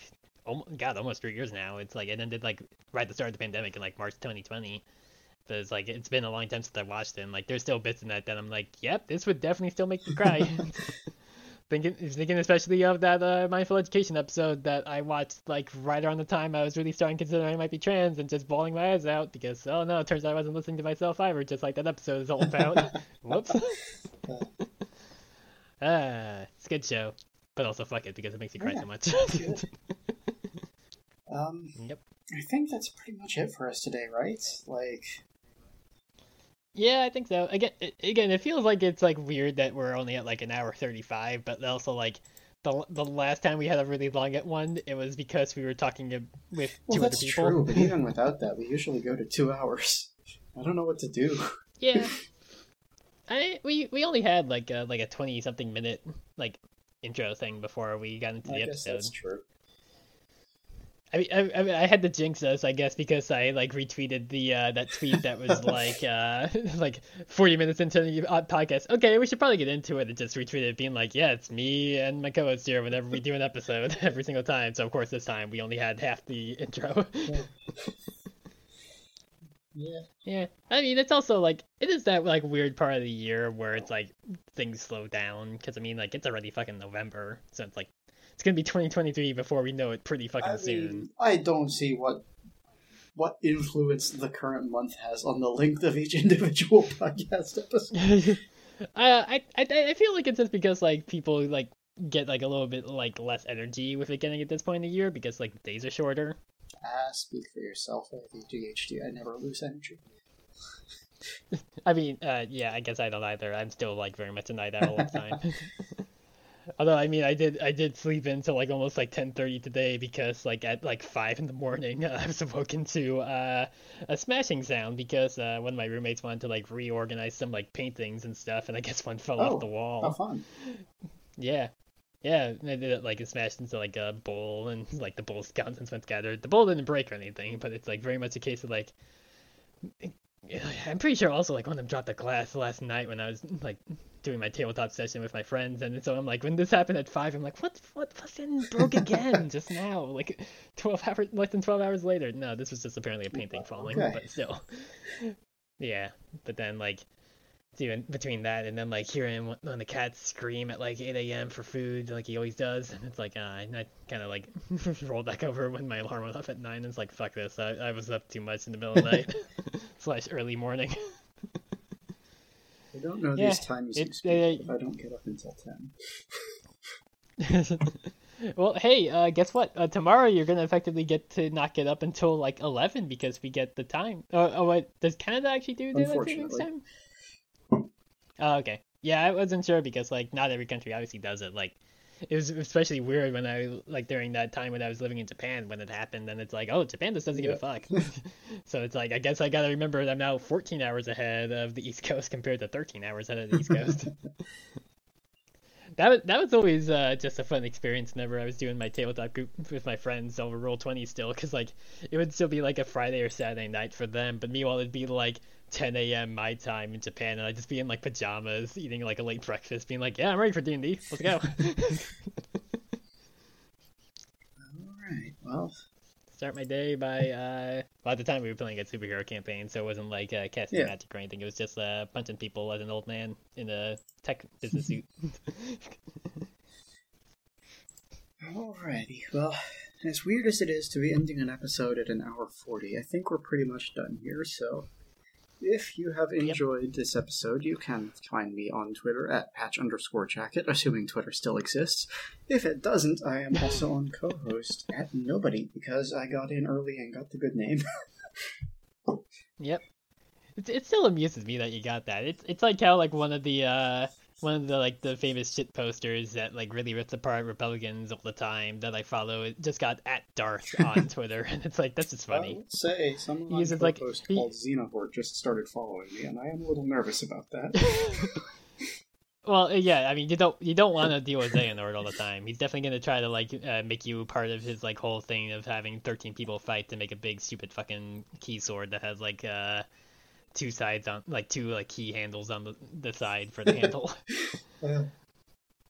[SPEAKER 3] almost, God, almost three years now. It's like, it ended, like, right at the start of the pandemic in, like, March 2020. It's like it's been a long time since I watched it. And like there's still bits in that that I'm like, yep, this would definitely still make me cry. thinking, thinking especially of that uh, mindful education episode that I watched like right around the time I was really starting to consider I might be trans and just bawling my eyes out because oh no, it turns out I wasn't listening to myself either, just like that episode is all about. Whoops. ah, it's a good show, but also fuck it because it makes you cry
[SPEAKER 2] Yeah,
[SPEAKER 3] so much.
[SPEAKER 2] um,
[SPEAKER 3] Yep.
[SPEAKER 2] I think that's pretty much it for us today, right? Like,
[SPEAKER 3] Yeah, I think so. Again, it- again, it feels like it's like weird that we're only at like an hour thirty-five, but also like the the last time we had a really long at one, it was because we were talking with
[SPEAKER 2] well,
[SPEAKER 3] two other
[SPEAKER 2] that's
[SPEAKER 3] people.
[SPEAKER 2] true, but even without that, we usually go to two hours. I don't know what to do.
[SPEAKER 3] Yeah, I we we only had like a like a twenty something minute like intro thing before we got into
[SPEAKER 2] I
[SPEAKER 3] the episode.
[SPEAKER 2] that's true.
[SPEAKER 3] I mean, I, I, mean, I had to jinx us, I guess, because I like retweeted the uh, that tweet that was like uh, like 40 minutes into the podcast. Okay, we should probably get into it. And just retweeted it, being like, "Yeah, it's me and my co-host here whenever we do an episode every single time." So of course this time we only had half the intro.
[SPEAKER 2] Yeah.
[SPEAKER 3] yeah, I mean it's also like it is that like weird part of the year where it's like things slow down because I mean like it's already fucking November, so it's like it's gonna be 2023 before we know it pretty fucking
[SPEAKER 2] I
[SPEAKER 3] soon.
[SPEAKER 2] mean, I don't see what what influence the current month has on the length of each individual podcast episode.
[SPEAKER 3] I, I I I feel like it's just because like people like get like a little bit like less energy with it getting at this point in the year because like days are shorter.
[SPEAKER 2] Ah, speak for yourself. I have ADHD. I never lose energy.
[SPEAKER 3] I mean, uh, yeah, I guess I don't either. I'm still like very much a night owl all the time. Although I mean, I did I did sleep until like almost like 10:30 today because like at like five in the morning I was awoken to uh, a smashing sound because uh, one of my roommates wanted to like reorganize some like paintings and stuff, and I guess one fell
[SPEAKER 2] Oh,
[SPEAKER 3] off the wall.
[SPEAKER 2] How fun.
[SPEAKER 3] Yeah. Yeah, I did it like it smashed into like a bowl and like the bowl's contents went scattered. The bowl didn't break or anything, but it's like very much a case of like I'm pretty sure also like one of them dropped a glass last night when I was like doing my tabletop session with my friends and so I'm like when this happened at five I'm like what what fucking broke again just now like twelve hours less than twelve hours later no this was just apparently a painting falling
[SPEAKER 2] Okay.
[SPEAKER 3] but still yeah but then like even between that and then like hearing of the cats scream at like 8 a.m. for food like he always does and it's like uh, and I kind of like rolled back over when my alarm went off at 9 and it's like fuck this I, I was up too much in the middle of the night slash early morning
[SPEAKER 2] I don't know
[SPEAKER 3] Yeah,
[SPEAKER 2] these times
[SPEAKER 3] it-
[SPEAKER 2] speak
[SPEAKER 3] uh,
[SPEAKER 2] if I don't get up until 10.
[SPEAKER 3] well hey uh, guess what uh, tomorrow you're gonna effectively get to not get up until like 11 because we get the time oh, oh wait does Canada actually do daylight savings time Oh, okay. Yeah, I wasn't sure because like not every country obviously does it. Like it was especially weird when I like during that time when I was living in Japan when it happened. And it's like, oh, Japan just doesn't give a fuck. so it's like I guess I gotta remember that I'm now 14 hours ahead of the East Coast compared to 13 hours ahead of the East Coast. That was, that was always uh, just a fun experience whenever I was doing my tabletop group with my friends over Roll Twenty still, because like it would still be like a Friday or Saturday night for them, but meanwhile it'd be like 10 a.m. my time in Japan, and I'd just be in like pajamas, eating like a late breakfast, being like, "Yeah, I'm ready for D and D. Let's go." All right.
[SPEAKER 2] Well,
[SPEAKER 3] Start my day by uh well at the time we were playing a superhero campaign, so it wasn't like uh, casting
[SPEAKER 2] Yeah.
[SPEAKER 3] magic or anything. It was just uh punching people as an old man in a tech business suit.
[SPEAKER 2] alrighty. Well, as weird as it is to be ending an episode at an hour 40, I think we're pretty much done here, so. If you have enjoyed this episode, you can find me on Twitter at patch underscore jacket, assuming Twitter still exists. If it doesn't, I am also on co host at nobody because I got in early and got the good name.
[SPEAKER 3] Yep. It, it still amuses me that you got that. It's it's like how like one of the uh one of the like the famous shit posters that like really rips apart Republicans all the time that I follow it just got at Darth on Twitter and it's like that's just funny.
[SPEAKER 2] I'll say someone
[SPEAKER 3] He
[SPEAKER 2] on
[SPEAKER 3] uses, like-
[SPEAKER 2] Cohost
[SPEAKER 3] he-
[SPEAKER 2] called Xehanort just started following me, and I am a little nervous about that.
[SPEAKER 3] Well, uh, yeah, I mean, you don't you don't want to deal with Xehanort all the time. He's definitely gonna try to like uh, make you part of his like whole thing of having thirteen people fight to make a big stupid fucking key sword that has like uh two sides on like two like key handles on the, the side for the handle.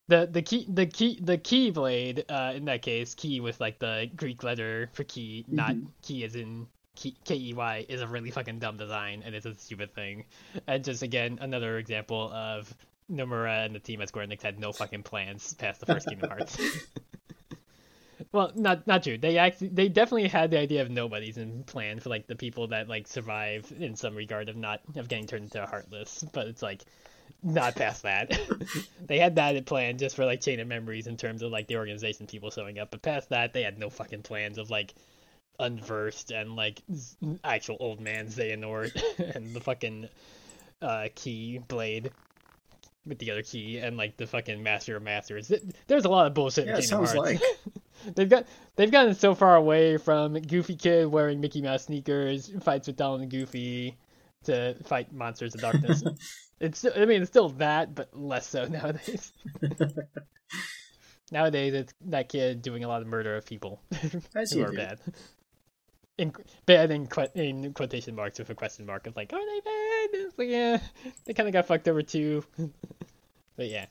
[SPEAKER 3] the the key the key the key blade uh in that case key with like the Greek letter for key, not
[SPEAKER 2] Mhm.
[SPEAKER 3] key as in K E Y is a really fucking dumb design and it's a stupid thing. And just again another example of Nomura and the team at Square Enix had no fucking plans past the first Kingdom Hearts. Well, not not true. They actually they definitely had the idea of nobodies in plan for like the people that like survive in some regard of not of getting turned into a heartless. But it's like not past that. they had that in plan just for like chain of memories in terms of like the organization people showing up. But past that, they had no fucking plans of like unversed and like actual old man Xehanort and the fucking uh key blade with the other key and like the fucking master of masters. Th- There's a lot of bullshit
[SPEAKER 2] Yeah,
[SPEAKER 3] in
[SPEAKER 2] it
[SPEAKER 3] Kingdom
[SPEAKER 2] sounds
[SPEAKER 3] Hearts.
[SPEAKER 2] like.
[SPEAKER 3] they've got they've gotten so far away from Goofy Kid wearing Mickey Mouse sneakers, fights with Donald and Goofy to fight monsters of darkness. it's I mean it's still that, but less so nowadays. nowadays it's that kid doing a lot of murder of people
[SPEAKER 2] As
[SPEAKER 3] who are
[SPEAKER 2] do.
[SPEAKER 3] bad. In, bad in, in quotation marks with a question mark of like, are they bad? It's like, yeah, they kind of got fucked over too. but yeah,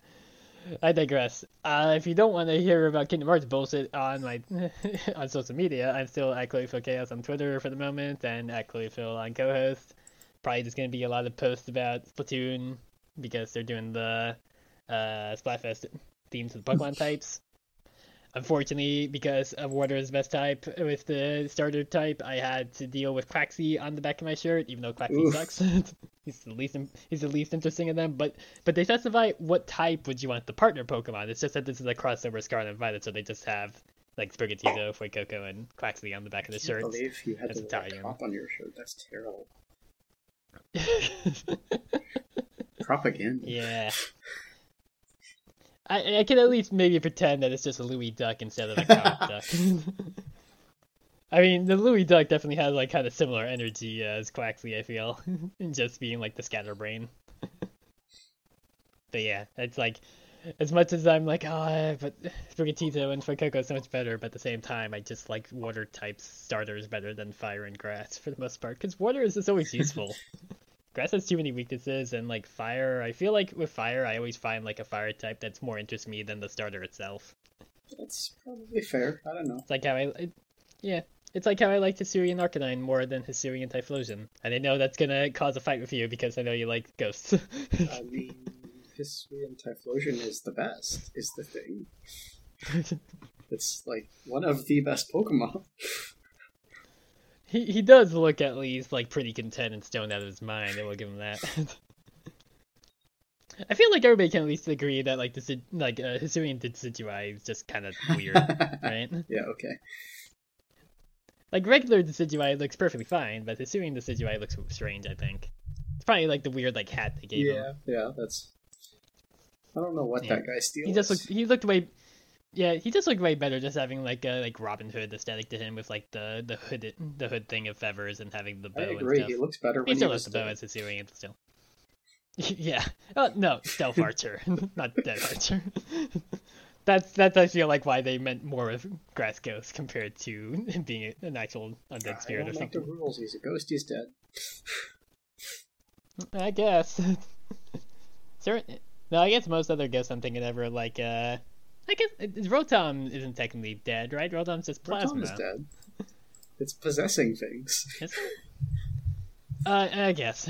[SPEAKER 3] I digress. Uh, if you don't want to hear about Kingdom Hearts bullshit on my on social media, I'm still at Chloephil Chaos on Twitter for the moment and at Chloephil on Cohost. Probably just gonna be a lot of posts about Splatoon because they're doing the uh, Splatfest themes of the Pokemon types. Unfortunately, because of water is the best type with the starter type, I had to deal with Quaxly on the back of my shirt, even though Quaxly
[SPEAKER 2] Oof.
[SPEAKER 3] sucks. he's the least he's the least interesting of them. But but they specify what type would you want the partner Pokemon. It's just that this is a crossover Scarlet and Violet, so they just have like Sprigatito, oh. Fuecoco, and Quaxly on the back of the
[SPEAKER 2] I can't believe you had
[SPEAKER 3] That's
[SPEAKER 2] to wear a
[SPEAKER 3] Italian.
[SPEAKER 2] top on your shirt. That's terrible. Propaganda.
[SPEAKER 3] yeah. I I can at least maybe pretend that it's just a Louis Duck instead of a comic duck. I mean, the Louis Duck definitely has like kind of similar energy as Quaxly. I feel, in just being like the scatterbrain. but yeah, it's like as much as I'm like, oh, but Sprigatito and Fuecoco is so much better. But at the same time, I just like water type starters better than fire and grass for the most part because water is just always useful. Grass has too many weaknesses, and like fire, I feel like with fire, I always find like a fire type that's more interests me than the starter itself.
[SPEAKER 2] That's probably fair. I don't know.
[SPEAKER 3] It's like how I, it, yeah, it's like how I like Hisuian Arcanine more than Hisuian Typhlosion, and I know that's gonna cause a fight with you because I know you like ghosts.
[SPEAKER 2] I mean, Hisuian Typhlosion is the best, is the thing. It's like one of the best Pokemon.
[SPEAKER 3] he he does look at least like pretty content and stoned out of his mind. I will give him that. I feel like everybody can at least agree that like the Sid- like uh, Hisuian Decidueye is just kind of weird, right?
[SPEAKER 2] Yeah, okay.
[SPEAKER 3] Like regular Decidueye looks perfectly fine, but Hisuian Decidueye looks strange. I think it's probably like the weird like hat they gave him.
[SPEAKER 2] Yeah, yeah, that's. I don't know what
[SPEAKER 3] Yeah.
[SPEAKER 2] that guy steals.
[SPEAKER 3] He just looked he looked way yeah, he just looked way better just having like a like Robin Hood aesthetic to him with like the the hood the hood thing of feathers and having the bow
[SPEAKER 2] I agree. He looks better
[SPEAKER 3] He
[SPEAKER 2] when he
[SPEAKER 3] still
[SPEAKER 2] was
[SPEAKER 3] has the bow as Hisuian but still. yeah. Uh, no, stealth archer, not dead archer. That's that's I feel like why they meant more of Grass Ghost compared to him being an actual undead
[SPEAKER 2] I
[SPEAKER 3] spirit or
[SPEAKER 2] make the rules. He's a ghost. He's dead.
[SPEAKER 3] I guess. Certain. No, I guess most other ghosts I'm thinking of are like uh I guess Rotom isn't technically dead, right? Rotom's just plasma.
[SPEAKER 2] Rotom is dead. It's possessing things.
[SPEAKER 3] Uh, I guess.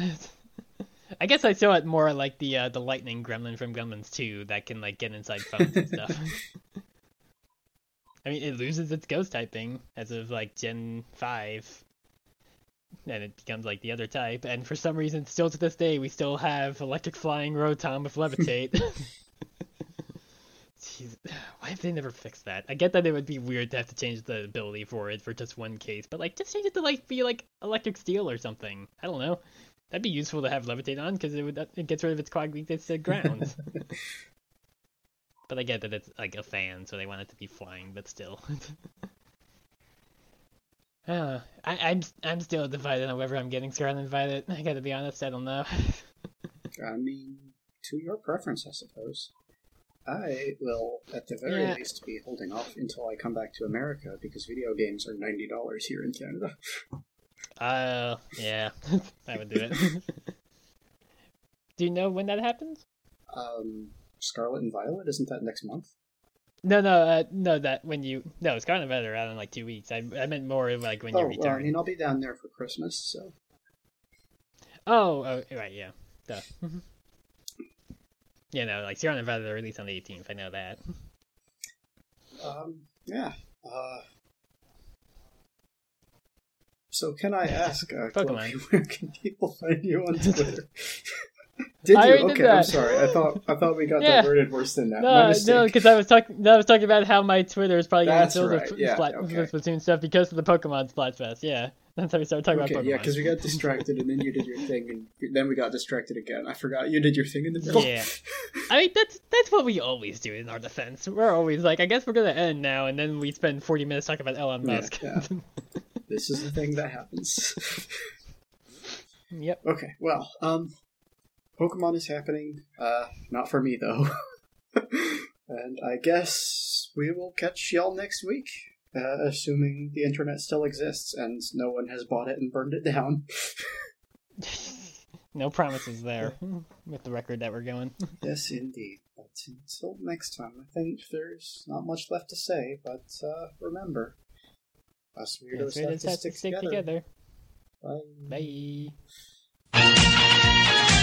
[SPEAKER 3] I guess I saw it more like the uh, the lightning gremlin from Gremlins 2 that can like get inside phones and stuff. I mean, it loses its ghost typing as of like Gen 5. And it becomes like the other type, and for some reason, still to this day, we still have electric flying Rotom with levitate. Why have they never fixed that? I get that it would be weird to have to change the ability for it for just one case, but like just change it to like be like electric steel or something. I don't know. That'd be useful to have levitate on because it would it gets rid of its quad weakness to ground. but I get that it's like a fan, so they want it to be flying, but still. uh, I, I'm I'm still divided on whether I'm getting Scarlet Violet. I gotta be honest, I don't know.
[SPEAKER 2] I mean, to your preference, I suppose. I will, at the very
[SPEAKER 3] Yeah.
[SPEAKER 2] least, be holding off until I come back to America because video games are ninety dollars here in Canada.
[SPEAKER 3] Uh, yeah, I would do it. do you know when that happens?
[SPEAKER 2] Um, Scarlet and Violet isn't that next month?
[SPEAKER 3] No, no, uh, no. That when you no, it's kind of better out in like two weeks. I I meant more like when
[SPEAKER 2] oh,
[SPEAKER 3] you
[SPEAKER 2] well, I
[SPEAKER 3] return.
[SPEAKER 2] mean, I'll be down there for Christmas, so
[SPEAKER 3] Oh, oh, right, yeah. Duh. Yeah, no, like Scarlet Violet released on the 18th. I know that.
[SPEAKER 2] um, yeah. Uh, so can I ask, uh,
[SPEAKER 3] Pokemon.
[SPEAKER 2] Chloe, where can people find you on Twitter? did you?
[SPEAKER 3] already did
[SPEAKER 2] okay, I'm sorry. I thought I thought we got
[SPEAKER 3] Yeah.
[SPEAKER 2] diverted worse than that.
[SPEAKER 3] No, no, because I was talking. I was talking about how my Twitter is probably going to fill
[SPEAKER 2] right,
[SPEAKER 3] with,
[SPEAKER 2] yeah,
[SPEAKER 3] with Splatoon stuff because of the Pokemon Splatfest. Yeah, that's how we started talking
[SPEAKER 2] Okay,
[SPEAKER 3] about Pokemon.
[SPEAKER 2] yeah, because we got distracted and then you did your thing and then we got distracted again. I forgot you did your thing in the middle.
[SPEAKER 3] Yeah. I mean, that's that's what we always do in our defense. We're always like, I guess we're gonna end now, and then we spend 40 minutes talking about Elon
[SPEAKER 2] Yeah,
[SPEAKER 3] Musk.
[SPEAKER 2] yeah. this is the thing that happens.
[SPEAKER 3] yep.
[SPEAKER 2] Okay, well, um, Pokemon is happening. Uh, not for me though. and I guess we will catch y'all next week, uh, assuming the internet still exists and no one has bought it and burned it down.
[SPEAKER 3] no promises there with the record that we're going.
[SPEAKER 2] yes, indeed. But until next time, I think there's not much left to say. But uh, remember, us weirdos
[SPEAKER 3] Yes, we
[SPEAKER 2] have
[SPEAKER 3] just
[SPEAKER 2] to
[SPEAKER 3] have to
[SPEAKER 2] stick
[SPEAKER 3] stick
[SPEAKER 2] together.
[SPEAKER 3] together.
[SPEAKER 2] Bye.
[SPEAKER 3] Bye.